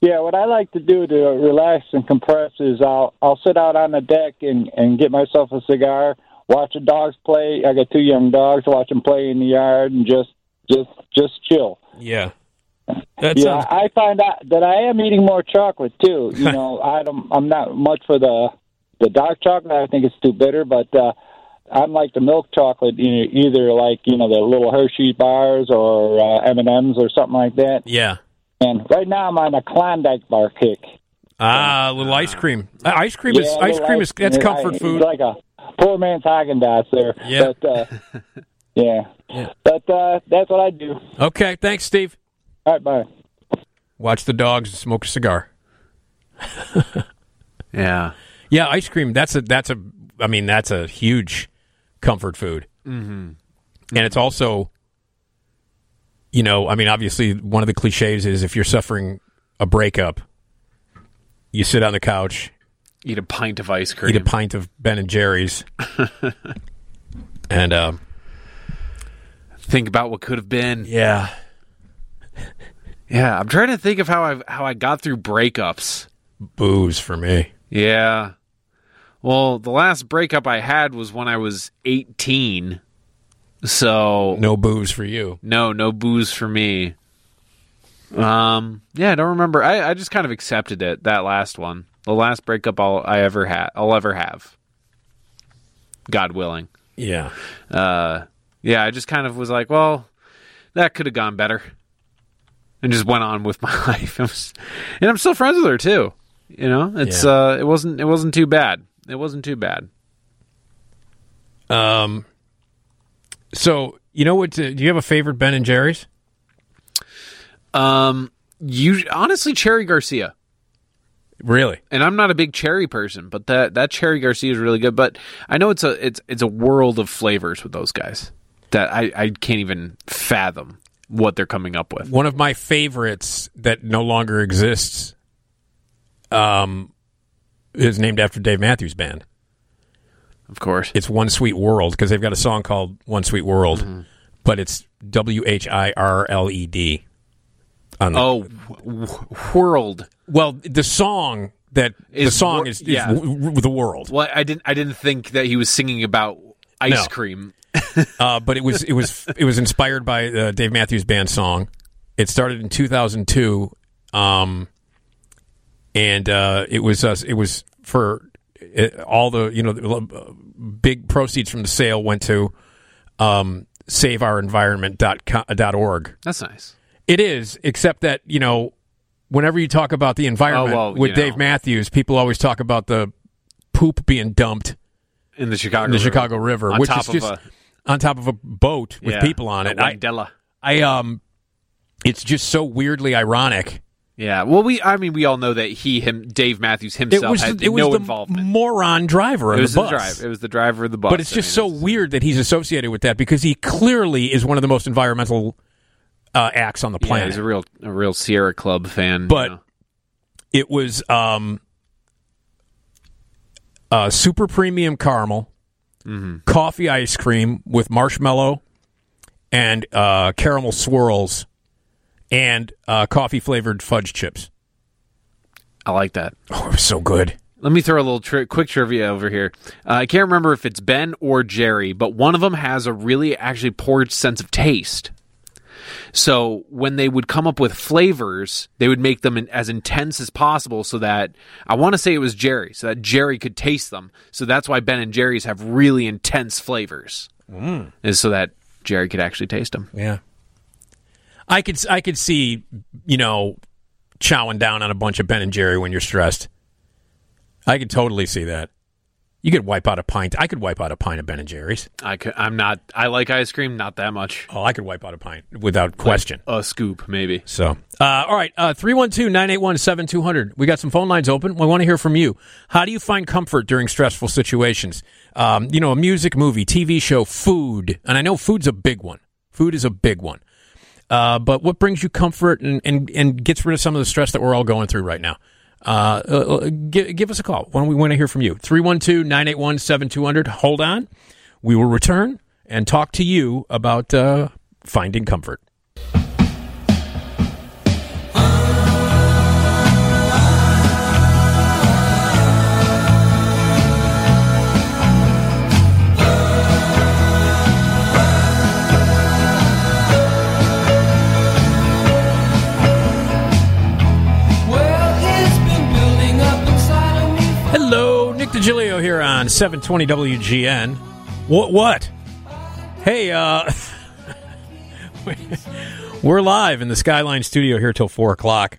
Yeah, what I like to do to relax and compress is I'll I'll sit out on the deck and and get myself a cigar, watch the dogs play. I got two young dogs, watch them play in the yard, and just just just chill. Yeah. That yeah, sounds I find out that I am eating more chocolate too. You know, I don't. I'm not much for the the dark chocolate. I think it's too bitter, but uh, I'm like the milk chocolate. You know, either like you know the little Hershey bars or uh, M and M's or something like that. Yeah. And right now I'm on a Klondike bar kick. Ah, a little ice cream. Uh, ice cream is ice cream I- is that's comfort it's food. like a poor man's Haagen Dazs there. Yeah. But, uh, yeah. But uh, that's what I do. Okay, thanks, Steve. All right, bye. Watch the dogs and smoke a cigar. Yeah. Yeah, ice cream. That's a that's a. I mean, that's a huge comfort food, Mm-hmm. and it's also, you know, I mean, obviously, one of the cliches is if you're suffering a breakup, you sit on the couch, Eat a pint of ice cream. eat a pint of Ben and Jerry's, and um, Think about what could have been. Yeah. Yeah, I'm trying to think of how I how I got through breakups. Booze for me. Yeah. Well, the last breakup I had was when I was 18. So no booze for you. No, no booze for me. Um, yeah, I don't remember. I, I just kind of accepted it. That last one, the last breakup I'll I ever had, I'll ever have. God willing. Yeah. Uh, yeah. I just kind of was like, well, that could have gone better, and just went on with my life. It was, and I'm still friends with her too. You know, it's Yeah. uh, it wasn't it wasn't too bad. It wasn't too bad. Um. So you know what? uh, do you have a favorite Ben and Jerry's? Um, you honestly, Cherry Garcia. Really? And I'm not a big cherry person, but that that Cherry Garcia is really good. But I know it's a it's it's a world of flavors with those guys that I I can't even fathom what they're coming up with. One of my favorites that no longer exists um, is named after Dave Matthews Band. Of course. It's One Sweet World because they've got a song called One Sweet World, Mm-hmm. but it's W H I R L E D. on the- Oh, w- world. Well, the song that the song wor- is, is yeah. w- w- the world. Well, I didn't. I didn't think that he was singing about ice No. cream. uh, but it was it was it was inspired by uh, Dave Matthews Band song. It started in 2002, um, and uh, it was uh, it was for uh, all the you know the, uh, big proceeds from the sale went to um, saveourenvironment.org. That's nice. It is, except that you know, whenever you talk about the environment Oh, well, with Dave know. Matthews, people always talk about the poop being dumped in the Chicago in the River. Chicago River, On which top is of just a- on top of a boat with Yeah, people on it. I, I um, it's just so weirdly ironic. Yeah. Well, we. I mean, we all know that he, him, Dave Matthews himself It was had the, it was no the involvement. moron driver of it was the the, bus. drive. It was the driver of the bus. but it's just so weird that he's associated with that because he clearly is one of the most environmental uh, acts on the Yeah, planet. he's a real, a real Sierra Club fan. but you know. it was um, uh, super premium caramel, Mm-hmm. coffee ice cream with marshmallow and uh, caramel swirls, and uh, coffee flavored fudge chips. I like that. Oh, it was so good. Let me throw a little tri- quick trivia over here. Uh, I can't remember if it's Ben or Jerry, but one of them has a really actually poor sense of taste. So when they would come up with flavors, they would make them in, as intense as possible so that I want to say it was Jerry, so that Jerry could taste them. So that's why Ben and Jerry's have really intense flavors, Mm. is so that Jerry could actually taste them. Yeah. I could I could see you know chowing down on a bunch of Ben and Jerry when you're stressed. I could totally see that. You could wipe out a pint. I could wipe out a pint of Ben and Jerry's. I could, I'm not. I like ice cream, not that much. Oh, I could wipe out a pint without question. a scoop, maybe. So, uh, all right, three one two nine eight one seven two hundred. We got some phone lines open. We want to hear from you. How do you find comfort during stressful situations? Um, you know, a music, movie, TV show, food, and I know food's a big one. Food is a big one. Uh, but what brings you comfort and, and, and gets rid of some of the stress that we're all going through right now? Uh, uh, give, give us a call. Don't we want to hear from you? 312 981 7200. Hold on. We will return and talk to you about uh, finding comfort. Here on 720 WGN. What? What? Hey, uh, we're live in the Skyline studio here till four o'clock.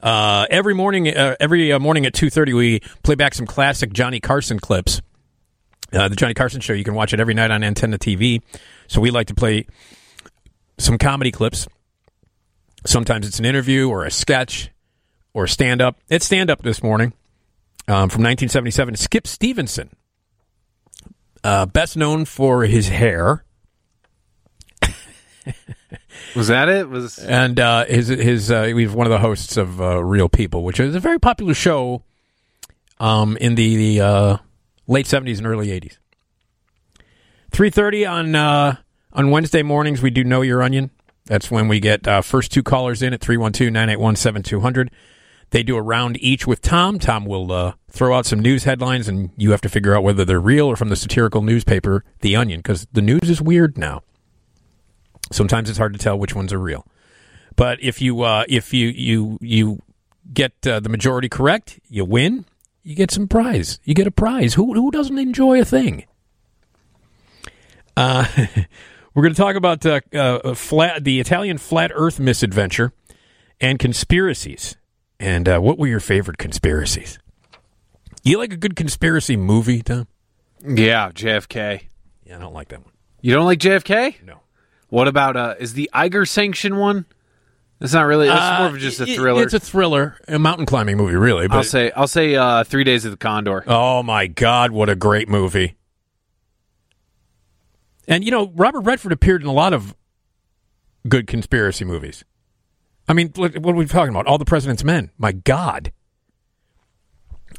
Uh, every morning, uh, every uh, morning at two thirty, we play back some classic Johnny Carson clips. Uh, the Johnny Carson Show. You can watch it every night on Antenna TV. So we like to play some comedy clips. Sometimes it's an interview or a sketch or stand up. It's stand up this morning um, from 1977. Skip Stephenson, uh, best known for his hair. Was that it? Was and uh, his his uh, he's one of the hosts of uh, Real People, which is a very popular show um, in the, the uh, late seventies and early eighties. Three thirty on uh, on Wednesday mornings we do Know Your Onion. That's when we get uh, first two callers in at 312-981-7200. They do a round each with Tom. Tom will uh, throw out some news headlines, and you have to figure out whether they're real or from the satirical newspaper The Onion, because the news is weird now. Sometimes it's hard to tell which ones are real. But if you uh, if you you you get uh, the majority correct, you win. You get some prize. You get a prize. Who who doesn't enjoy a thing? Uh, we're going to talk about uh, uh, flat the Italian flat Earth misadventure and conspiracies. And uh, what were your favorite conspiracies? You like a good conspiracy movie, Tom? Yeah, JFK. Yeah, I don't like that one. You don't like JFK? No. What about uh is the Eiger sanction one? It's not really. It's Uh, more of just a thriller. It's a thriller, a mountain climbing movie, really. But I'll say I'll say uh, Three Days of the Condor. Oh my God, what a great movie! And you know, Robert Redford appeared in a lot of good conspiracy movies. I mean, what are we talking about? All the President's Men. My God!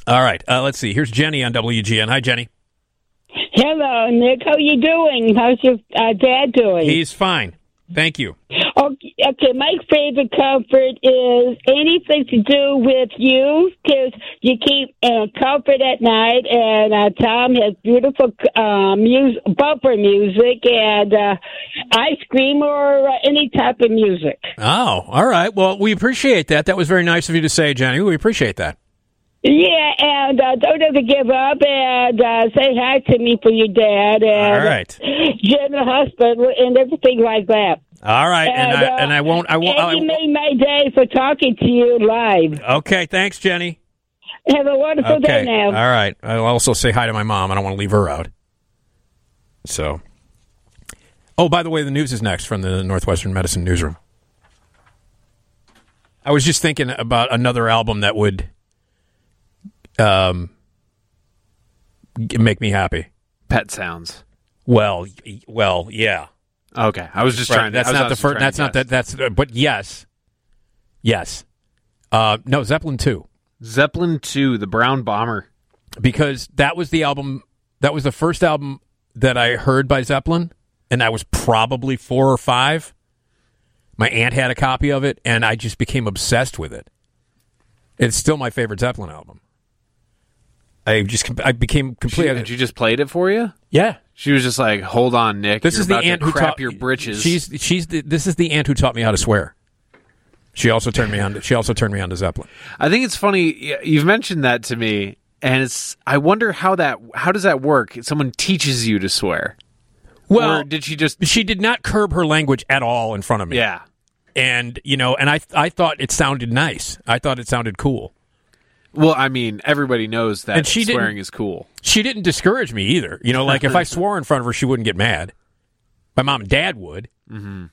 All right, uh, let's see. Here's Jenny on WGN. Hi, Jenny. Hello, Nick. How you doing? How's your uh, dad doing? He's fine. Thank you. Okay, okay, my favorite comfort is anything to do with you because you keep uh, comfort at night, and uh, Tom has beautiful uh, music, bumper music, and uh, ice cream or uh, any type of music. Oh, all right. Well, we appreciate that. That was very nice of you to say, Jenny. We appreciate that. Yeah, and uh, don't ever give up, and uh, say hi to me for your dad, and All right. The hospital, and everything like that. All right, and, I uh, and I won't. I won't. and I, you made my day for talking to you live. okay, thanks, Jenny. Have a wonderful Okay. day now. All right. I'll also say hi to my mom. I don't want to leave her out. So. Oh, by the way, the news is next from the Northwestern Medicine Newsroom. I was just thinking about another album that would um, make me happy. Pet sounds. Well, well, yeah. Okay, I was just Right, trying. To, That's not the first. That's not that. That's. Uh, but yes, yes. Uh, no, Zeppelin two. Zeppelin two, the Brown Bomber. because that was the album that was the first album that I heard by Zeppelin and I was probably 4 or 5 my aunt had a copy of it and I just became obsessed with it it's still my favorite Zeppelin album I just I became completely she just played it for you. yeah She was just like, "Hold on, Nick. this You're is the aunt who taught your britches." she's she's the, this is the aunt who taught me how to swear she also turned me on to, she also turned me on to Zeppelin I think it's funny you've mentioned that to me, and it's. I wonder how that. How does that work? Someone teaches you to swear. Well, Or did she just? she did not curb her language at all in front of me Yeah. and you know, and I I thought it sounded nice. I thought it sounded cool. Well, I mean, everybody knows that And she swearing is cool. She didn't discourage me either. You know, like if I swore in front of her, she wouldn't get mad. My mom and dad would. Mm-hmm.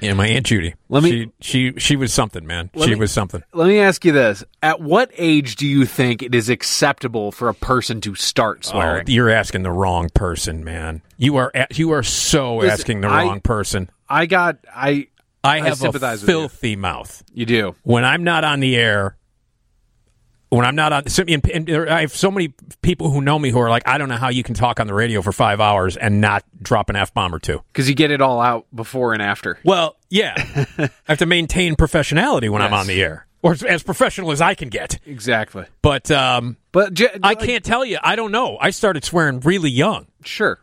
Yeah, my aunt Judy. Let me- She she, she was something, man. She me- was something. Let me ask you this: At what age do you think it is acceptable for a person to start swearing? Oh, you're asking the wrong person, man. You are you are so Listen, asking the I- wrong person. I got. I. I have a with you. filthy mouth. You do. when I'm not on the air, when I'm not on, so- and, and there- I have so many people who know me who are like, I don't know how you can talk on the radio for five hours and not drop an f bomb or two. Because you get it all out before and after. Well, yeah, I have to maintain professionality when I'm on the air, or as, as professional as I can get. Exactly. But um, But j- I can't tell you. I don't know. I started swearing really young, Sure.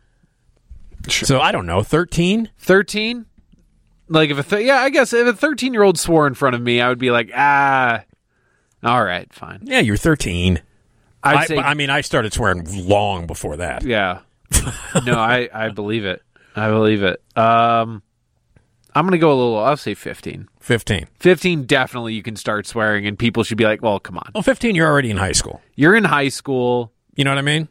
so I don't know. Thirteen. Thirteen. Like if a th- yeah, I guess if a thirteen-year-old swore in front of me, I would be like, ah, all right, fine. Yeah, you're thirteen. I'd I, say, I mean, I started swearing long before that. yeah. no, I I believe it. I believe it. Um, I'm gonna go a little. I'll say fifteen. Fifteen. 15 definitely you can start swearing and people should be like well come on Well, fifteen. You're already in high school. you're in high school You know what I mean?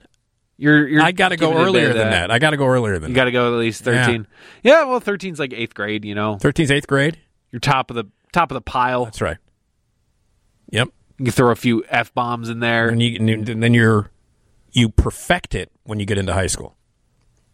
you're, you're I got to go giving it a bit earlier than that. I got to go earlier than that. you got to go at least 13 yeah. well 13's like eighth grade you know 13's eighth grade. you're top of the top of the pile That's right. Yep. you can throw a few f-bombs in there And, you, and then you're you perfect it when you get into high school.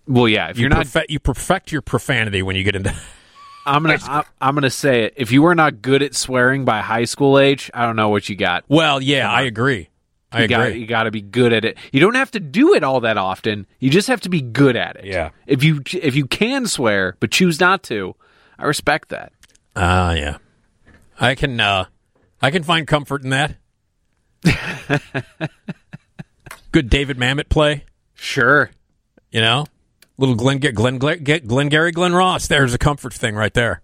well yeah if You you're not you perfect your profanity when you get into. i'm gonna I'm, I'm gonna say it if you are not good at swearing by high school age i don't know what you got Well, yeah, I agree. I you got agree. you got to be good at it. You don't have to do it all that often. You just have to be good at it. Yeah. If you if you can swear but choose not to, I respect that. Ah, yeah. I can uh I can find comfort in that. Good David Mamet play, Sure. you know. Little Glenn Glenn Glenn, Glengarry Glen Ross. There's a comfort thing right there.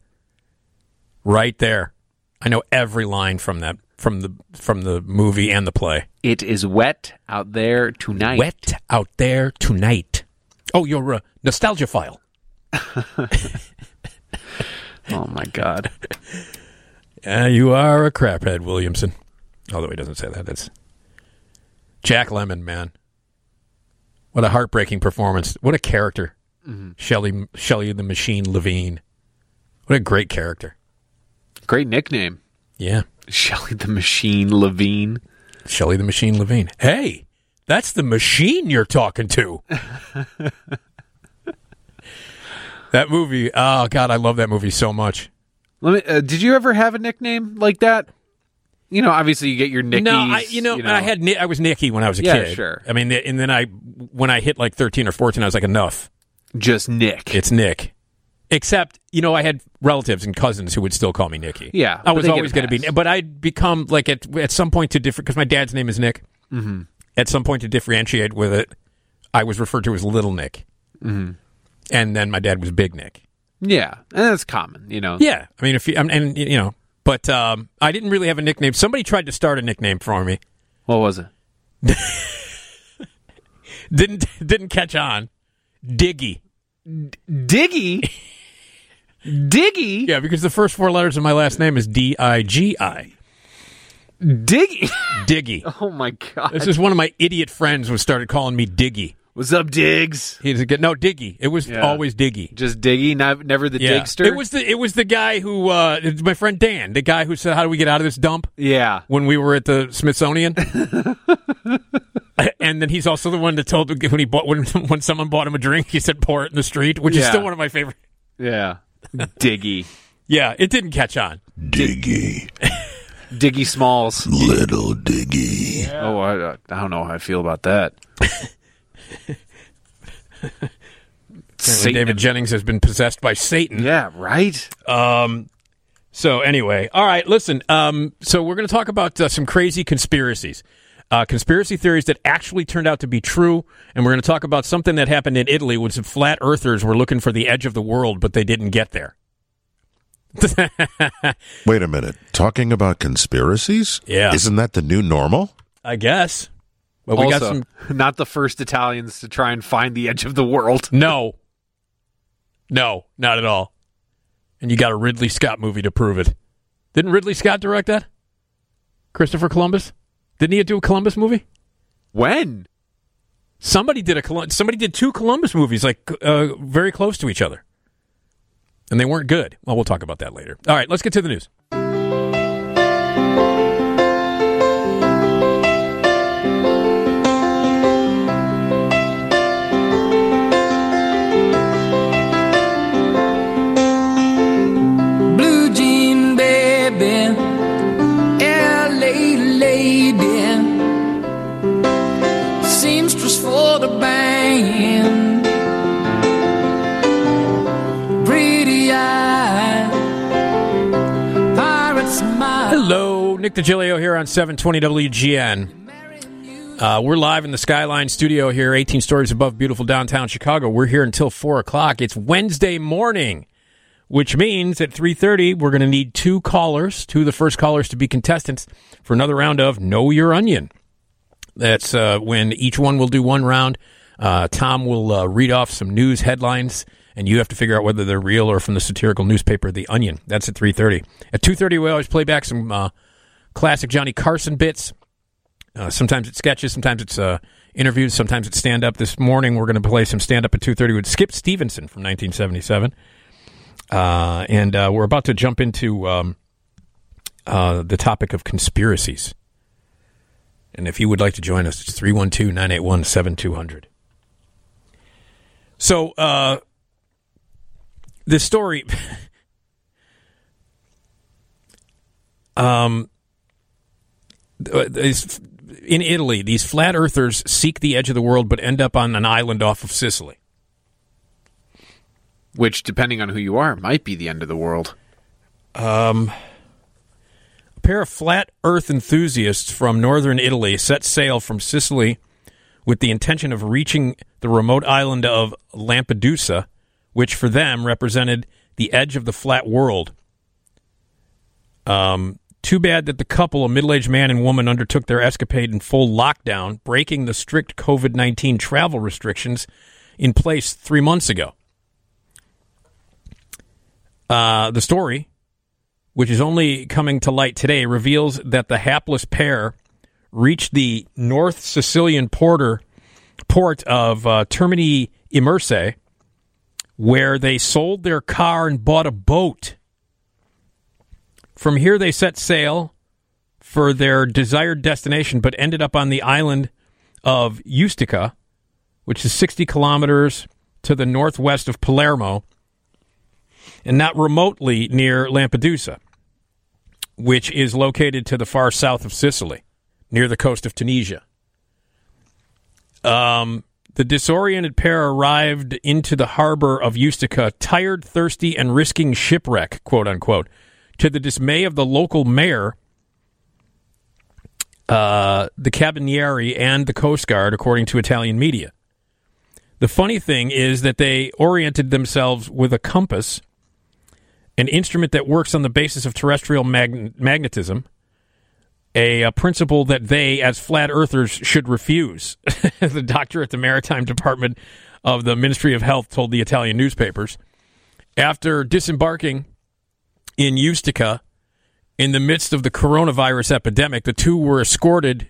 Right there. I know every line from that from the from the movie and the play. It is wet out there tonight. Wet out there tonight. Oh, you're a uh, nostalgia file. Oh my god. Yeah, you are a craphead, Williamson. Although he doesn't say that. That's Jack Lemmon, man. What a heartbreaking performance. What a character. Mm-hmm. Shelley Shelley the Machine Levene. What a great character. Great nickname. Yeah. Shelley the Machine Levene. Shelley the Machine Levene. Hey, that's the machine you're talking to. that movie. Oh God, I love that movie so much. Let me uh, Did you ever have a nickname like that? You know, obviously you get your Nickies. No, I, you know, I had I was Nicky when I was a Yeah, kid. sure. I mean, and then I when I hit like thirteen or fourteen, I was like, enough. just Nick. It's Nick. Except, you know, I had relatives and cousins who would still call me Nicky. Yeah, I was always going to be, but I'd become like at at some point to different because my dad's name is Nick. Mhm. At some point to differentiate with it, I was referred to as Little Nick, Mhm. and then my dad was Big Nick. Yeah, and that's common, you know. Yeah, I mean, if you um, and you know, but um, I didn't really have a nickname. Somebody tried to start a nickname for me. What was it? didn't didn't catch on. Diggy. Diggy. Diggy. Yeah, because the first four letters of my last name is D I G I. Diggy. Diggy. Oh my god. This is one of my idiot friends who started calling me Diggy. What's up, Diggs? He's a good no Diggy. It was Yeah. always Diggy. Just Diggy, not, never the Yeah. Digster. It was the it was the guy who uh my friend Dan, the guy who said, "How do we get out of this dump?" Yeah. When we were at the Smithsonian. and then he's also the one that told when he bought when when someone bought him a drink, he said, "Pour it in the street," which is still one of my favorite. Yeah. Diggy. Yeah, it didn't catch on. Diggy. Diggy Smalls. Little Diggy. Oh, I, I don't know how I feel about that. Apparently David Jennings has been possessed by Satan. Yeah, right. Um. So anyway, all right. Listen. Um. So we're going to talk about uh, some crazy conspiracies, uh, conspiracy theories that actually turned out to be true, and we're going to talk about something that happened in Italy when some flat earthers were looking for the edge of the world, but they didn't get there. Wait a minute. Talking about conspiracies? Yeah. Isn't that the new normal? I guess. But we got some. not the first Italians to try and find the edge of the world. No. No, not at all. And you got a Ridley Scott movie to prove it. Didn't Ridley Scott direct that? Christopher Columbus? Didn't he do a Columbus movie? When? Somebody did a somebody did two Columbus movies like uh, very close to each other. And they weren't good. Well, we'll talk about that later. All right, let's get to the news. Nick Digilio here on 720 WGN. Uh, we're live in the Skyline studio here, 18 stories above beautiful downtown Chicago. We're here until 4 o'clock. It's Wednesday morning, which means at 3.30 we're going to need two callers, two of the first callers to be contestants for another round of Know Your Onion. That's uh, when each one will do one round. Uh, Tom will uh, read off some news headlines, and you have to figure out whether they're real or from the satirical newspaper The Onion. That's at 3.30. At 2.30 we always play back some uh, classic Johnny Carson bits. Uh, sometimes it's sketches, sometimes it's uh, interviews, sometimes it's stand up. This morning we're going to play some stand up at two thirty with Skip Stephenson from 1977, uh, and uh, we're about to jump into um, uh, the topic of conspiracies. And if you would like to join us, it's 312 981 7200. So, uh, this story. um, uh, these- in Italy, these flat earthers seek the edge of the world but end up on an island off of Sicily. Which, depending on who you are, might be the end of the world. Um, a pair of flat earth enthusiasts from northern Italy set sail from Sicily with the intention of reaching the remote island of Lampedusa, which for them represented the edge of the flat world. Um, too bad that the couple, a middle aged man and woman, undertook their escapade in full lockdown, breaking the strict COVID 19 travel restrictions in place three months ago. Uh, the story, which is only coming to light today, reveals that the hapless pair reached the North Sicilian porter, port of uh, Termini Imerese, where they sold their car and bought a boat. From here, they set sail for their desired destination, but ended up on the island of Ustica, which is 60 kilometers to the northwest of Palermo and not remotely near Lampedusa, which is located to the far south of Sicily, near the coast of Tunisia. Um, The disoriented pair arrived into the harbor of Ustica, tired, thirsty, and risking shipwreck, quote unquote. To the dismay of the local mayor, uh, the Carabinieri, and the Coast Guard, according to Italian media. The funny thing is that they oriented themselves with a compass, an instrument that works on the basis of terrestrial mag- magnetism, a, a principle that they, as flat earthers, should refuse. the doctor at the Maritime Department of the Ministry of Health told the Italian newspapers. After disembarking in Ustica in the midst of the coronavirus epidemic, the two were escorted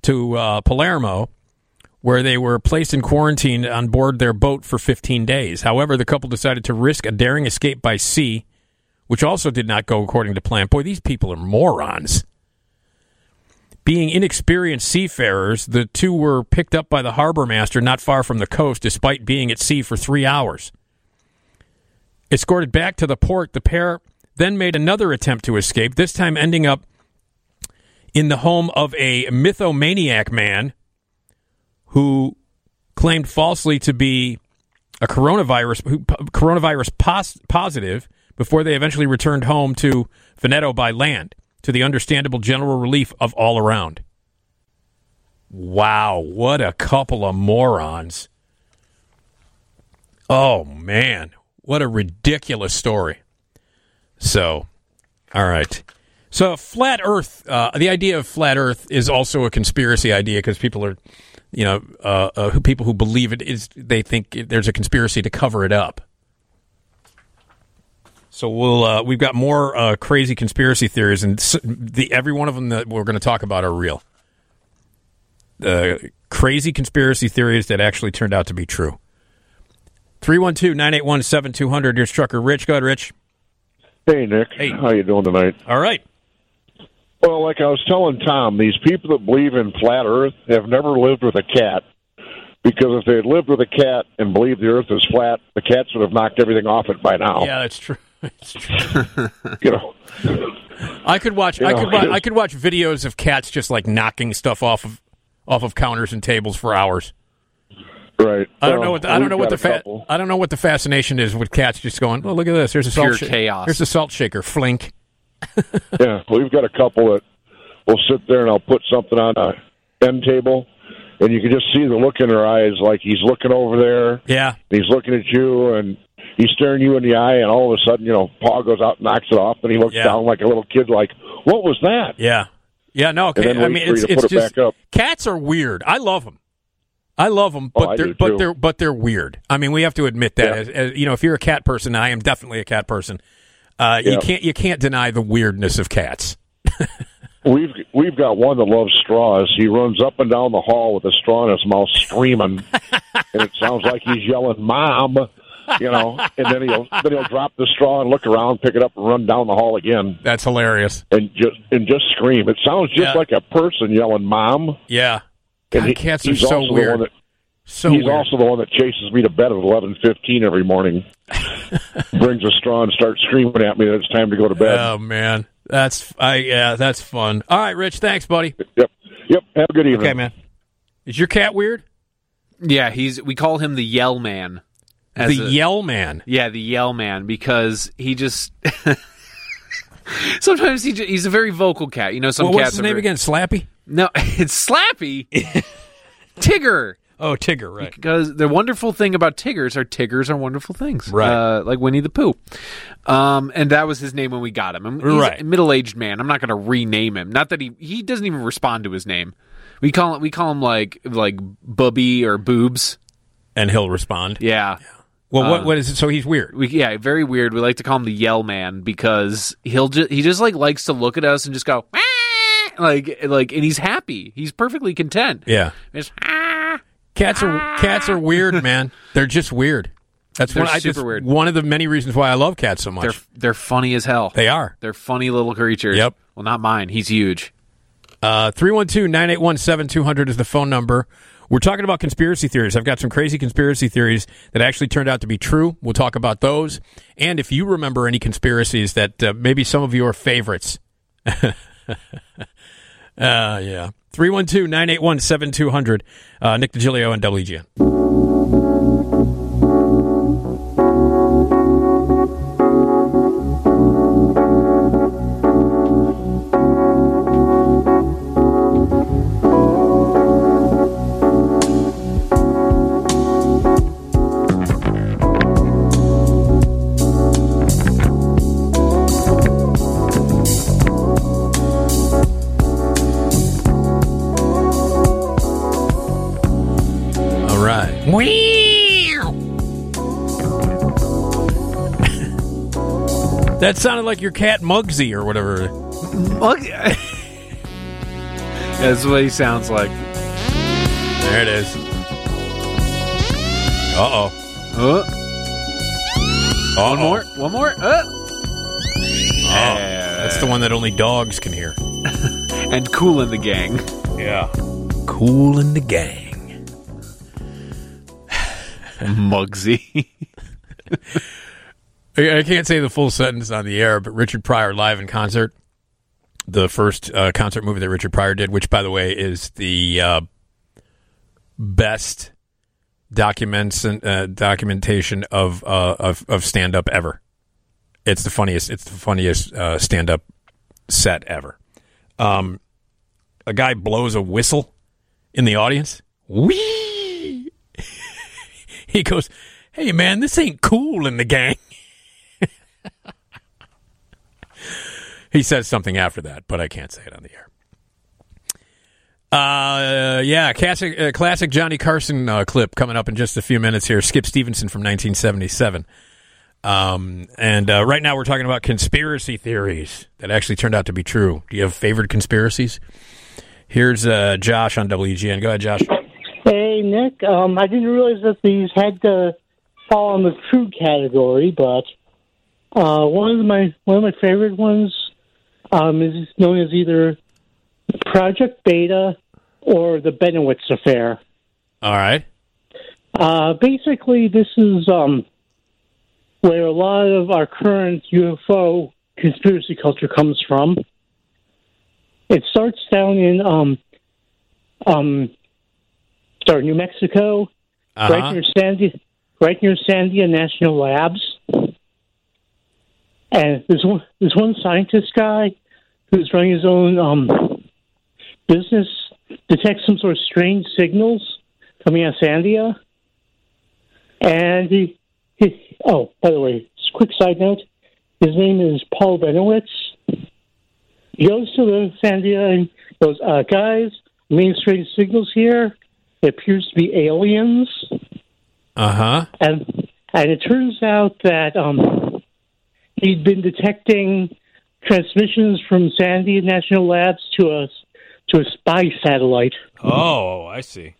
to uh, Palermo, where they were placed in quarantine on board their boat for 15 days. However, the couple decided to risk a daring escape by sea, which also did not go according to plan. Boy, these people are morons. Being inexperienced seafarers, the two were picked up by the harbor master not far from the coast, despite being at sea for three hours. Escorted back to the port, the pair then made another attempt to escape, this time ending up in the home of a mythomaniac man who claimed falsely to be a coronavirus who, coronavirus pos- positive before they eventually returned home to Veneto by land to the understandable general relief of all around. Wow, what a couple of morons. Oh man, what a ridiculous story. So, all right. So, flat Earth. Uh, the idea of flat Earth is also a conspiracy idea because people are, you know, uh, uh, who people who believe it is they think there's a conspiracy to cover it up. So we'll uh, we've got more uh, crazy conspiracy theories, and the every one of them that we're going to talk about are real. The crazy conspiracy theories that actually turned out to be true. 312-981-7200. Here's Trucker Rich. Go ahead, Rich. Hey Nick, how you doing tonight? All right. Well, like I was telling Tom, these people that believe in flat Earth have never lived with a cat. Because if they had lived with a cat and believed the Earth is flat, the cats would have knocked everything off it by now. Yeah, that's true. It's true. You know, I could watch. You I know, could. Watch, I could watch videos of cats just like knocking stuff off of off of counters and tables for hours. Right? I don't Well, know what the, I don't know what the fa- I don't know what the fascination is with cats just going. Well, look at this. Here's a salt Pure sha- chaos. Here's a salt shaker. Flink. yeah, we've got a couple that will sit there and I'll put something on a end table, and you can just see the look in their eyes, like he's looking over there. Yeah. He's looking at you, and he's staring you in the eye, and all of a sudden, you know, paw goes out and knocks it off, and he looks Yeah. down like a little kid, like, "What was that?" Yeah. Yeah. No. And then Okay. I wait mean, it's, to it's put it just back up. cats are weird. I love them. I love them, but Oh, they're but too. they're but they're weird. I mean, we have to admit that. As, as, you know, if you're a cat person, and I am definitely a cat person. Uh, You can't you can't deny the weirdness of cats. We've we've got one that loves straws. He runs up and down the hall with a straw in his mouth, screaming, and it sounds like he's yelling, "Mom!" You know. And then he'll then he'll drop the straw and look around, pick it up, and run down the hall again, That's hilarious. and just and just scream. It sounds just Yeah. like a person yelling, "Mom!" Yeah. And God, he- cats he's so also the weird. one that- So he's weird. also the one that chases me to bed at eleven fifteen every morning. Brings a straw and starts screaming at me that it's time to go to bed. Oh man, that's I yeah, that's fun. All right, Rich, thanks, buddy. Yep, yep. Have a good evening. Okay, man. Is your cat weird? Yeah, he's. We call him the Yell Man. As the a- Yell Man. Yeah, the Yell Man because he just. Sometimes he ju- he's a very vocal cat. You know, some Well, what's cats. his are name very- again? Slappy. No, it's Slappy. Tigger. Oh, Tigger, right? Because the wonderful thing about Tiggers are Tiggers are wonderful things, Right. Uh, like Winnie the Pooh. Um, and that was his name when we got him. He's Right. a middle-aged man. I'm not going to rename him. Not that he he doesn't even respond to his name. We call it we call him like like Bubby or Boobs, and he'll respond. Yeah. Well, what Uh, what is it? So he's weird. We, yeah, very weird. We like to call him the Yell Man because he'll just he just like likes to look at us and just go "Ah," like like, and he's happy. He's perfectly content. Yeah. Just, Cats are cats are weird, man. They're just weird. That's They're one, I, super weird. one of the many reasons why I love cats so much. They're they're funny as hell. They are. They're funny little creatures. Yep. Well, not mine. He's huge. Uh, 312-981-7200 is the phone number. We're talking about conspiracy theories. I've got some crazy conspiracy theories that actually turned out to be true. We'll talk about those. And if you remember any conspiracies that uh, maybe some of your favorites. uh, yeah. 312-981-7200. Uh, Nick Digilio and WGN. That sounded like your cat Mugsy or whatever. Mug- That's what he sounds like. There it is. Uh oh. Uh. One more. One more. Uh. Oh, that's the one that only dogs can hear. and Cool in the Gang. Yeah. Cool in the gang. Mugsy. I can't say the full sentence on the air, but Richard Pryor live in concert, the first uh, concert movie that Richard Pryor did, which by the way is the uh, best documents uh, documentation of uh, of, of stand up ever. It's the funniest. It's the funniest uh, stand up set ever. Um, a guy blows a whistle in the audience. Wee. he goes, "Hey man, this ain't cool in the gang." he says something after that, but I can't say it on the air. Uh, yeah, classic, uh, classic Johnny Carson uh, clip coming up in just a few minutes here. Skip Stephenson from 1977. Um, and uh, right now we're talking about conspiracy theories that actually turned out to be true. Do you have favorite conspiracies? Here's uh, Josh on WGN. Go ahead, Josh. Hey, Nick. Um, I didn't realize that these had to fall in the true category, but uh, one of my one of my favorite ones um, is known as either Project Beta or the Bennewitz affair. All right. Uh, basically, this is um, where a lot of our current UFO conspiracy culture comes from. It starts down in um, um, sorry, New Mexico, Uh-huh. right near Sandia, right near Sandia National Labs. And there's one there's one scientist guy who's running his own um, business, detects some sort of strange signals coming out of Sandia. And he, he oh, by the way, quick side note, his name is Paul Bennewitz. He goes to the Sandia and goes, uh, guys, main strange signals here. It appears to be aliens. Uh huh. And and it turns out that um, he'd been detecting transmissions from Sandia National Labs to a to a spy satellite, Oh, I see.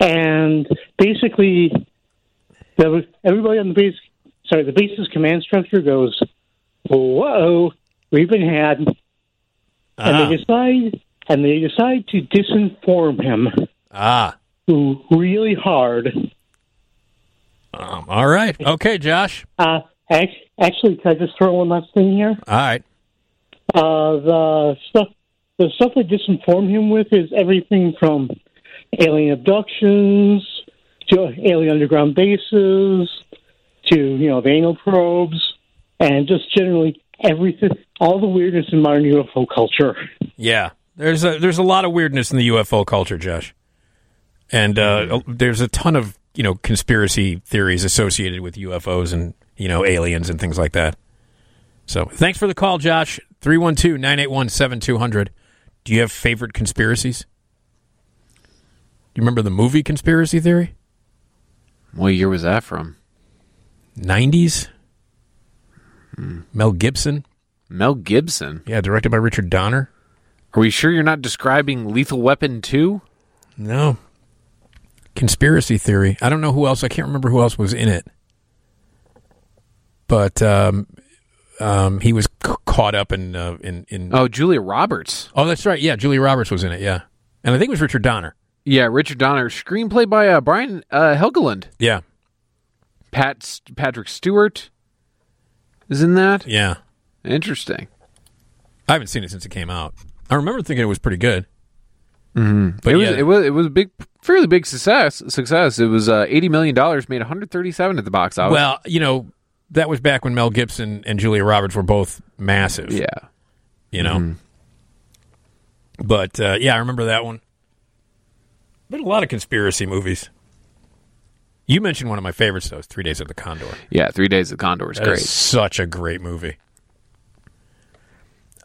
and basically, there was, everybody on the base, sorry, the base's command structure goes, "Whoa, we've been had," and Ah. they decide and they decide to disinform him Ah. really hard. Um, all right. Okay, Josh. Uh, ac- actually, can I just throw one last thing here? All right. Uh, the stuff, the stuff they disinform him with is everything from alien abductions to alien underground bases to you know the anal probes and just generally everything, all the weirdness in modern UFO culture. Yeah, there's a there's a lot of weirdness in the UFO culture, Josh, and uh, there's a ton of you know conspiracy theories associated with UFOs and you know aliens and things like that. So thanks for the call, Josh. 312-981-7200. Do you have favorite conspiracies? You remember the movie Conspiracy Theory? What year was that from? 90s? Mel Gibson? Mel Gibson? Yeah, directed by Richard Donner. Are we sure you're not describing Lethal Weapon 2? No. Conspiracy theory. I don't know who else. I can't remember who else was in it. But um, um, he was c- caught up in, uh, in in. Oh, Julia Roberts. Oh, that's right. Yeah, Julia Roberts was in it. Yeah, and I think it was Richard Donner. Yeah, Richard Donner. Screenplay by uh, Brian uh, Helgeland. Yeah, Pat Patrick Stewart is in that. yeah. Interesting. I haven't seen it since it came out. I remember thinking it was pretty good. Mm-hmm. But it was yeah. it was it was a big, fairly big success. Success. It was uh, eighty million dollars, made one hundred thirty-seven at the box office. Well, you know, that was back when Mel Gibson and Julia Roberts were both massive. Yeah. You know? But, uh, yeah, I remember that one. Been a lot of conspiracy movies. You mentioned one of my favorites, though, is Three Days of the Condor. yeah, Three Days of the Condor is That great. is such a great movie.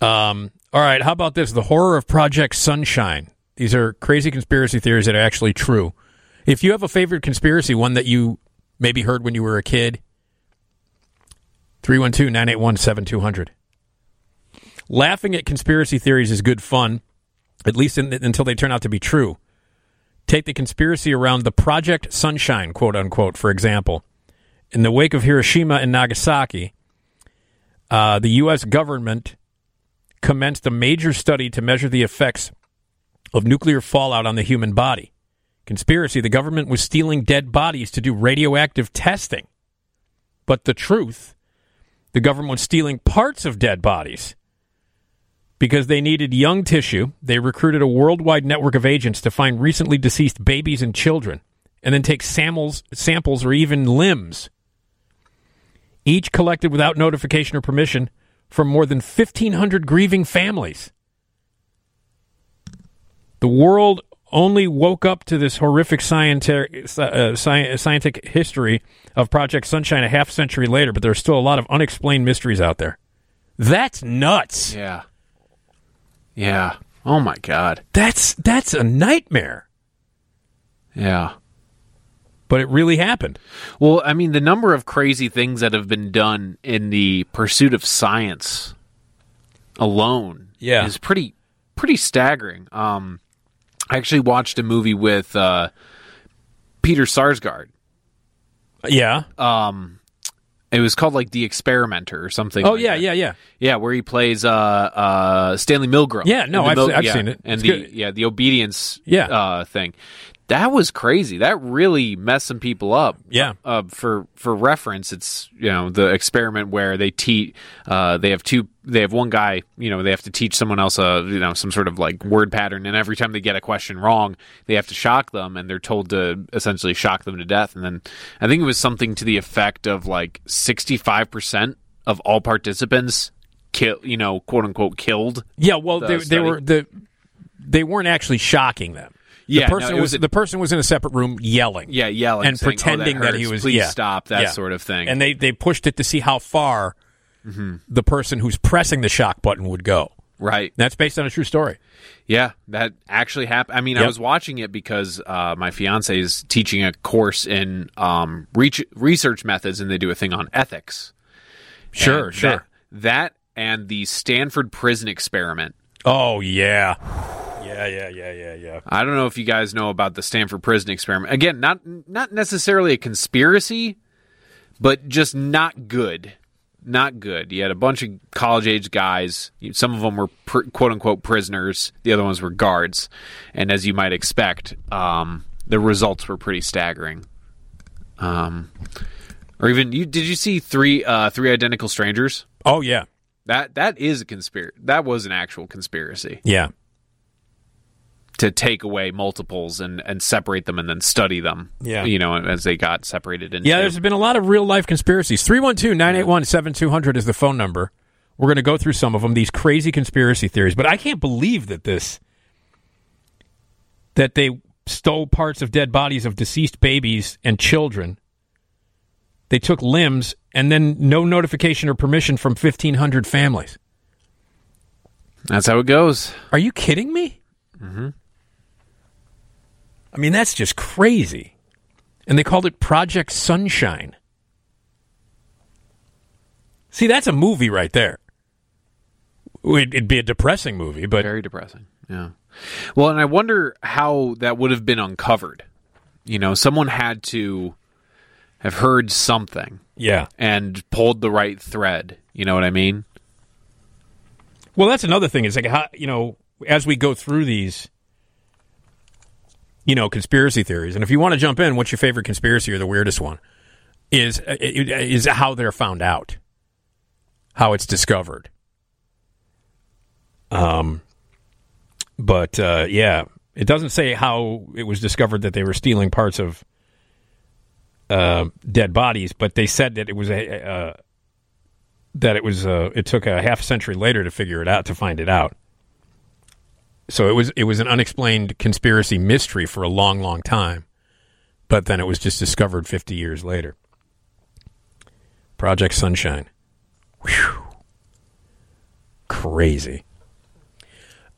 Um, all right, how about this? The horror of Project Sunshine. These are crazy conspiracy theories that are actually true. If you have a favorite conspiracy, one that you maybe heard when you were a kid, 312 981 7200. Laughing at conspiracy theories is good fun, at least in, until they turn out to be true. Take the conspiracy around the Project Sunshine, quote unquote, for example. In the wake of Hiroshima and Nagasaki, uh, the U.S. government commenced a major study to measure the effects of nuclear fallout on the human body. Conspiracy the government was stealing dead bodies to do radioactive testing. But the truth, the government was stealing parts of dead bodies because they needed young tissue. They recruited a worldwide network of agents to find recently deceased babies and children and then take samples, samples or even limbs, each collected without notification or permission from more than 1,500 grieving families. The world only woke up to this horrific scientific, uh, scientific history of Project Sunshine a half century later, but there's still a lot of unexplained mysteries out there. That's nuts. Yeah. Yeah. Oh my god. That's that's a nightmare. Yeah. But it really happened. Well, I mean, the number of crazy things that have been done in the pursuit of science alone Yeah. is pretty pretty staggering. Um I actually watched a movie with uh Peter Sarsgaard. Yeah. Um it was called like The Experimenter or something. Oh like yeah, that. yeah, yeah. Yeah, where he plays uh uh Stanley Milgram. Yeah, no, And the I've se- I've yeah, seen it. And It's the good. yeah, the obedience Yeah. uh thing. That was crazy. That really messed some people up. Yeah. Uh, for for reference, it's you know the experiment where they teach. Uh, they have two. They have one guy. You know they have to teach someone else a you know some sort of like word pattern, and every time they get a question wrong, they have to shock them, and they're told to essentially shock them to death. And then I think it was something to the effect of like sixty five percent of all participants kill. You know, quote unquote, killed. Yeah, well, the they, they were the they weren't actually shocking them. Yeah, the person it was, was a- the person was in a separate room yelling. Yeah, yelling and saying, "Oh, that pretending that, he was. Please yeah, stop," that yeah. sort of thing. And they they pushed it to see how far Mm-hmm. the person who's pressing the shock button would go. Right. That's based on a true story. Yeah, that actually happened. I mean, I was watching it because uh, my fiance is teaching a course in um, reach, research methods, and they do a thing on ethics. Sure, And sure. That, that and the Stanford prison experiment. Oh yeah, yeah, yeah, yeah, yeah, yeah. I don't know if you guys know about the Stanford prison experiment. Again, not not necessarily a conspiracy, but just not good. Not good. You had a bunch of college age guys. Some of them were pr- quote unquote prisoners. The other ones were guards. And as you might expect, um, the results were pretty staggering. Um, or even you did you see three uh, three identical strangers? Oh yeah, That that is a conspiracy. That was an actual conspiracy yeah. To take away multiples and, and separate them and then study them. Yeah. You know, as they got separated into. Yeah, there's been a lot of real life conspiracies. 312 981 7200 is the phone number. We're going to go through some of them, these crazy conspiracy theories. But I can't believe that this, that they stole parts of dead bodies of deceased babies and children. They took limbs and then no notification or permission from 1,500 families. That's how it goes. Are you kidding me? Mm-hmm. I mean, that's just crazy. And they called it Project Sunshine. See, that's a movie right there. It'd, be a depressing movie, but very depressing. Yeah. Well, and I wonder how that would have been uncovered. You know, someone had to have heard something. Yeah. And pulled the right thread. You know what I mean? Well, that's another thing. Is like how you know as we go through these, you know, conspiracy theories, and if you want to jump in, what's your favorite conspiracy or the weirdest one? Is uh, is how they're found out, how it's discovered. Um, but uh, yeah, it doesn't say how it was discovered that they were stealing parts of uh, dead bodies, but they said that it was a. Uh, that it was uh, it took a half century later to figure it out to find it out. So it was it was an unexplained conspiracy mystery for a long, long time, but then it was just discovered fifty years later. Project Sunshine, Whew. crazy.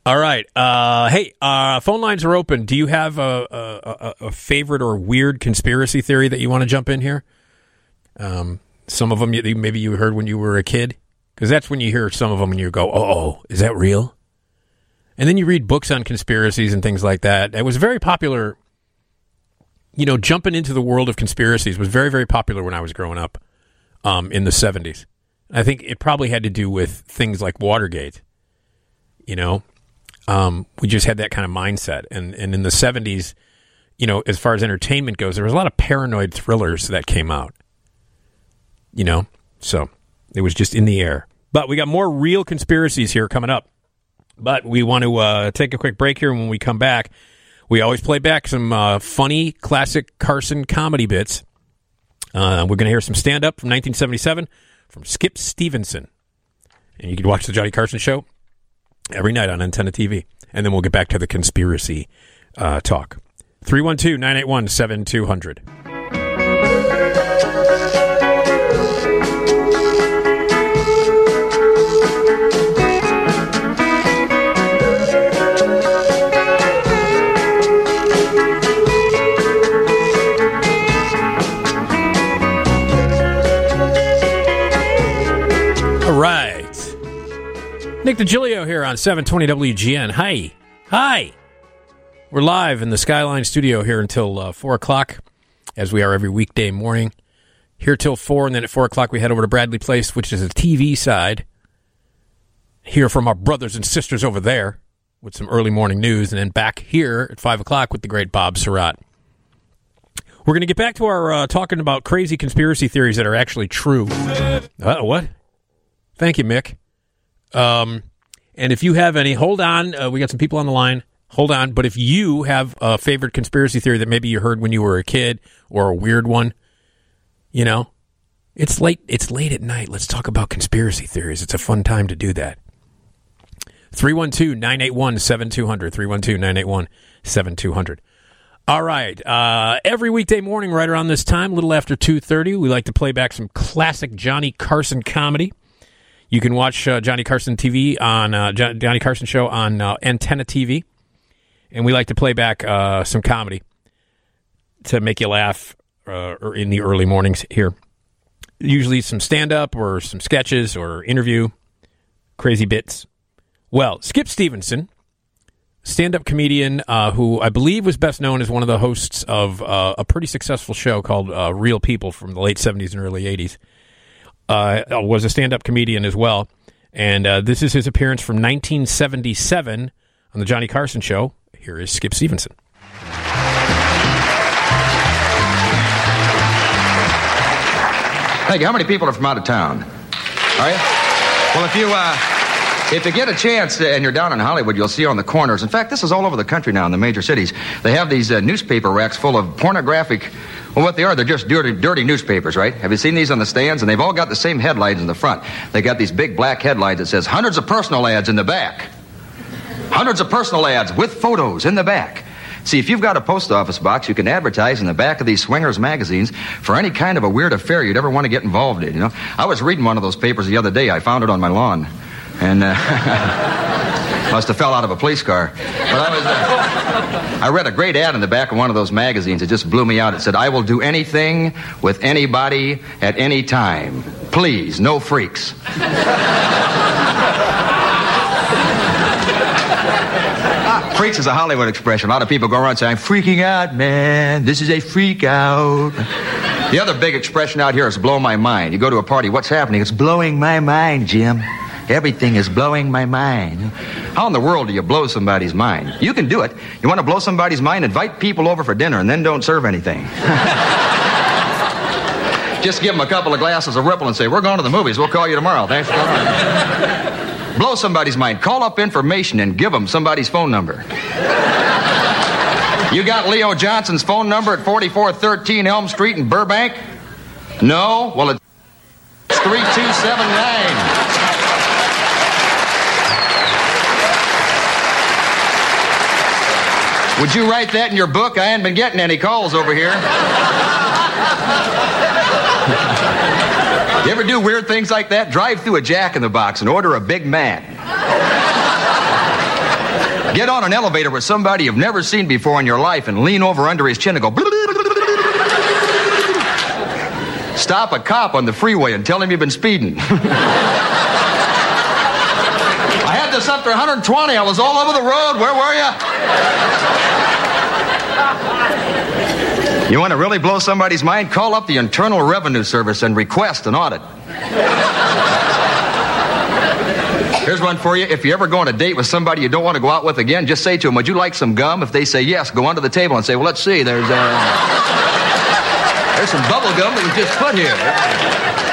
All right, uh, hey, uh, phone lines are open. Do you have a, a, a, favorite or weird conspiracy theory that you want to jump in here? Um, Some of them maybe you heard when you were a kid, because that's when you hear some of them and you go, "Oh, oh, is that real?" And then you read books on conspiracies and things like that. It was very popular. You know, jumping into the world of conspiracies was very, very popular when I was growing up um, in the seventies. I think it probably had to do with things like Watergate. You know, um, we just had that kind of mindset, and and in the seventies, you know, as far as entertainment goes, there was a lot of paranoid thrillers that came out. You know, so it was just in the air. But we got more real conspiracies here coming up. But we want to uh, take a quick break here. And when we come back, we always play back some uh, funny, classic Carson comedy bits. Uh, we're going to hear some stand up from 1977 from Skip Stephenson. And you can watch The Johnny Carson Show every night on Antenna TV. And then we'll get back to the conspiracy uh, talk. 312 981 7200. Nick Digilio here on 720 WGN. Hi. Hi. We're live in the Skyline studio here until uh, 4 o'clock, as we are every weekday morning. Here till 4, and then at 4 o'clock we head over to Bradley Place, which is the TV side. Hear from our brothers and sisters over there with some early morning news, and then back here at 5 o'clock with the great Bob Sirott. We're going to get back to our uh, talking about crazy conspiracy theories that are actually true. Uh, what? Thank you, Mick. Um, and if you have any, hold on. Uh, we got some people on the line. Hold on. But if you have a favorite conspiracy theory that maybe you heard when you were a kid or a weird one, you know, it's late. It's late at night. Let's talk about conspiracy theories. It's a fun time to do that. 312 981 7200. 312 981 7200. All right. Uh, every weekday morning, right around this time, a little after 2.30, we like to play back some classic Johnny Carson comedy. You can watch uh, Johnny Carson TV on uh, Jo- Johnny Carson Show on uh, Antenna TV, and we like to play back uh, some comedy to make you laugh uh, in the early mornings here. Usually some stand up or some sketches or interview, crazy bits. Well, Skip Stephenson, stand up comedian uh, who I believe was best known as one of the hosts of a pretty successful show called Real People from the late 70s and early 80s, uh, was a stand up comedian as well. And uh, this is his appearance from 1977 on The Johnny Carson Show. Here is Skip Stephenson. Thank you. How many people are from out of town? Are you? Well, if you uh, if you get a chance and you're down in Hollywood, you'll see on the corners. In fact, this is all over the country now in the major cities. They have these uh, newspaper racks full of pornographic. Well, what they are, they're just dirty, dirty newspapers, right? Have you seen these on the stands? And they've all got the same headlines in the front. They got these big black headlines that says hundreds of personal ads in the back. Hundreds of personal ads with photos in the back. See, if you've got a post office box, you can advertise in the back of these swingers magazines for any kind of a weird affair you'd ever want to get involved in, you know? I was reading one of those papers the other day. I found it on my lawn. And, uh, must have fell out of a police car. But I was, uh, I read a great ad in the back of one of those magazines. It just blew me out. It said, I will do anything with anybody at any time. Please, no freaks. Freaks is a Hollywood expression. A lot of people go around saying, I'm freaking out, man. This is a freak out. The other big expression out here is blow my mind. You go to a party, what's happening? It's blowing my mind, Jim. Everything is blowing my mind. How in the world do you blow somebody's mind? You can do it. You want to blow somebody's mind? Invite people over for dinner and then don't serve anything. Just give them a couple of glasses of Ripple and say, We're going to the movies. We'll call you tomorrow. Thanks for coming. Blow somebody's mind. Call up information and give them somebody's phone number. You got Leo Johnson's phone number at 4413 Elm Street in Burbank? No? Well, it's 3279. Would you write that in your book? I ain't been getting any calls over here. you ever do weird things like that? Drive through a Jack in the Box and order a Big Mac. Get on an elevator with somebody you've never seen before in your life and lean over under his chin and go. Stop a cop on the freeway and tell him you've been speeding. This up to 120. I was all over the road. Where were you? You want to really blow somebody's mind? Call up the Internal Revenue Service and request an audit. Here's one for you. If you ever go on a date with somebody you don't want to go out with again, just say to them, Would you like some gum? If they say yes, go under the table and say, Well, let's see. There's, uh, there's some bubble gum that was just put here.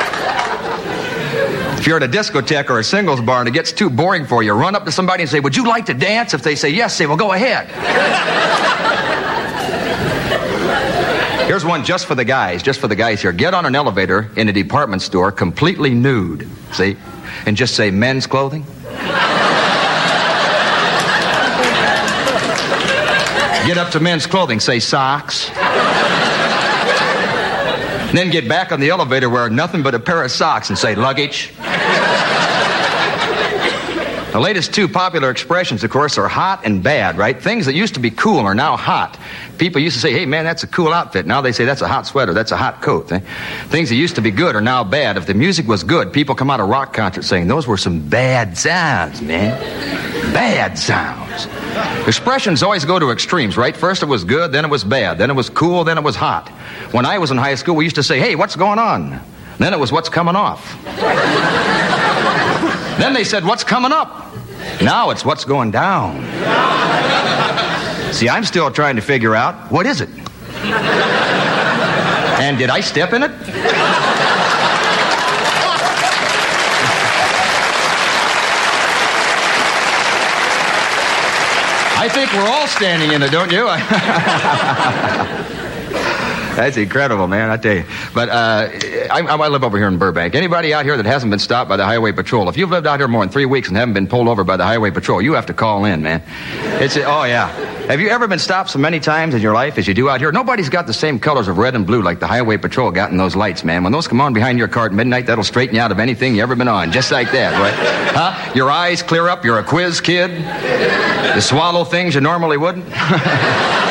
If you're at a discotheque or a singles bar and it gets too boring for you, run up to somebody and say, Would you like to dance? If they say yes, say, Well, go ahead. Here's one just for the guys, just for the guys here. Get on an elevator in a department store completely nude, see? And just say men's clothing. Get up to men's clothing, say socks. And then get back on the elevator wearing nothing but a pair of socks and say luggage. The latest two popular expressions, of course, are hot and bad, right? Things that used to be cool are now hot. People used to say, hey, man, that's a cool outfit. Now they say, that's a hot sweater, that's a hot coat. eh? Things that used to be good are now bad. If the music was good, people come out of rock concerts saying, those were some bad sounds, man. Bad sounds. Expressions always go to extremes, right? First it was good, then it was bad, then it was cool, then it was hot. When I was in high school, we used to say, hey, what's going on? Then it was what's coming off. Then they said, What's coming up? Now it's what's going down. See, I'm still trying to figure out what is it? And did I step in it? Think we're all standing in it, don't you? That's incredible, man. I tell you. But uh, I, I live over here in Burbank. Anybody out here that hasn't been stopped by the Highway Patrol? If you've lived out here more than three weeks and haven't been pulled over by the Highway Patrol, you have to call in, man. It's oh yeah. Have you ever been stopped so many times in your life as you do out here? Nobody's got the same colors of red and blue like the Highway Patrol got in those lights, man. When those come on behind your car at midnight, that'll straighten you out of anything you ever been on, just like that, right? Huh? Your eyes clear up. You're a quiz kid. You swallow things you normally wouldn't.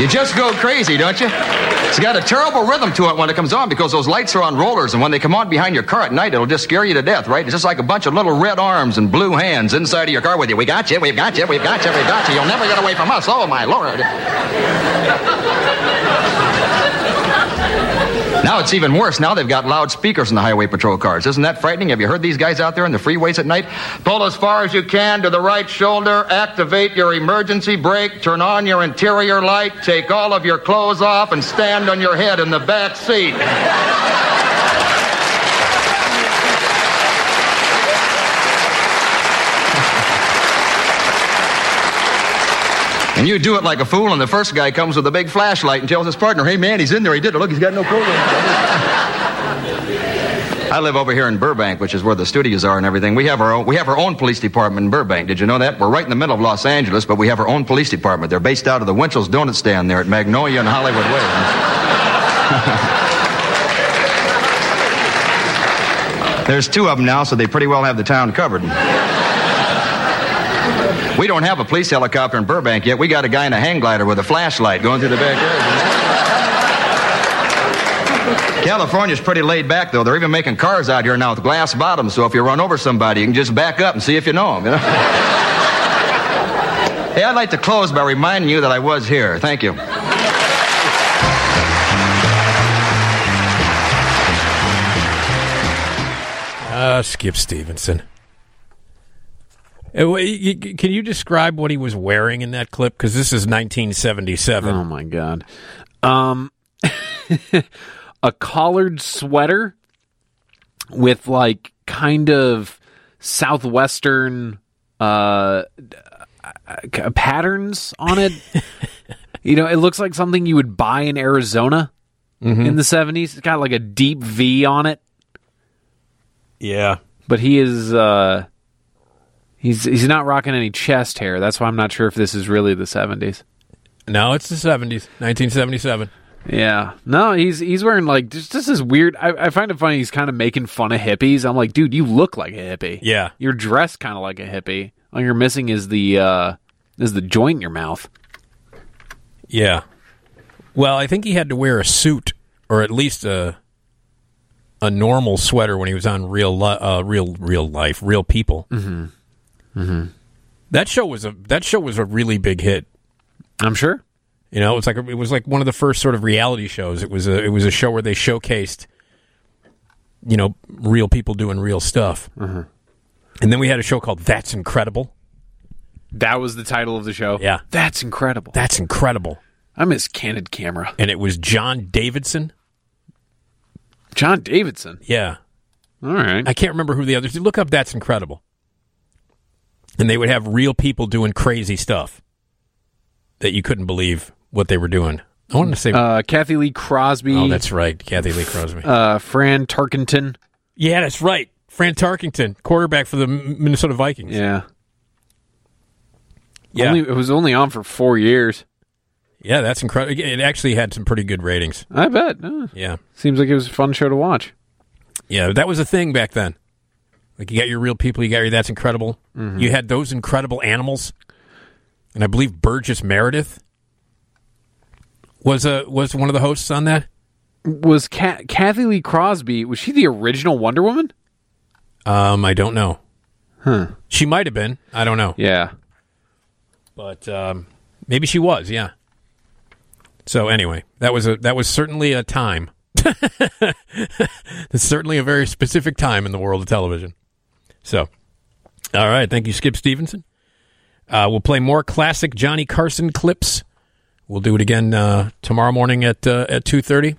You just go crazy, don't you? It's got a terrible rhythm to it when it comes on because those lights are on rollers, and when they come on behind your car at night, it'll just scare you to death, right? It's just like a bunch of little red arms and blue hands inside of your car with you. We got you, we've got you, we've got you, we've got you. You'll never get away from us. Oh, my Lord. Now it's even worse. Now they've got loudspeakers in the highway patrol cars. Isn't that frightening? Have you heard these guys out there in the freeways at night? Pull as far as you can to the right shoulder, activate your emergency brake, turn on your interior light, take all of your clothes off, and stand on your head in the back seat. And you do it like a fool, and the first guy comes with a big flashlight and tells his partner, hey man, he's in there, he did it. Look, he's got no clothes on. I live over here in Burbank, which is where the studios are and everything. We have our own, we have our own police department in Burbank. Did you know that? We're right in the middle of Los Angeles, but we have our own police department. They're based out of the Winchell's Donut Stand there at Magnolia and Hollywood Way. There's two of them now, so they pretty well have the town covered. We don't have a police helicopter in Burbank yet. We got a guy in a hang glider with a flashlight going through the backyard. California's pretty laid back, though. They're even making cars out here now with glass bottoms, so if you run over somebody, you can just back up and see if you know them. You know? hey, I'd like to close by reminding you that I was here. Thank you. Uh, Skip Stephenson. Uh, Can you describe what he was wearing in that clip? Because this is 1977. Oh my god. Um, a collared sweater with like kind of southwestern uh, uh, patterns on it. you know, it looks like something you would buy in Arizona Mhm. in the seventies. It's got like a deep V on it. Yeah, but he is. uh He's he's not rocking any chest hair. That's why I'm not sure if this is really the seventies. No, it's the 70s, 1977. Yeah. No, he's he's wearing like just this is weird. I, I find it funny. He's kind of making fun of hippies. I'm like, dude, you look like a hippie. Yeah. You're dressed kind of like a hippie. All you're missing is the uh is the joint in your mouth. Yeah. Well, I think he had to wear a suit or at least a a normal sweater when he was on real li- uh, real real life, real people. Mm-hmm. Mm-hmm. That show was a that show was a really big hit. I'm sure. You know, it's like it was like one of the first sort of reality shows. It was a it was a show where they showcased, you know, real people doing real stuff. Mm-hmm. And then we had a show called That's Incredible. That was the title of the show. Yeah, That's incredible. That's Incredible. I miss candid camera. And it was John Davidson. John Davidson. Yeah. All right. I can't remember who the others. Look up That's Incredible. And they would have real people doing crazy stuff that you couldn't believe what they were doing. I wanted to say, Uh, Cathy Lee Crosby. oh, that's right, Cathy Lee Crosby. Uh, Fran Tarkenton. yeah, that's right, Fran Tarkenton, quarterback for the Minnesota Vikings. Yeah. Yeah. Only, it was only on for four years. Yeah, that's incredible. It actually had some pretty good ratings. I bet. Uh, Yeah, seems like it was a fun show to watch. yeah, that was a thing back then. Like you got your real people, you got your that's incredible. Mhm. You had those incredible animals, and I believe Burgess Meredith was a was one of the hosts on that. Was Ca- Cathy Lee Crosby? Was she the original Wonder Woman? Um, I don't know. Huh. She might have been. I don't know. Yeah. but um, maybe she was. Yeah. So anyway, that was a that was certainly a time. It's certainly a very specific time in the world of television. So, all right, thank you, Skip Stephenson. Uh, we'll play more classic Johnny Carson clips. We'll do it again uh, tomorrow morning at uh, at two thirty.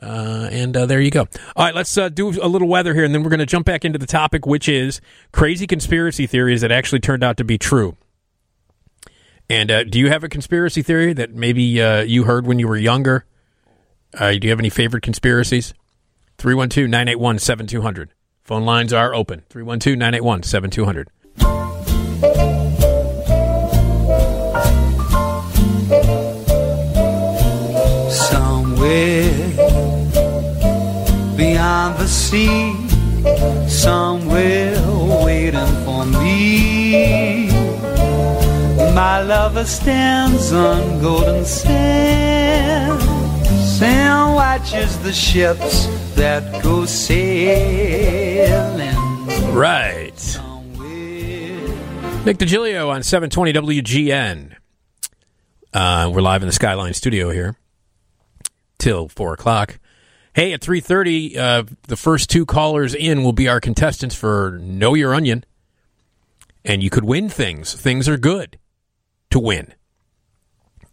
Uh, and uh, there you go. All right, let's uh, do a little weather here, and then we're going to jump back into the topic, which is crazy conspiracy theories that actually turned out to be true. And do you have a conspiracy theory that maybe you heard when you were younger? Do you have any favorite conspiracies? 312 981 7200. Phone lines are open. 312 981 7200. Somewhere beyond the sea, somewhere waiting for me. My lover stands on golden sands and watches the ships that go sailing. Right. Nick Digilio on 720 WGN. Uh, we're live in the Skyline studio here till 4 o'clock. Hey, at 3.30, uh, the first two callers in will be our contestants for Know Your Onion. And you could win things. Things are good to win.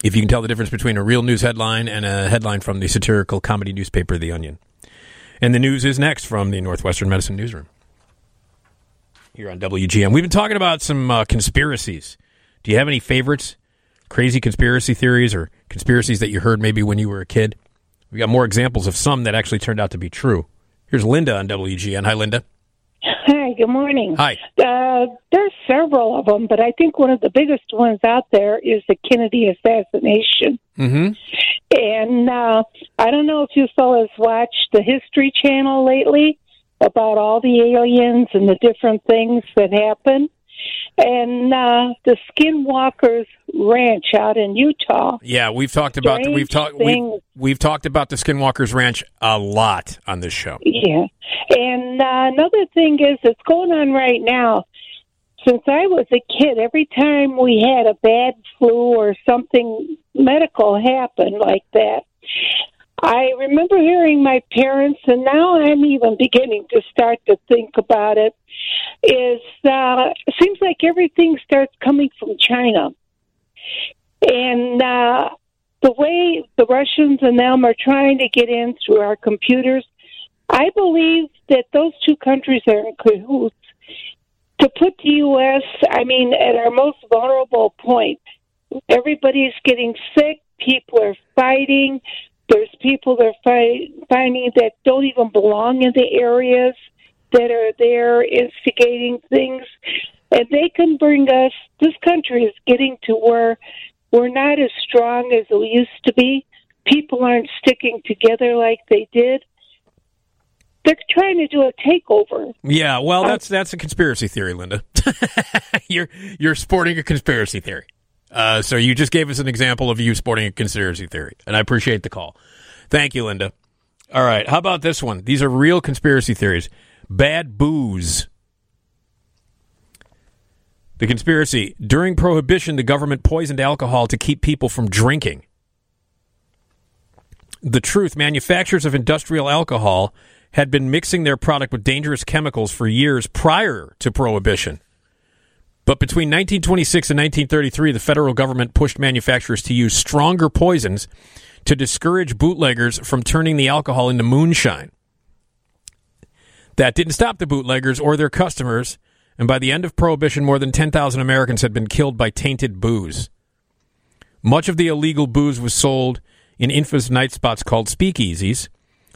If you can tell the difference between a real news headline and a headline from the satirical comedy newspaper The Onion. And the news is next from the Northwestern Medicine Newsroom here on WGN. We've been talking about some uh, conspiracies. Do you have any favorites? Crazy conspiracy theories or conspiracies that you heard maybe when you were a kid? We got more examples of some that actually turned out to be true. Here's Linda on WGN. Hi, Linda. Hi, good morning. Hi. Uh, there's several of them, but I think one of the biggest ones out there is the Kennedy assassination. Mm-hmm. And uh, I don't know if you fellas watched the History Channel lately about all the aliens and the different things that happen. And uh, the Skinwalkers Ranch out in Utah. Yeah, we've talked about we've talked we've, we've talked about the Skinwalkers Ranch a lot on this show. Yeah. And uh, another thing is that's going on right now. Since I was a kid, every time we had a bad flu or something medical happen like that, I remember hearing my parents, and now I'm even beginning to start to think about it. Is uh, it seems like everything starts coming from China, and uh, the way the Russians and them are trying to get in through our computers, I believe that those two countries are in cahoots to put the U.S. I mean, at our most vulnerable point. Everybody's getting sick. People are fighting. There's people that are fight, finding that don't even belong in the areas that are there instigating things. And they can bring us, this country is getting to where we're not as strong as we used to be. People aren't sticking together like they did. They're trying to do a takeover. Yeah, well, uh, that's that's a conspiracy theory, Linda. you're you're sporting a conspiracy theory. Uh, so you just gave us an example of you sporting a conspiracy theory, and I appreciate the call. Thank you, Linda. All right, how about this one? These are real conspiracy theories. Bad booze. The conspiracy during Prohibition, the government poisoned alcohol to keep people from drinking. The truth manufacturers of industrial alcohol had been mixing their product with dangerous chemicals for years prior to Prohibition. But between 1926 and 1933, the federal government pushed manufacturers to use stronger poisons to discourage bootleggers from turning the alcohol into moonshine. That didn't stop the bootleggers or their customers, and by the end of Prohibition, more than 10,000 Americans had been killed by tainted booze. Much of the illegal booze was sold in infamous night spots called speakeasies,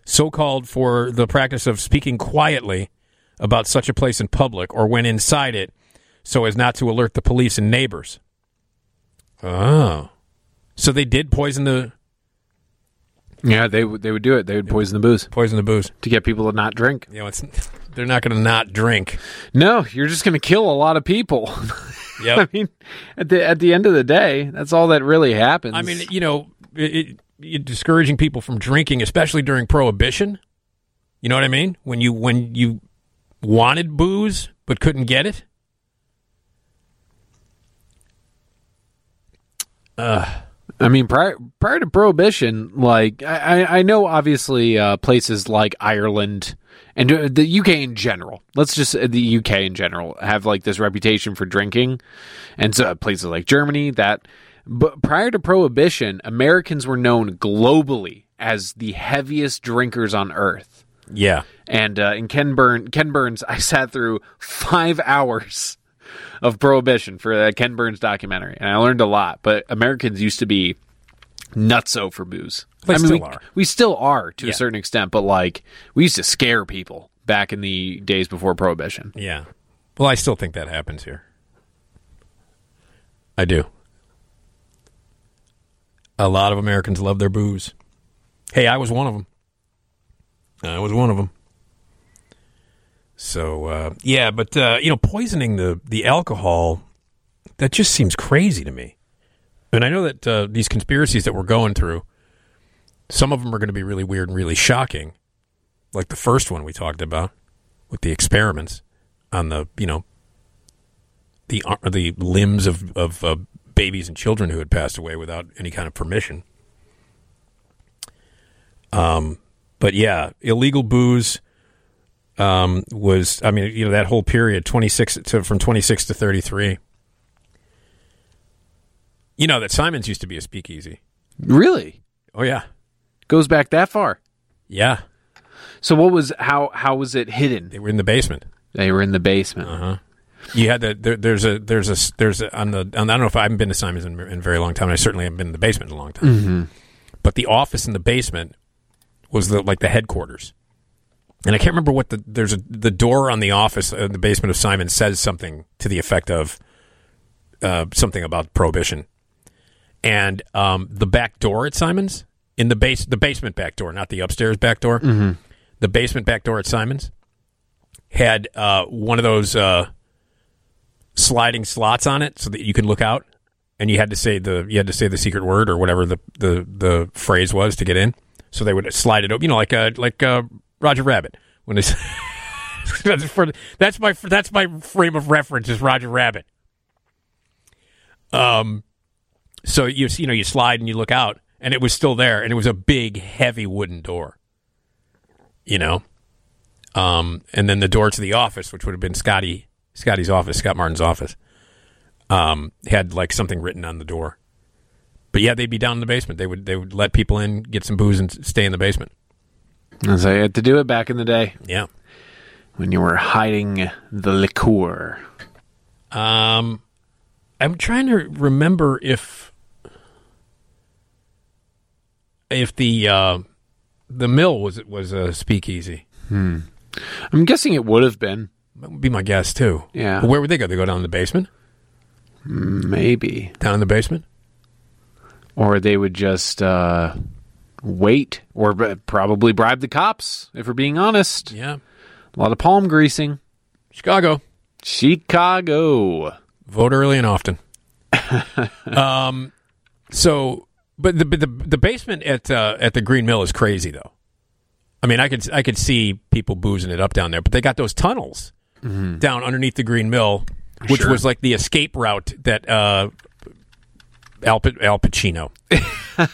so called for the practice of speaking quietly about such a place in public or when inside it so as not to alert the police and neighbors. Oh. So they did poison the Yeah, they would they would do it. They would poison the booze. Poison the booze to get people to not drink. You know, it's they're not going to not drink. No, you're just going to kill a lot of people. Yep. I mean, at the at the end of the day, that's all that really happens. I mean, you know, it, it- discouraging people from drinking, especially during Prohibition. You know what I mean? When you when you wanted booze but couldn't get it. Uh, I mean, prior prior to Prohibition, like I, I know, obviously, uh, places like Ireland and uh, the UK in general. Let's just the UK in general have like this reputation for drinking, and so places like Germany that. But prior to Prohibition, Americans were known globally as the heaviest drinkers on earth. yeah. And uh, in Ken Burn, Ken Burns, I sat through five hours of Prohibition for the Ken Burns documentary, and I learned a lot. But Americans used to be nutso for booze. They I mean, still we, are. We still are to Yeah. a certain extent, but like we used to scare people back in the days before Prohibition. Yeah. Well, I still think that happens here. I do. A lot of Americans love their booze. Hey, I was one of them. I was one of them. So uh, yeah, but uh, you know, poisoning the the alcohol that just seems crazy to me. And I know that uh, these conspiracies that we're going through, some of them are going to be really weird and really shocking, like the first one we talked about with the experiments on the you know the the limbs of of uh, babies and children who had passed away without any kind of permission. Um, but yeah, illegal booze um, was I mean you know that whole period twenty six to from twenty six to thirty three. You know that Simon's used to be a speakeasy. Really? Oh yeah, goes back that far. Yeah. So what was how how was it hidden? They were in the basement. They were in the basement. Uh huh. You had the there, there's a there's a there's a, on the on, I don't know if I haven't been to Simon's in, in a very long time. I certainly haven't been in the basement in a long time. Mhm. But the office in the basement was the like the headquarters, and I can't remember what the there's a the door on the office in the basement of Simon says something to the effect of uh, something about prohibition, and um, the back door at Simon's in the base the basement back door, not the upstairs back door, Mhm. the basement back door at Simon's had uh, one of those uh, sliding slots on it so that you can look out, and you had to say the you had to say the secret word or whatever the the, the phrase was to get in. So they would slide it open, you know, like a like uh, Roger Rabbit when it's. that's, for, that's my that's my frame of reference is Roger Rabbit. Um, so you you know you slide and you look out, and it was still there, and it was a big, heavy wooden door. You know, um, and then the door to the office, which would have been Scotty Scotty's office, Scott Martin's office, um, had like something written on the door. But yeah, they'd be down in the basement. They would they would let people in, get some booze, and stay in the basement. As I had to do it back in the day. Yeah. When you were hiding the liqueur. Um, I'm trying to remember if if the uh, the mill was was a speakeasy. Hmm. I'm guessing it would have been. That would be my guess too. Yeah. But where would they go? They go down in the basement. Maybe down in the basement, or they would just uh, wait, or probably bribe the cops. If we're being honest, yeah, a lot of palm greasing. Chicago, Chicago. Vote early and often. um, so, but the the the basement at uh, at the Green Mill is crazy though. I mean, I could I could see people boozing it up down there, but they got those tunnels down underneath the Green Mill, which Sure. was like the escape route that uh, Al, Al Pacino,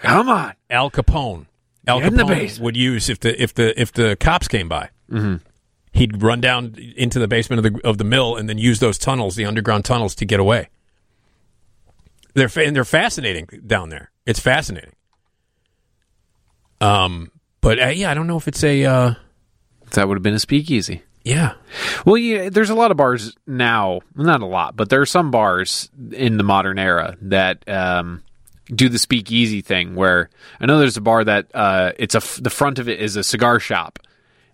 Come on, Al Capone, Al Get in the Capone basement. would use if the if the if the cops came by. Mm-hmm. He'd run down into the basement of the of the mill and then use those tunnels, the underground tunnels, to get away. They're fa- and they're fascinating down there. It's fascinating. Um, but uh, yeah, I don't know if it's a. Uh, that would have been a speakeasy. Yeah. Well, yeah, there's a lot of bars now. Not a lot, but there are some bars in the modern era that um, do the speakeasy thing. Where I know there's a bar that uh, it's a the front of it is a cigar shop,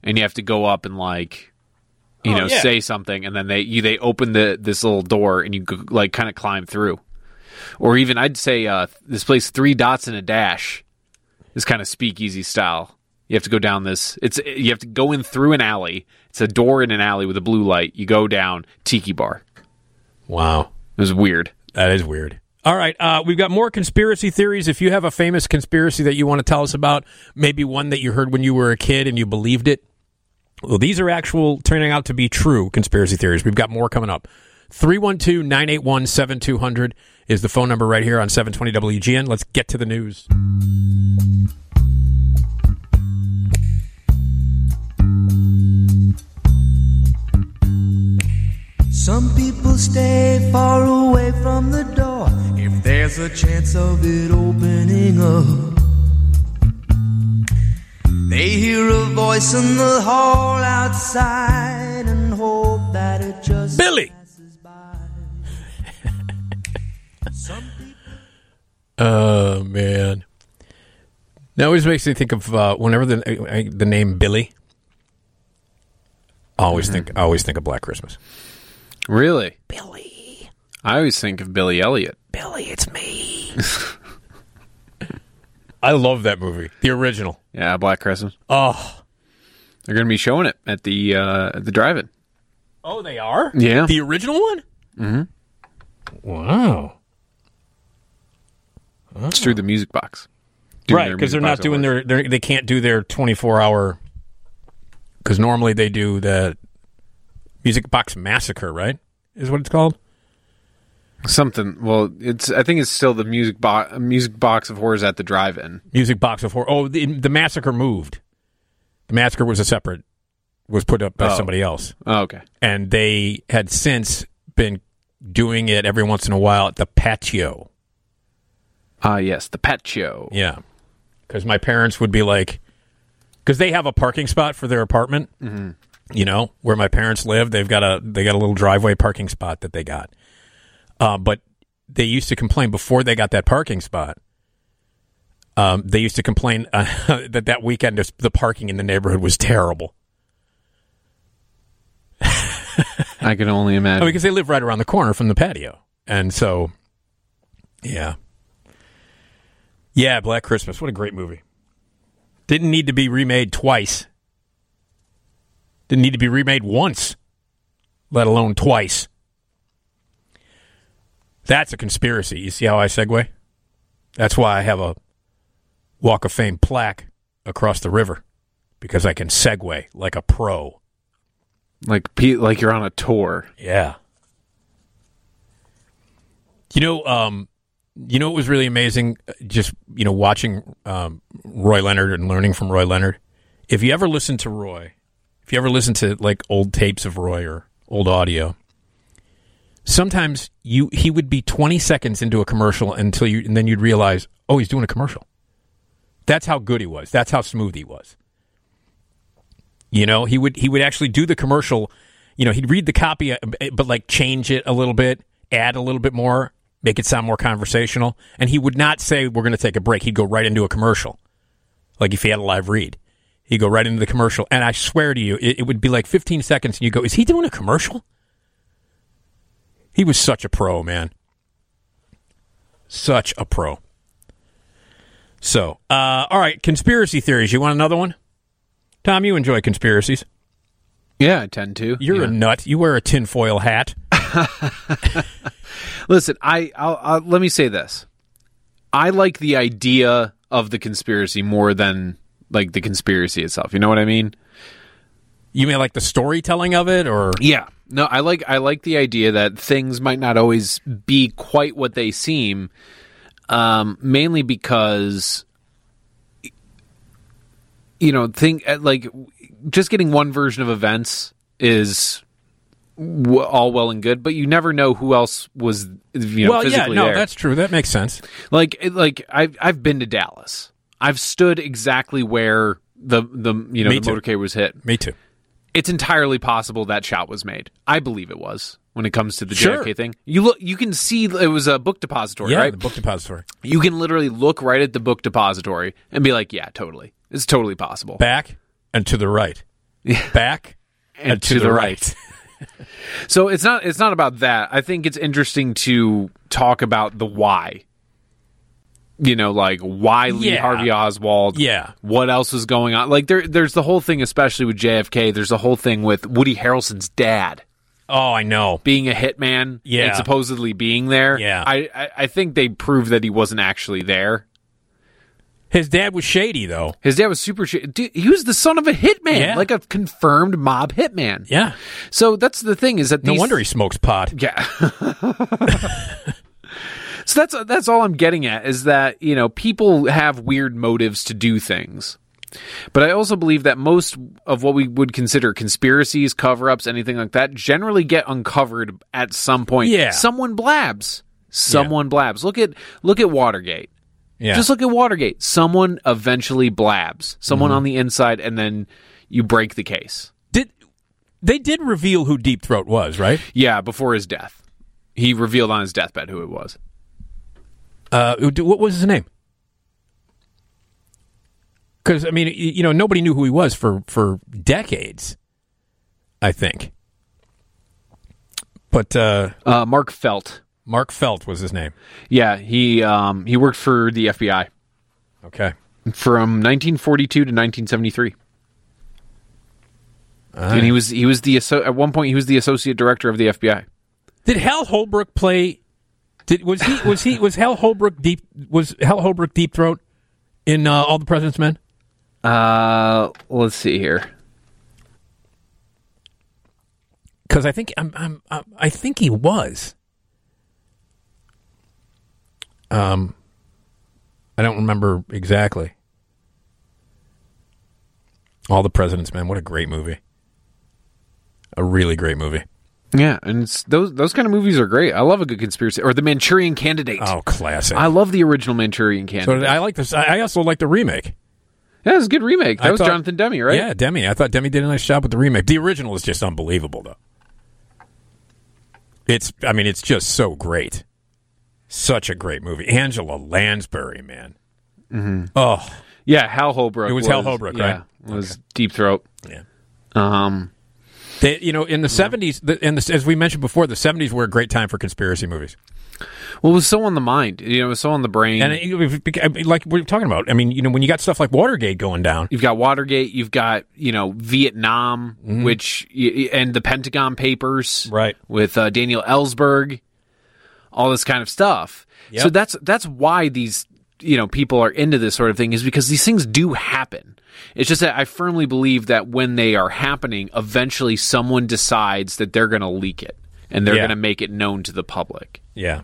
and you have to go up and like you Oh, know yeah. say something, and then they you they open the this little door and you like kind of climb through. Or even I'd say uh, this place three dots and a dash is kind of speakeasy style. You have to go down this. It's you have to go in through an alley. It's a door in an alley with a blue light. You go down tiki bar. Wow, it was weird. That is weird. All right, uh, we've got more conspiracy theories. If you have a famous conspiracy that you want to tell us about, maybe one that you heard when you were a kid and you believed it. Well, these are actual turning out to be true conspiracy theories. We've got more coming up. 312 981 7200 is the phone number right here on 720 WGN. Let's get to the news. Some people stay far away from the door if there's a chance of it opening up. They hear a voice in the hall outside and hope that it just Billy. Oh man, that always makes me think of uh, whenever the uh, the name Billy. I always think I always think of Black Christmas. Really, Billy. I always think of Billy Elliot. Billy, it's me. I love that movie, the original. Yeah, Black Christmas. Oh, they're going to be showing it at the uh, at the drive-in. Oh, they are. Yeah. the original one. Mm-hmm. Wow. It's through the music box. Right, because they're not doing their, their they can't do their twenty four hour. Because normally they do the music box massacre, right? Is what it's called. Something. Well, it's. I think it's still the music box. Music box of horrors at the drive-in. Music box of horror. Oh, the, the massacre moved. The massacre was a separate, was put up by Oh. somebody else. Oh, okay. And they had since been doing it every once in a while at the patio. Ah, yes, the patio. Yeah, because my parents would be like, because they have a parking spot for their apartment. Mm-hmm. You know where my parents live, they've got a they got a little driveway parking spot that they got. Uh, but they used to complain before they got that parking spot. Um, they used to complain uh, that that weekend the parking in the neighborhood was terrible. I can only imagine. Oh, because they live right around the corner from the patio, and so, yeah, yeah. Black Christmas, what a great movie! Didn't need to be remade twice. Didn't need to be remade once, let alone twice. That's a conspiracy. You see how I segue? That's why I have a Walk of Fame plaque across the river because I can segue like a pro. Like like you're on a tour. Yeah. You know, um, you know, it was really amazing. Just you know, watching um, Roy Leonard and learning from Roy Leonard. If you ever listen to Roy, if you ever listen to like old tapes of Roy or old audio, sometimes you he would be twenty seconds into a commercial until you, and then you'd realize, oh, he's doing a commercial. That's how good he was. That's how smooth he was. You know, he would he would actually do the commercial. You know, he'd read the copy, uh, but like change it a little bit, add a little bit more, make it sound more conversational. And he would not say, "We're going to take a break." He'd go right into a commercial, like if he had a live read. He'd go right into the commercial, and I swear to you, it, it would be like 15 seconds, and you go, "Is he doing a commercial?" He was such a pro, man. Such a pro. So, uh, all right, conspiracy theories. You want another one? Tom, you enjoy conspiracies. Yeah, I tend to. You're a nut. You wear a tinfoil hat. Listen, I I'll, I'll, let me say this. I like the idea of the conspiracy more than like the conspiracy itself. You know what I mean? You mean like the storytelling of it, or Yeah. No, I like I like the idea that things might not always be quite what they seem. Um, mainly because you know, think uh, like just getting one version of events is w- all well and good, but you never know who else was you know well, yeah, no, there. that's true. That makes sense. Like like I've I've been to Dallas. I've stood exactly where the the you know Me the too. motorcade was hit. Me too. It's entirely possible that shot was made. I believe it was when it comes to the Sure. JFK thing. You look you can see it was a book depository, yeah, right? the book depository. You can literally look right at the book depository and be like, yeah, totally. It's totally possible. Back and to the right. Back and, to, the, right. so it's not it's not about that. I think it's interesting to talk about the why. You know, like why Lee Yeah. Harvey Oswald? Yeah. What else was going on? Like there, there's the whole thing, especially with JFK. There's the whole thing with Woody Harrelson's dad Oh, I know. being a hitman. Yeah. and supposedly being there. Yeah. I, I, I think they proved that he wasn't actually there. His dad was shady, though. His dad was super. shady. Dude, he was the son of a hitman, Yeah. like a confirmed mob hitman. Yeah. So that's the thing is that No these- wonder he smokes pot. Yeah. so that's that's all I'm getting at is that you know people have weird motives to do things. But I also believe that most of what we would consider conspiracies, cover-ups, anything like that, generally get uncovered at some point. Yeah. someone blabs. Someone blabs. Look at look at Watergate. Yeah. Just look at Watergate. Someone eventually blabs. Someone Mm-hmm. on the inside, and then you break the case. Did they did reveal who Deep Throat was, right? Yeah, before his death, he revealed on his deathbed who it was. Uh, what was his name? Because I mean, you know, nobody knew who he was for for decades. I think. But uh, Uh, Mark Felt. Mark Felt was his name. Yeah, he um, he worked for the FBI Okay. from 1942 to 1973, and he was he was the at one point he was the associate director of the FBI. Did Hal Holbrook play? Did was he was he was Hal Holbrook deep was Hal Holbrook Deep Throat in uh, All the President's Men? Uh, let's see here. Because I think I'm, I'm, I'm I think he was. Um, I don't remember exactly. All the President's Men. What a great movie. A really great movie. Yeah, and those those kind of movies are great. I love a good conspiracy or the Manchurian Candidate. Oh, classic. I love the original Manchurian Candidate. So. I like this. I also like the remake. yeah, it's a good remake. That I was thought- Jonathan Demme, right? Yeah, Demme. I thought Demme did a nice job with the remake. The original is just unbelievable, though. It's, I mean, it's just so great. Such a great movie. Angela Lansbury, man. Mhm. Oh, yeah. Hal Holbrook. It was Hal Holbrook, yeah, right? Was Deep Throat. Yeah. Um. They, you know, in the seventies, in the, as we mentioned before, the seventies were a great time for conspiracy movies. Well, it was so on the mind. You know, it was so on the brain. And it, like we we're talking about, I mean, you know, when you got stuff like Watergate going down, You've got Watergate. You've got you know Vietnam, which and the Pentagon Papers, right? With uh, Daniel Ellsberg, all this kind of stuff. Yep. So that's that's why these you know people are into this sort of thing is because these things do happen. It's just that I firmly believe that when they are happening, eventually someone decides that they're going to leak it and they're Yeah. going to make it known to the public. yeah.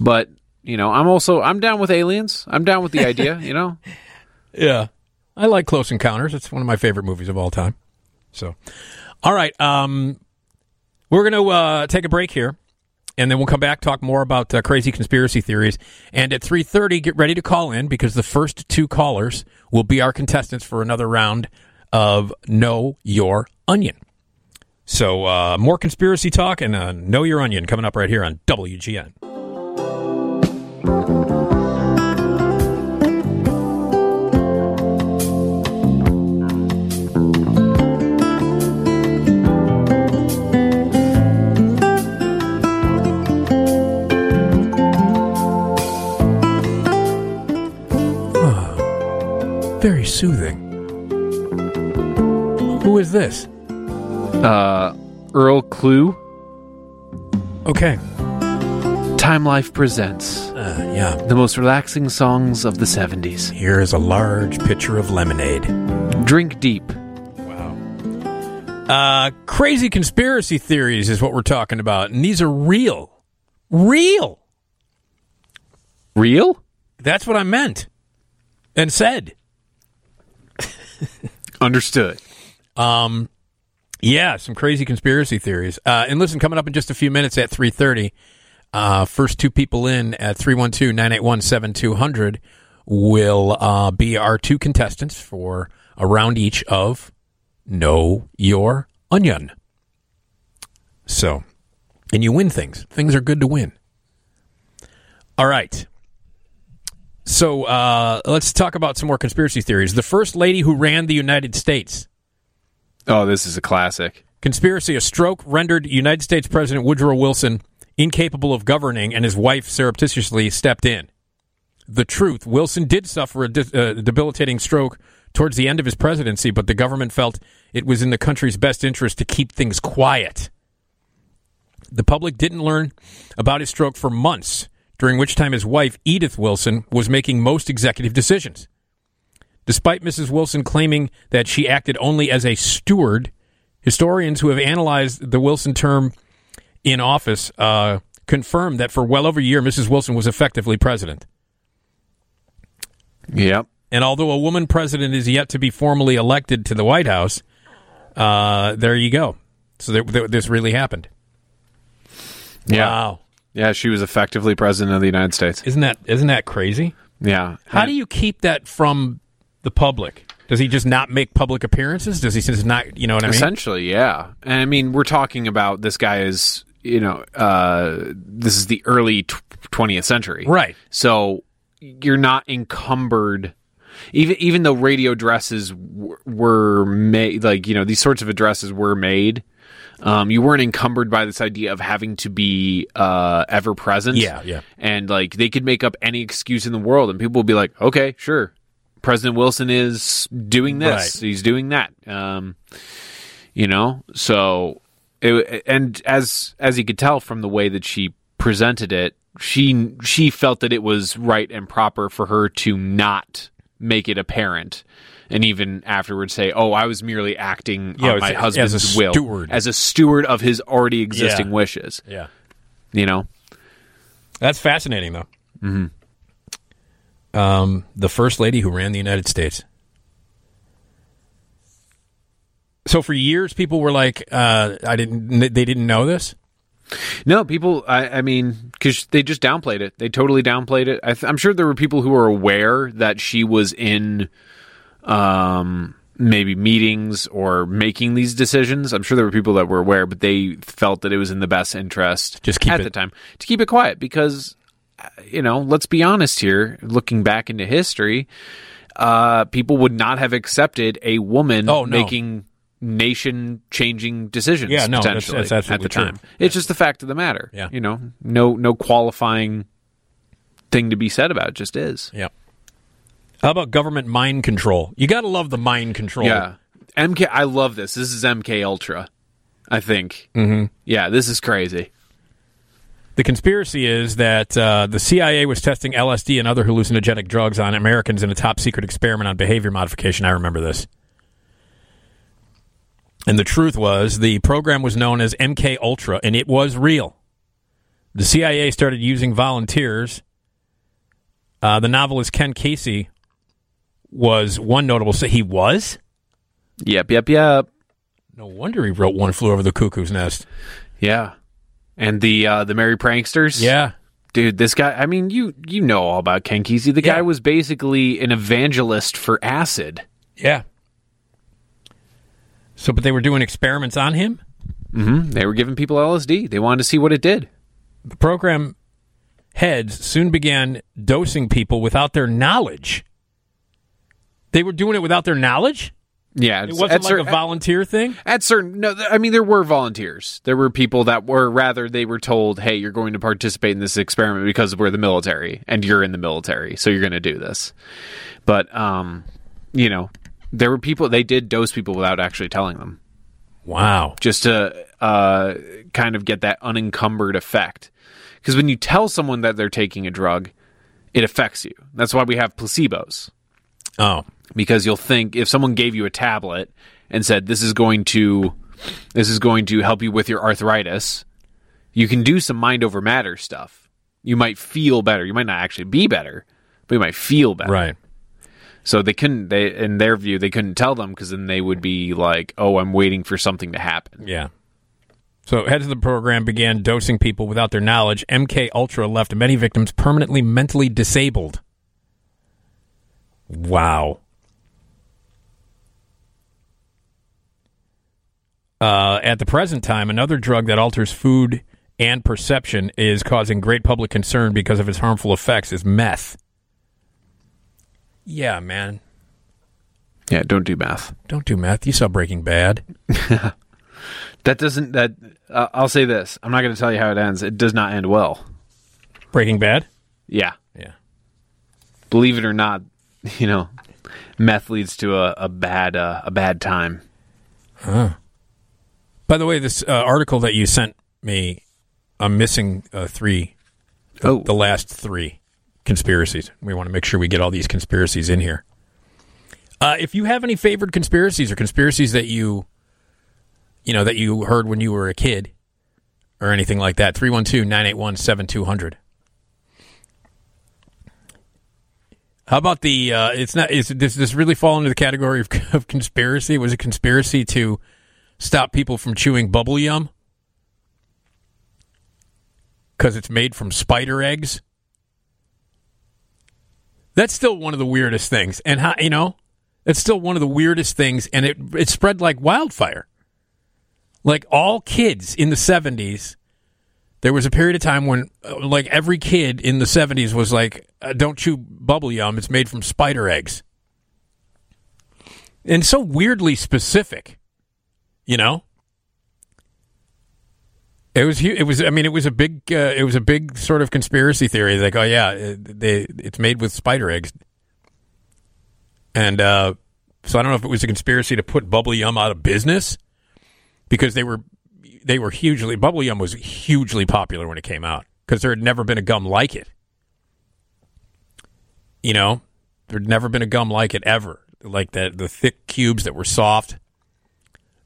But you know, I'm also I'm down with aliens. I'm down with the idea. You know. Yeah. I like Close Encounters. It's one of my favorite movies of all time. So, all right. Um, we're going to uh, take a break here, and then we'll come back talk more about uh, crazy conspiracy theories. And at three thirty, get ready to call in because the first two callers will be our contestants for another round of Know Your Onion. So, uh, more conspiracy talk and uh, Know Your Onion coming up right here on WGN. Very soothing. Who is this? Uh, Earl Klugh. Okay. Time Life presents Uh, yeah. the most relaxing songs of the 70s. Here is a large pitcher of lemonade. Drink deep. Uh, crazy conspiracy theories is what we're talking about, and these are real. Real. Real? That's what I meant and said. Understood. Um, yeah, some crazy conspiracy theories. Uh, and listen, coming up in just a few minutes at 3.30, uh, first two people in at 312-981-7200 will uh, be our two contestants for a round each of Know Your Onion. So, and you win things. Things are good to win. All right. So uh, let's talk about some more conspiracy theories. The first lady who ran the United States. Oh, this is a classic. Conspiracy: A stroke rendered United States President Woodrow Wilson incapable of governing, and his wife surreptitiously stepped in. The truth: Wilson did suffer a de- uh, debilitating stroke towards the end of his presidency, but the government felt it was in the country's best interest to keep things quiet. The public didn't learn about his stroke for months, during which time his wife, Edith Wilson, was making most executive decisions. Despite Mrs. Wilson claiming that she acted only as a steward, historians who have analyzed the Wilson term in office uh, confirm that for well over a year, Mrs. Wilson was effectively president. Yep. And although a woman president is yet to be formally elected to the White House, uh, there you go. So this really happened. Yeah. Wow. Yeah, she was effectively president of the United States. Isn't that isn't that crazy? Yeah. How do you keep that from the public? Does he just not make public appearances? Does he just not? You know what I mean? Essentially, yeah. And I mean, we're talking about this guy is, you know, uh, this is the early tw- 20th century. Right. So you're not encumbered. Even even though radio addresses w- were made, like you know, these sorts of addresses were made, um, you weren't encumbered by this idea of having to be uh, ever present. Yeah, yeah. And like they could make up any excuse in the world, and people would be like, "Okay, sure, President Wilson is doing this, Right. he's doing that." Um, you know, so it, and as as you could tell from the way that she presented it, she she felt that it was right and proper for her to not make it apparent. And even afterwards, say, "Oh, I was merely acting Yeah, on my a- as husband's a will, steward. as a steward of his already existing Yeah. wishes." Yeah. You know, That's fascinating, though. Mm-hmm. Um, the first lady who ran the United States. So for years, people were like, uh, "I didn't." They didn't know this. No, people. I, I mean, because they just downplayed it. They totally downplayed it. I th- I'm sure there were people who were aware that she was in, um, maybe meetings or making these decisions. I'm sure there were people that were aware, but they felt that it was in the best interest, Just keep at it- the time, to keep it quiet because, uh, you know, let's be honest here. Looking back into history, uh, people would not have accepted a woman Oh, no. making nation changing decisions Yeah, no, that's- potentially that's at absolutely the true. time. It's just the fact of the matter. Yeah. You know, no no qualifying thing to be said about it, just is. Yeah. How about government mind control? You got to love the mind control. Yeah. MK I love this. This is MK Ultra. I think. Mm-hmm. Yeah, this is crazy. The conspiracy is that uh, the CIA was testing LSD and other hallucinogenic drugs on Americans in a top secret experiment on behavior modification. I remember this. And the truth was, the program was known as MK Ultra, and it was real. The CIA started using volunteers. Uh, the novelist Ken Kesey was one notable. Say he was. Yep, yep, yep. No wonder he wrote "One Flew Over the Cuckoo's Nest." Yeah. And the uh the Merry Pranksters? Yeah. Dude, this guy I mean you you know all about Ken Kesey. The guy was basically an evangelist for acid. Yeah. So, but they were doing experiments on him. Mm-hmm. They were giving people LSD. They wanted to see what it did. The program heads soon began dosing people without their knowledge. They were doing it without their knowledge. Yeah, It wasn't like cer- a volunteer thing. At certain, no, th- I mean there were volunteers. There were people that were rather they were told, "Hey, you're going to participate in this experiment because we're the military and you're in the military, so you're going to do this." But um, you know, there were people they did dose people without actually telling them. Wow. Just to uh, kind of get that unencumbered effect. Because when you tell someone that they're taking a drug, it affects you. That's why we have placebos. Oh. Because you'll think if someone gave you a tablet and said this is going to this is going to help you with your arthritis, you can do some mind over matter stuff. You might feel better. You might not actually be better, but you might feel better. Right. So they couldn't they in their view they couldn't tell them because then they would be like, "Oh, I'm waiting for something to happen." Yeah. So heads of the program began dosing people without their knowledge. MK Ultra left many victims permanently mentally disabled. Wow. Uh, at the present time, another drug that alters food and perception is causing great public concern because of its harmful effects is meth. Yeah, man. Yeah, don't do meth. Don't do meth. You saw Breaking Bad. That doesn't that uh, I'll say this. I'm not going to tell you how it ends. It does not end well. Breaking Bad? Yeah. Yeah. Believe it or not, you know, meth leads to a, a bad uh, a bad time. Huh. By the way, this uh, article that you sent me, I'm missing uh, three. The, oh. the last three conspiracies. We want to make sure we get all these conspiracies in here. Uh, if you have any favorite conspiracies or conspiracies that you, you know, that you heard when you were a kid, or anything like that, 312-981-7200. How about the? Uh, it's not. Is does this really fall into the category of, of conspiracy? Was it conspiracy to stop people from chewing bubble yum because it's made from spider eggs? That's still one of the weirdest things, and how you know, it's still one of the weirdest things, and it it spread like wildfire. Like all kids in the seventies, there was a period of time when, uh, like every kid in the seventies was like, uh, "Don't chew bubble yum; it's made from spider eggs," and so weirdly specific, you know. It was. It was. I mean, it was a big. Uh, it was a big sort of conspiracy theory. Like, oh yeah, it, they, it's made with spider eggs, and uh, so I don't know if it was a conspiracy to put bubble yum out of business because they were they were hugely bubble yum was hugely popular when it came out because there had never been a gum like it. You know, there'd never been a gum like it ever. Like the the thick cubes that were soft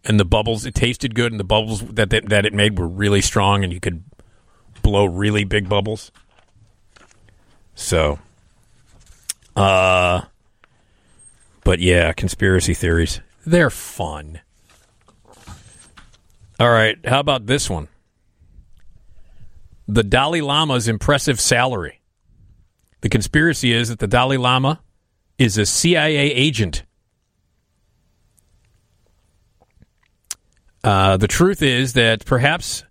and the bubbles it tasted good and the bubbles that that, it made were really strong and you could blow really big bubbles. So uh but yeah, conspiracy theories. They're fun. All right, how about this one? The Dalai Lama's impressive salary. The conspiracy is that the Dalai Lama is a CIA agent. Uh, the truth is that perhaps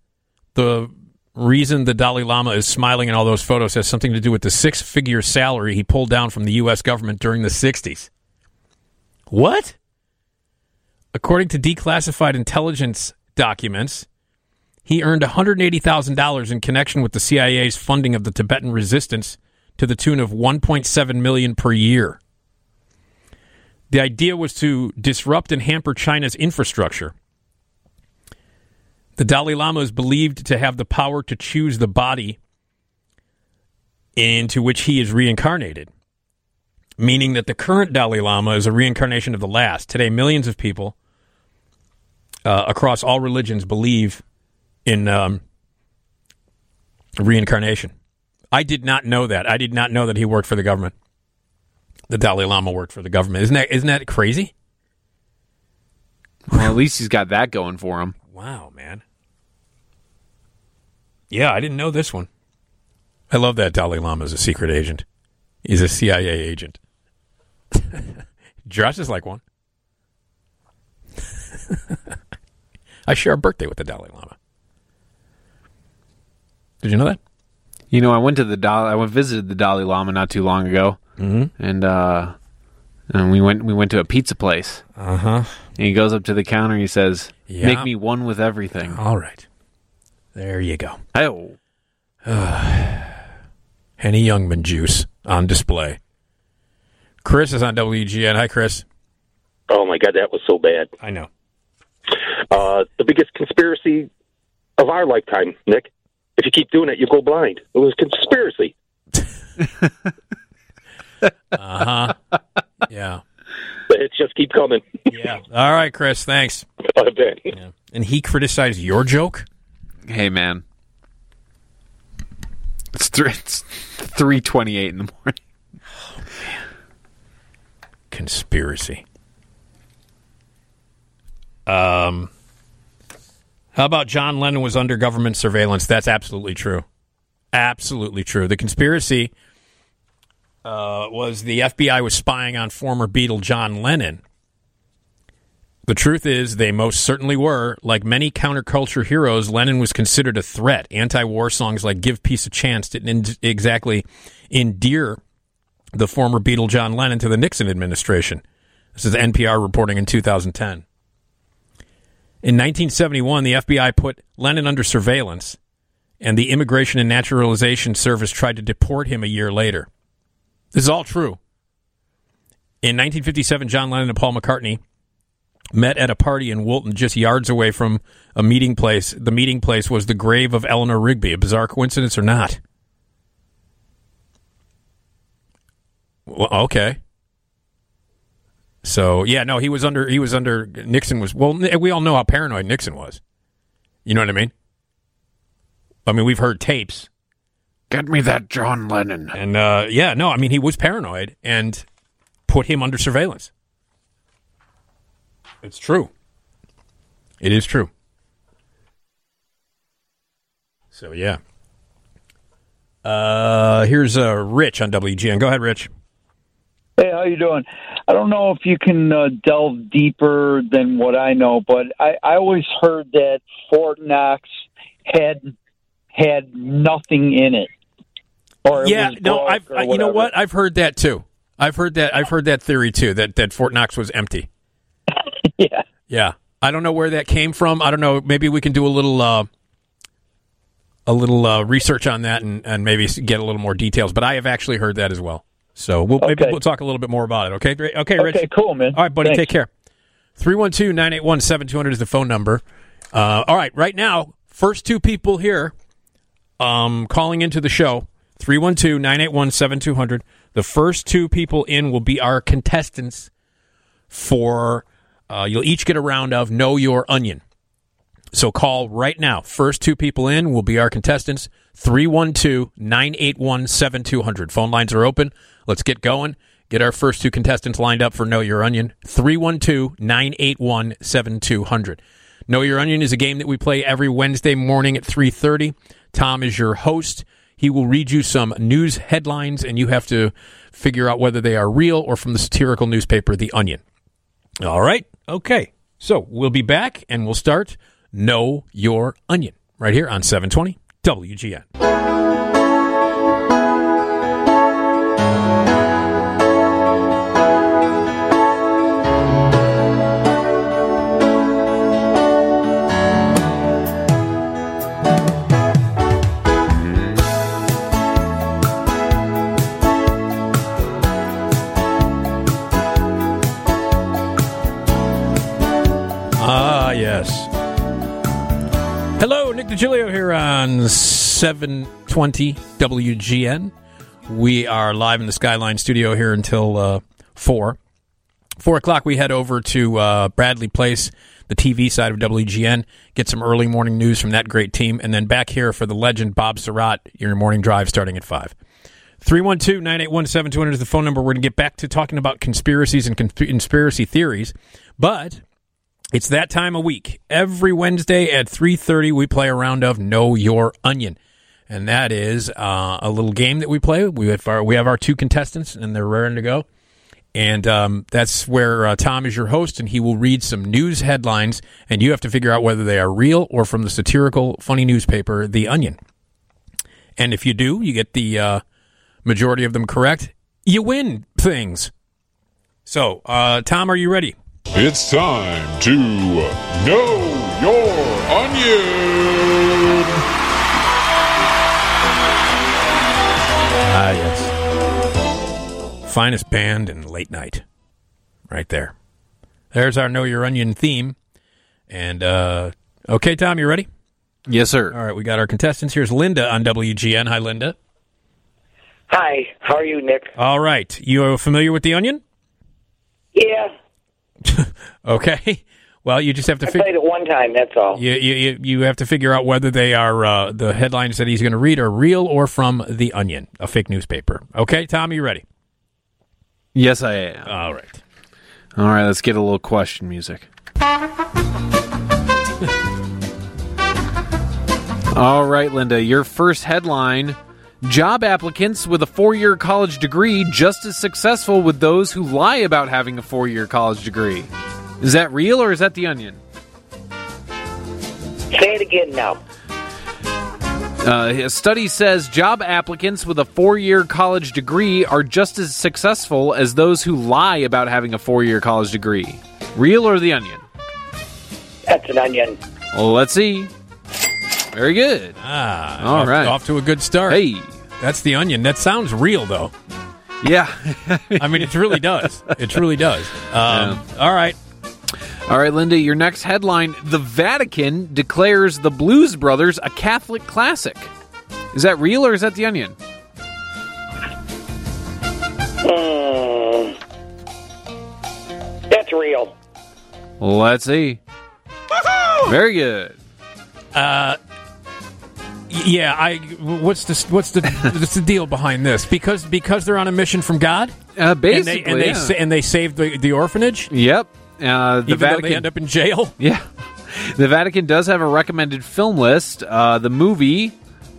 the reason the Dalai Lama is smiling in all those photos has something to do with the six figure salary he pulled down from the U.S. government during the 60s. What? According to declassified intelligence documents, he earned $180,000 in connection with the CIA's funding of the Tibetan resistance to the tune of 1.7 million per year. The idea was to disrupt and hamper China's infrastructure. The Dalai Lama is believed to have the power to choose the body into which he is reincarnated, meaning that the current Dalai Lama is a reincarnation of the last. Today, millions of people uh, across all religions believe in um, reincarnation. I did not know that. I did not know that he worked for the government. The Dalai Lama worked for the government. Isn't that isn't that crazy? Well, at least he's got that going for him. Wow, man. Yeah, I didn't know this one. I love that Dalai Lama is a secret agent. He's a CIA agent. Dresses like one. I share a birthday with the Dalai Lama. Did you know that? You know, I went to the Dalai. I went visited the Dalai Lama not too long ago, mm-hmm. and uh, and we went we went to a pizza place. Uh huh. And he goes up to the counter. He says, Yeah. "Make me one with everything." All right, there you go. Oh, Henny Youngman juice on display. Chris is on WGN. Hi, Chris. Oh my god, that was so bad. I know. Uh, the biggest conspiracy of our lifetime, Nick. If you keep doing it, you go blind. It was a conspiracy. Uh huh. yeah. The hits just keep coming. Yeah. All right, Chris. Thanks. Yeah. And he criticized your joke. Hey, man. It's three. It's three twenty-eight in the morning. Conspiracy. Um. How about John Lennon was under government surveillance? That's absolutely true. Absolutely true. The conspiracy uh, was the FBI was spying on former Beatle John Lennon. The truth is, they most certainly were. Like many counterculture heroes, Lennon was considered a threat. Anti war songs like Give Peace a Chance didn't exactly endear the former Beatle John Lennon to the Nixon administration. This is NPR reporting in 2010. In 1971, the FBI put Lennon under surveillance, and the Immigration and Naturalization Service tried to deport him a year later. This is all true. In 1957, John Lennon and Paul McCartney met at a party in Woolton, just yards away from a meeting place. The meeting place was the grave of Eleanor Rigby. A bizarre coincidence or not? Well, okay. So yeah, no, he was under. He was under. Nixon was. Well, we all know how paranoid Nixon was. You know what I mean? I mean, we've heard tapes. Get me that John Lennon. And uh, yeah, no, I mean he was paranoid and put him under surveillance. It's true. It is true. So yeah. Uh, here's uh, Rich on WGN. Go ahead, Rich. Hey, how you doing? I don't know if you can uh, delve deeper than what I know, but I, I always heard that Fort Knox had had nothing in it. Or it yeah, no, I've I, you know what? I've heard that too. I've heard that. I've heard that theory too. That that Fort Knox was empty. Yeah. Yeah. I don't know where that came from. I don't know. Maybe we can do a little uh, a little uh, research on that and, and maybe get a little more details. But I have actually heard that as well. So we'll, maybe we'll talk a little bit more about it. Okay, great. Okay, Rich. Okay, cool, man. All right, buddy. Thanks. Take care. 312 981 7200 is the phone number. Uh, all right, right now, first two people here um, calling into the show 312 981 7200. The first two people in will be our contestants for, uh, you'll each get a round of Know Your Onion. So call right now. First two people in will be our contestants 312 981 7200. Phone lines are open. Let's get going. Get our first two contestants lined up for Know Your Onion 312 981 7200. Know Your Onion is a game that we play every Wednesday morning at 3:30. Tom is your host. He will read you some news headlines and you have to figure out whether they are real or from the satirical newspaper The Onion. All right. Okay. So, we'll be back and we'll start Know Your Onion right here on 720 WGN. Yes. Hello, Nick Digilio here on 720 WGN. We are live in the Skyline studio here until uh, 4. 4 o'clock, we head over to uh, Bradley Place, the TV side of WGN, get some early morning news from that great team, and then back here for the legend Bob Sirott, your morning drive starting at 5. 312 981 7200 is the phone number. We're going to get back to talking about conspiracies and consp- conspiracy theories, but it's that time of week. Every Wednesday at 3:30 we play a round of Know Your Onion. And that is uh, a little game that we play. We have our, we have our two contestants and they're raring to go. And um, that's where uh, Tom is your host and he will read some news headlines and you have to figure out whether they are real or from the satirical funny newspaper The Onion. And if you do, you get the uh, majority of them correct, you win things. So, uh, Tom, are you ready? It's time to know your onion. Ah, yes. Finest band in late night. Right there. There's our Know Your Onion theme. And uh, okay, Tom, you ready? Yes, sir. All right, we got our contestants. Here's Linda on WGN. Hi, Linda. Hi, how are you, Nick? All right, you are familiar with the Onion? Yeah, Okay. Well, you just have to I figure. played it one time. That's all. You, you, you- you have to figure out whether they are uh, the headlines that he's going to read are real or from The Onion, a fake newspaper. Okay, Tom, you ready? Yes, I am. All right. All right, let's get a little question music. All right, Linda, your first headline Job applicants with a four year college degree just as successful with those who lie about having a four year college degree. Is that real or is that the onion? Say it again now. Uh, a study says job applicants with a four year college degree are just as successful as those who lie about having a four year college degree. Real or the onion? That's an onion. Let's see. Very good. Ah, All off, right. Off to a good start. Hey. That's The Onion. That sounds real, though. Yeah. I mean, it really does. It truly does. Um, All right. All right, Linda, your next headline The Vatican declares the Blues Brothers a Catholic classic. Is that real or is that the onion? Hmm. That's real. Let's see. Very good. Uh, yeah. I. What's the what's the what's the deal behind this? Because because they're on a mission from God. Uh, and they basically, and they, yeah. and they saved the, the orphanage. Yep. Uh, the even Vatican they end up in jail. Yeah. The Vatican does have a recommended film list. Uh, the movie,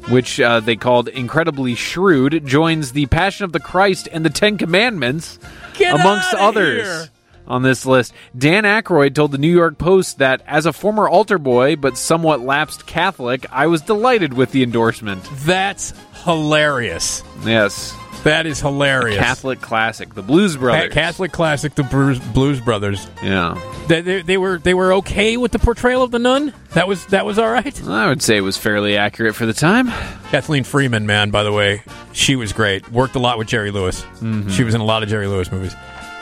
which uh, they called Incredibly Shrewd, joins The Passion of the Christ and The Ten Commandments, Get amongst others. here. On this list, Dan Aykroyd told the New York Post that as a former altar boy but somewhat lapsed Catholic, I was delighted with the endorsement. That's hilarious. Yes. That is hilarious. Catholic classic, The Blues Brothers. Ca- Catholic classic, the Blues, Blues Brothers. Yeah. They, they, they were they were okay with the portrayal of the nun. That was that was all right. I would say it was fairly accurate for the time. Kathleen Freeman, man, by the way, she was great. Worked a lot with Jerry Lewis. Mm-hmm. She was in a lot of Jerry Lewis movies.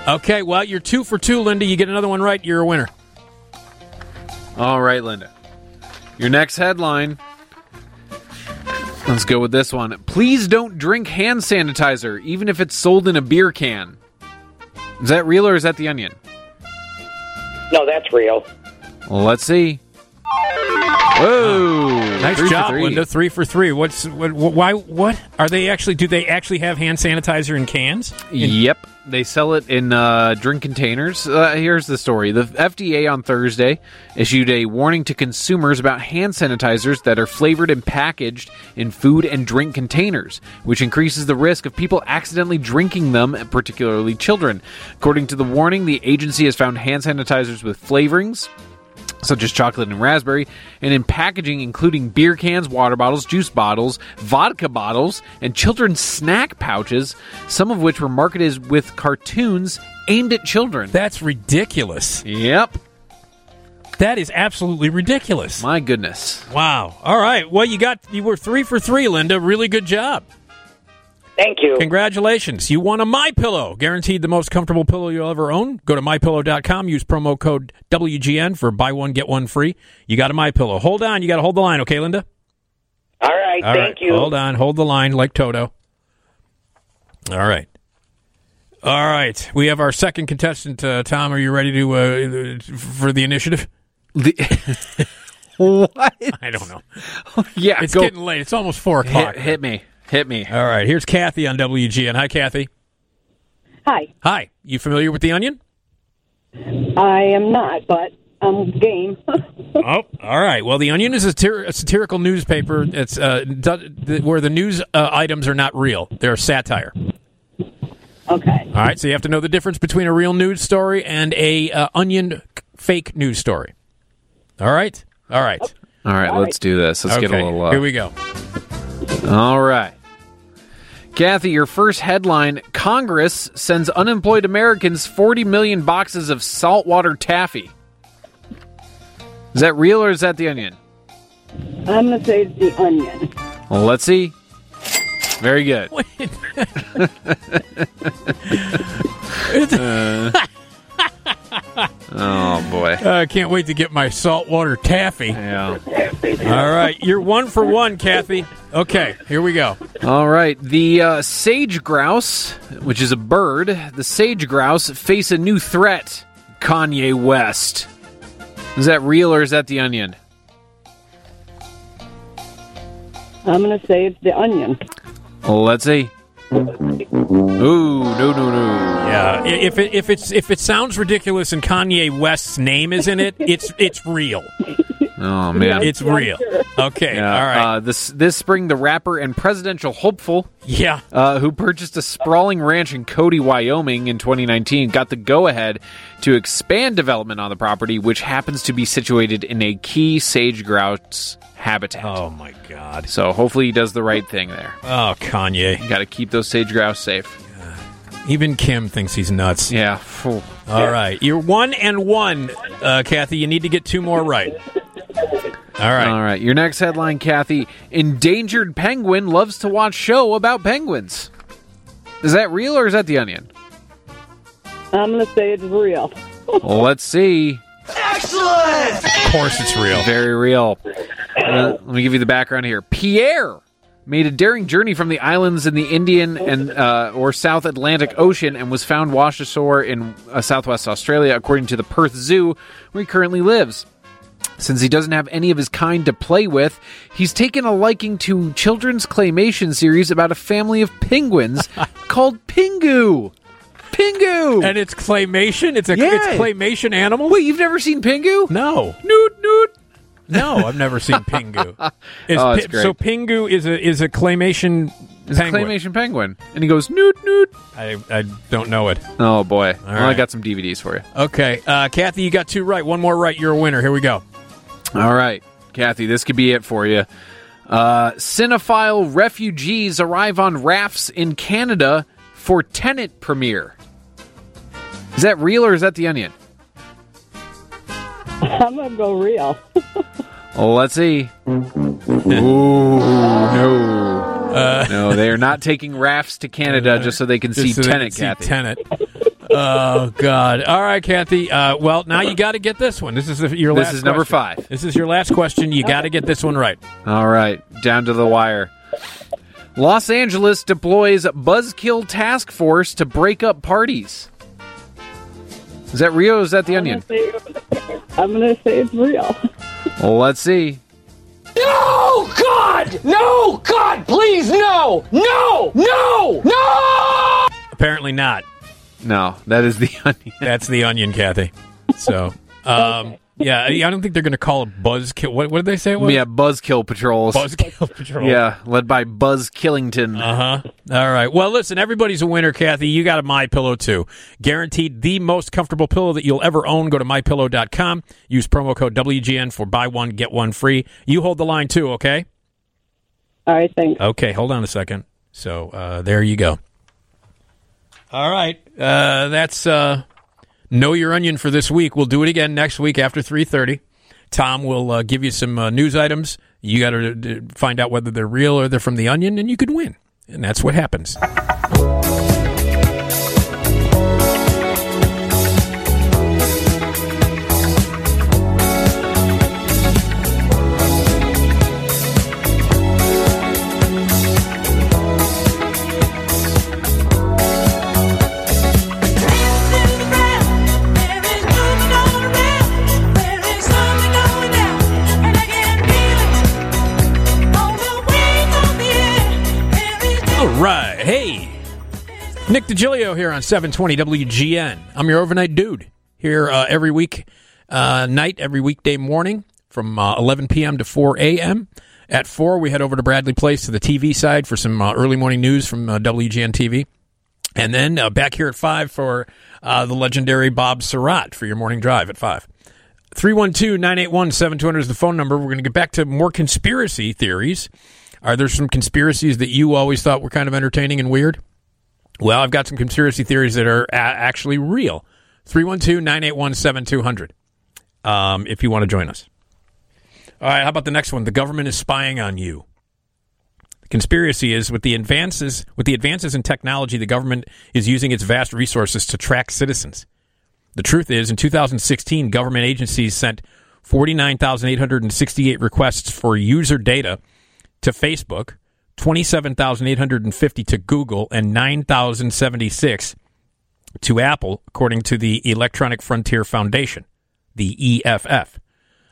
Okay, well, you're two for two, Linda. You get another one right, you're a winner. All right, Linda. Your next headline. Let's go with this one. Please don't drink hand sanitizer, even if it's sold in a beer can. Is that real or is that the onion? No, that's real. Well, let's see. Whoa! Nice Three job, three. Linda. Three for three. What's what, why? What are they actually? Do they actually have hand sanitizer in cans? In- Yep, they sell it in uh, drink containers. Uh, here's the story: the FDA on Thursday issued a warning to consumers about hand sanitizers that are flavored and packaged in food and drink containers, which increases the risk of people accidentally drinking them, particularly children. According to the warning, the agency has found hand sanitizers with flavorings such as chocolate and raspberry, and in packaging including beer cans, water bottles, juice bottles, vodka bottles, and children's snack pouches, some of which were marketed with cartoons aimed at children. That's ridiculous. Yep. That is absolutely ridiculous. My goodness. Wow. All right. Well, you got you were three for three, Linda. Really good job. Thank you. Congratulations. You won a My Pillow, guaranteed the most comfortable pillow you'll ever own. Go to mypillow.com, use promo code WGN for buy one get one free. You got a My Pillow. Hold on, you got to hold the line, okay, Linda? All right, All thank right, you. Hold on, hold the line like Toto. All right. All right. We have our second contestant uh, Tom, are you ready to uh, for the initiative? what? I don't know. yeah, It's go. getting late. It's almost 4 o'clock. Hit, hit me. Hit me. All right. Here's Kathy on WGN. Hi, Kathy. Hi. Hi. You familiar with The Onion? I am not, but I'm game. oh, all right. Well, The Onion is a, satir- a satirical newspaper. It's uh, do- th- where the news uh, items are not real; they're satire. Okay. All right. So you have to know the difference between a real news story and a uh, Onion fake news story. All right. All right. All right, let's do this. Let's get a little. Uh, Here we go. All right. Kathy, your first headline Congress sends unemployed Americans 40 million boxes of saltwater taffy. Is that real or is that the onion? I'm going to say it's the onion. Well, let's see. Very good. Uh, Oh boy. I can't wait to get my saltwater taffy. Yeah. All right, you're one for one, Kathy. Okay, here we go. All right. The uh, sage grouse, which is a bird, the sage grouse face a new threat. Kanye West. Is that real or is that the onion? I'm going to say it's the onion. Let's see. Ooh, no, no, no. Yeah, if it if it's if it sounds ridiculous and Kanye West's name is in it, it's it's real. Oh man, it's real. Okay, Yeah, all right. Uh, this this spring, the rapper and presidential hopeful, yeah, uh, who purchased a sprawling ranch in Cody, Wyoming, in 2019, got the go ahead to expand development on the property, which happens to be situated in a key sage grouse habitat. Oh my god! So hopefully he does the right thing there. Oh, Kanye. Got to keep those sage grouse safe. Even Kim thinks he's nuts. Yeah. All right, you're one and one, uh, Kathy. You need to get two more right. All right. All right. Your next headline, Kathy: Endangered penguin loves to watch show about penguins. Is that real or is that the Onion? I'm going to say it's real. Well, let's see. Excellent! Of course, it's real. Very real. Uh, let me give you the background here. Pierre made a daring journey from the islands in the Indian and uh, or South Atlantic Ocean and was found washed ashore in uh, Southwest Australia, according to the Perth Zoo, where he currently lives. Since he doesn't have any of his kind to play with, he's taken a liking to children's claymation series about a family of penguins called Pingu. Pingu, and it's claymation. It's a Yeah. it's claymation animal. Wait, you've never seen Pingu? No, Noot noot. no, I've never seen Pingu. Is Oh, Pi- great. So Pingu is a is a claymation It's a penguin. claymation penguin, and he goes noot noot. I I don't know it. Oh boy! well, I right. got some DVDs for you. Okay, uh, Kathy, you got two right. One more right. You're a winner. Here we go. All right, Kathy, this could be it for you. Uh, cinephile refugees arrive on rafts in Canada for Tenet premiere. Is that real or is that the Onion? I'm going to go real. Let's see. Ooh, no, no, they are not taking rafts to Canada just so they can see Uh, Just so they Tenet, can Kathy. see Tenet. Oh God! All right, Kathy. Uh, well, now you got to get this one. This is the, your This last. is number question. five. This is your last question. You got to get this one right. All right, down to the wire. Los Angeles deploys Buzzkill Task Force to break up parties. Is that real is that the Onion? I'm going to say it's real. Well, let's see. No! God! No! God, please, no! No! No! No! Apparently not. No, that is the Onion. That's the onion, Kathy. So, um, yeah, I don't think they're going to call it buzzkill. What, what did they say it was? Yeah, Buzzkill patrols. Buzzkill patrol. Yeah, led by Buzz Killington. Uh huh. All right. Well, listen, everybody's a winner, Kathy. You got a My Pillow too. Guaranteed the most comfortable pillow that you'll ever own. Go to mypillow.com. Use promo code WGN for buy one get one free. You hold the line too, okay? All right, thanks. Okay, hold on a second. So uh, there you go. All right, uh, that's uh, know your onion for this week. We'll do it again next week after three thirty. Tom will uh, give you some uh, news items. You got to find out whether they're real or they're from the onion, and you could win. And that's what happens. Nick Digilio here on 720 WGN. I'm your overnight dude here uh, every week, uh, night, every weekday morning from uh, 11 p.m. to 4 a.m. At 4, we head over to Bradley Place to the TV side for some uh, early morning news from uh, WGN TV. And then uh, back here at 5 for the legendary Bob Sirott for your morning drive at 5. 312 981 7200 is the phone number. We're going to get back to more conspiracy theories. Are there some conspiracies that you always thought were kind of entertaining and weird? Well, I've got some conspiracy theories that are a- actually real. 312 981 7200 um, if you want to join us. All right, how about the next one? The government is spying on you. Conspiracy is with the advances with the advances in technology, the government is using its vast resources to track citizens. The truth is, in 2016, government agencies sent 49,868 requests for user data to Facebook, 27,850 to Google, and 9,076 to Apple, according to the Electronic Frontier Foundation, the EFF,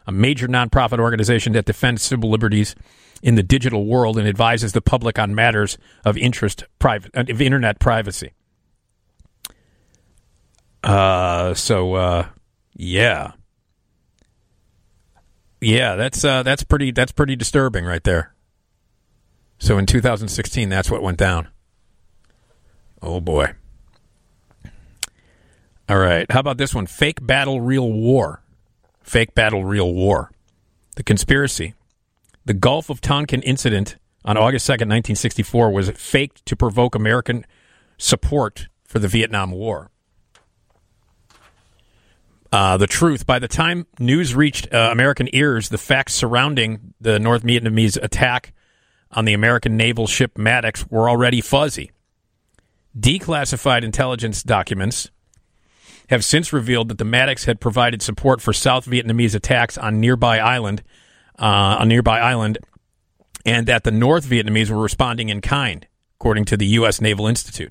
a major nonprofit organization that defends civil liberties in the digital world and advises the public on matters of interest private of internet privacy. Uh, so uh, yeah, yeah, that's uh, that's pretty that's pretty disturbing right there. So in 2016, that's what went down. Oh boy. All right. How about this one? Fake battle, real war. Fake battle, real war. The conspiracy. The Gulf of Tonkin incident on August 2nd, 1964, was faked to provoke American support for the Vietnam War. Uh, the truth. By the time news reached uh, American ears, the facts surrounding the North Vietnamese attack on the American naval ship Maddox were already fuzzy. Declassified intelligence documents have since revealed that the Maddox had provided support for South Vietnamese attacks on nearby island, uh, on nearby island, and that the North Vietnamese were responding in kind, according to the U.S. Naval Institute.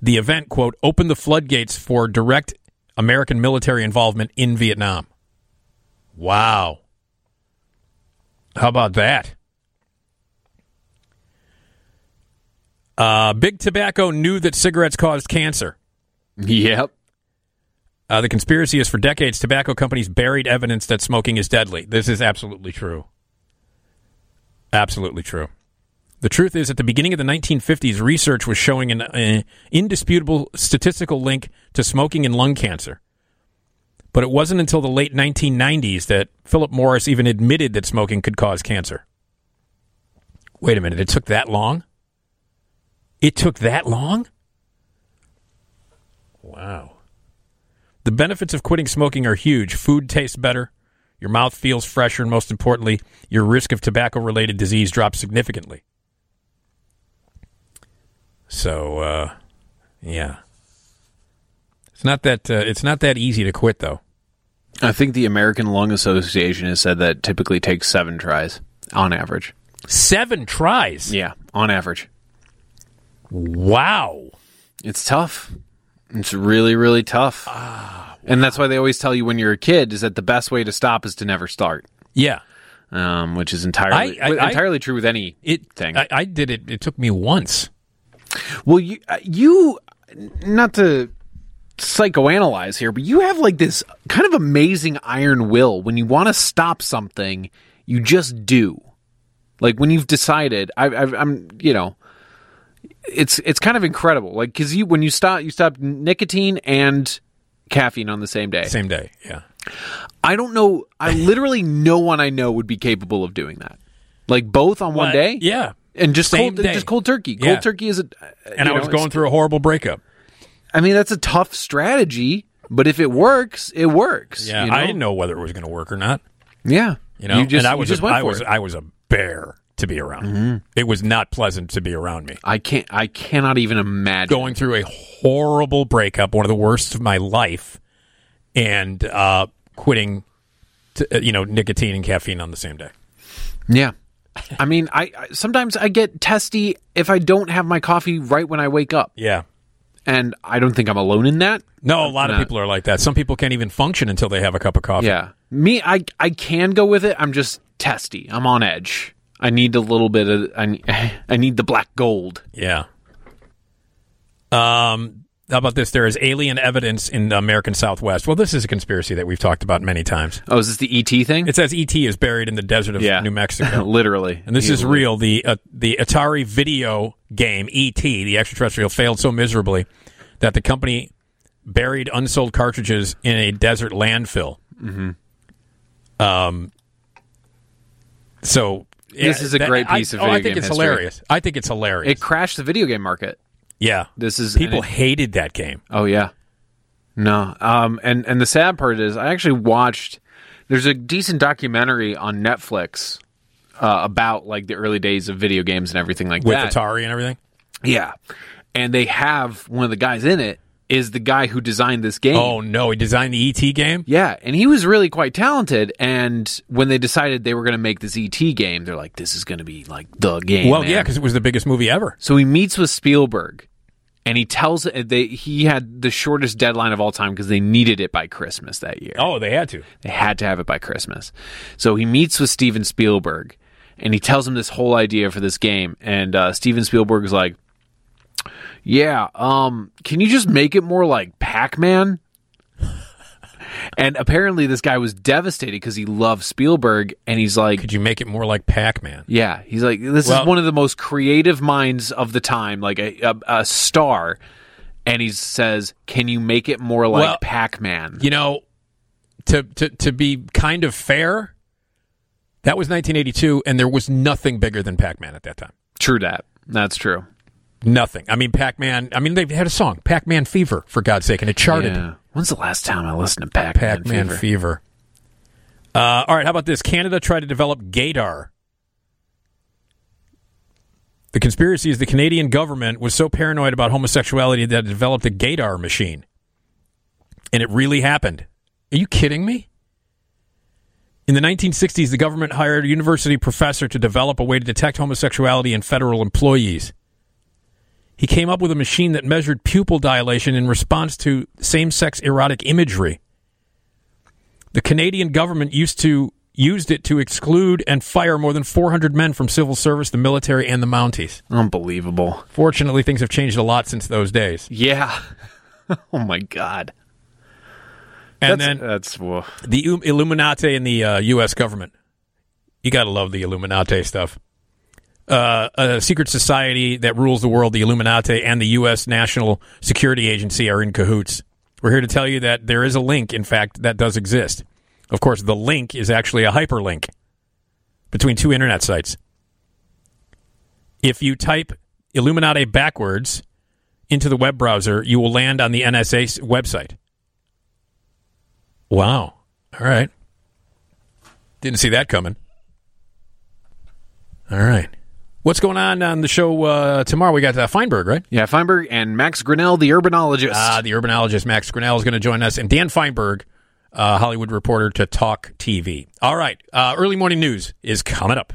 The event, quote, opened the floodgates for direct American military involvement in Vietnam. Wow. How about that? Uh, Big Tobacco knew that cigarettes caused cancer. Yep. Uh, the conspiracy is for decades, tobacco companies buried evidence that smoking is deadly. This is absolutely true. Absolutely true. The truth is, at the beginning of the 1950s, research was showing an uh, indisputable statistical link to smoking and lung cancer. But it wasn't until the late 1990s that Philip Morris even admitted that smoking could cause cancer. Wait a minute, it took that long? It took that long? Wow. The benefits of quitting smoking are huge. Food tastes better, your mouth feels fresher, and most importantly, your risk of tobacco related disease drops significantly. So, uh, yeah. It's not that uh, it's not that easy to quit though. I think the American Lung Association has said that typically takes seven tries on average. Seven tries? Yeah, on average. Wow. It's tough. It's really, really tough. And that's why they always tell you when you're a kid is that the best way to stop is to never start. Yeah. Um, which is entirely I- I- entirely true with any It thing. I, I did it. It took me once. Well, you uh, you not to psychoanalyze here, but you have like this kind of amazing iron will. When you want to stop something, you just do. Like when you've decided, I, I, I'm, you know, it's it's kind of incredible. Like because you when you stop, you stop nicotine and caffeine on the same day. Same day. Yeah. I don't know. I literally no one I know would be capable of doing that. Like both on one What? day. Yeah. And just Same cold, day. just cold turkey. Cold Yeah. turkey is a. And I was going through a horrible breakup. I mean, that's a tough strategy, but if it works, it works. Yeah, you know? I didn't know whether it was going to work or not. Yeah, You know, You just- and I was just a, I was it. I was a bear to be around. Mhm. It was not pleasant to be around me. I can't. I cannot even imagine going through a horrible breakup, one of the worst of my life, and uh, quitting, to, uh, you know, nicotine and caffeine on the same day. Yeah. I mean, I, I sometimes I get testy if I don't have my coffee right when I wake up. Yeah. And I don't think I'm alone in that. No, a lot of people are like that. Some people can't even function until they have a cup of coffee. Yeah. Me, I I can go with it. I'm just testy. I'm on edge. I need a little bit of. I need, I need the black gold. Yeah. Um, how about this? There is alien evidence in the American Southwest. Well, this is a conspiracy that we've talked about many times. Oh, is this the ET thing? It says ET is buried in the desert of Yeah. New Mexico. Literally. And this is real. The uh, the Atari video game ET, the extraterrestrial, failed so miserably that the company buried unsold cartridges in a desert landfill. hmm Um. So This is a great I- piece of oh, I think it's history. hilarious. I think it's hilarious. It crashed the video game market. yeah, This is people it- hated that game. Oh yeah. No. Um and and the sad part is I actually watched there's a decent documentary on Netflix uh, about like the early days of video games and everything like with that. With Atari and everything. Yeah. And they have one of the guys in it is the guy who designed this game. Oh no, he designed the ET game. Yeah, and he was really quite talented. And when they decided they were going to make this ET game, they're like, "This is going to be like the game." well, man. yeah, because it was the biggest movie ever. So he meets with Spielberg, and he tells they he had the shortest deadline of all time because they needed it by Christmas that year. Oh, they had to. They had to have it by Christmas. So he meets with Steven Spielberg, and he tells him this whole idea for this game. And uh, Steven Spielberg is like, "Yeah, um, can you just make it more like Pac-Man?" And apparently, this guy was devastated because he loves Spielberg, and he's like, "Could you make it more like Pac-Man?" Yeah, he's like, "This Well- is one of the most creative minds of the time, like a, a, a star." And he says, "Can you make it more like Well, Pac-Man?" You know, to to to be kind of fair, that was 1982, and there was nothing bigger than Pac-Man at that time. True that. That's true. Nothing. I mean, Pac-Man. I mean, they had a song, Pac-Man Fever, for God's sake, and it charted. Yeah. When's the last time I listened to Pac-Man, Pac-Man Fever? Fever. Uh, all right, how about this? Canada tried to develop Gaydar. The conspiracy is the Canadian government was so paranoid about homosexuality that it developed a Gaydar machine. And it really happened. Are you kidding me? In the 1960s, the government hired a university professor to develop a way to detect homosexuality in federal employees. He came up with a machine that measured pupil dilation in response to same sex erotic imagery. The Canadian government used to used it to exclude and fire more than 400 men from civil service, the military, and the Mounties. Unbelievable. Fortunately, things have changed a lot since those days. Yeah. oh my God. And That's- then that's woof. the Illuminati and the uh, U.S. government. You got to love the Illuminati stuff. Uh, a secret society that rules the world, the Illuminati, and the U.S. National Security Agency are in cahoots. We're here to tell you that there is a link, in fact, that does exist. Of course, the link is actually a hyperlink between two internet sites. If you type Illuminati backwards into the web browser, you will land on the NSA website. Wow. All right. Didn't see that coming. All right. What's going on on the show uh, tomorrow? We got uh, Fienberg, right? Yeah, Fienberg and Max Grinnell, the urbanologist. Ah, the urbanologist Max Grinnell is going to join us, and Dan Fienberg, uh, Hollywood reporter to Talk TV. All right. Uh, early morning news is coming up.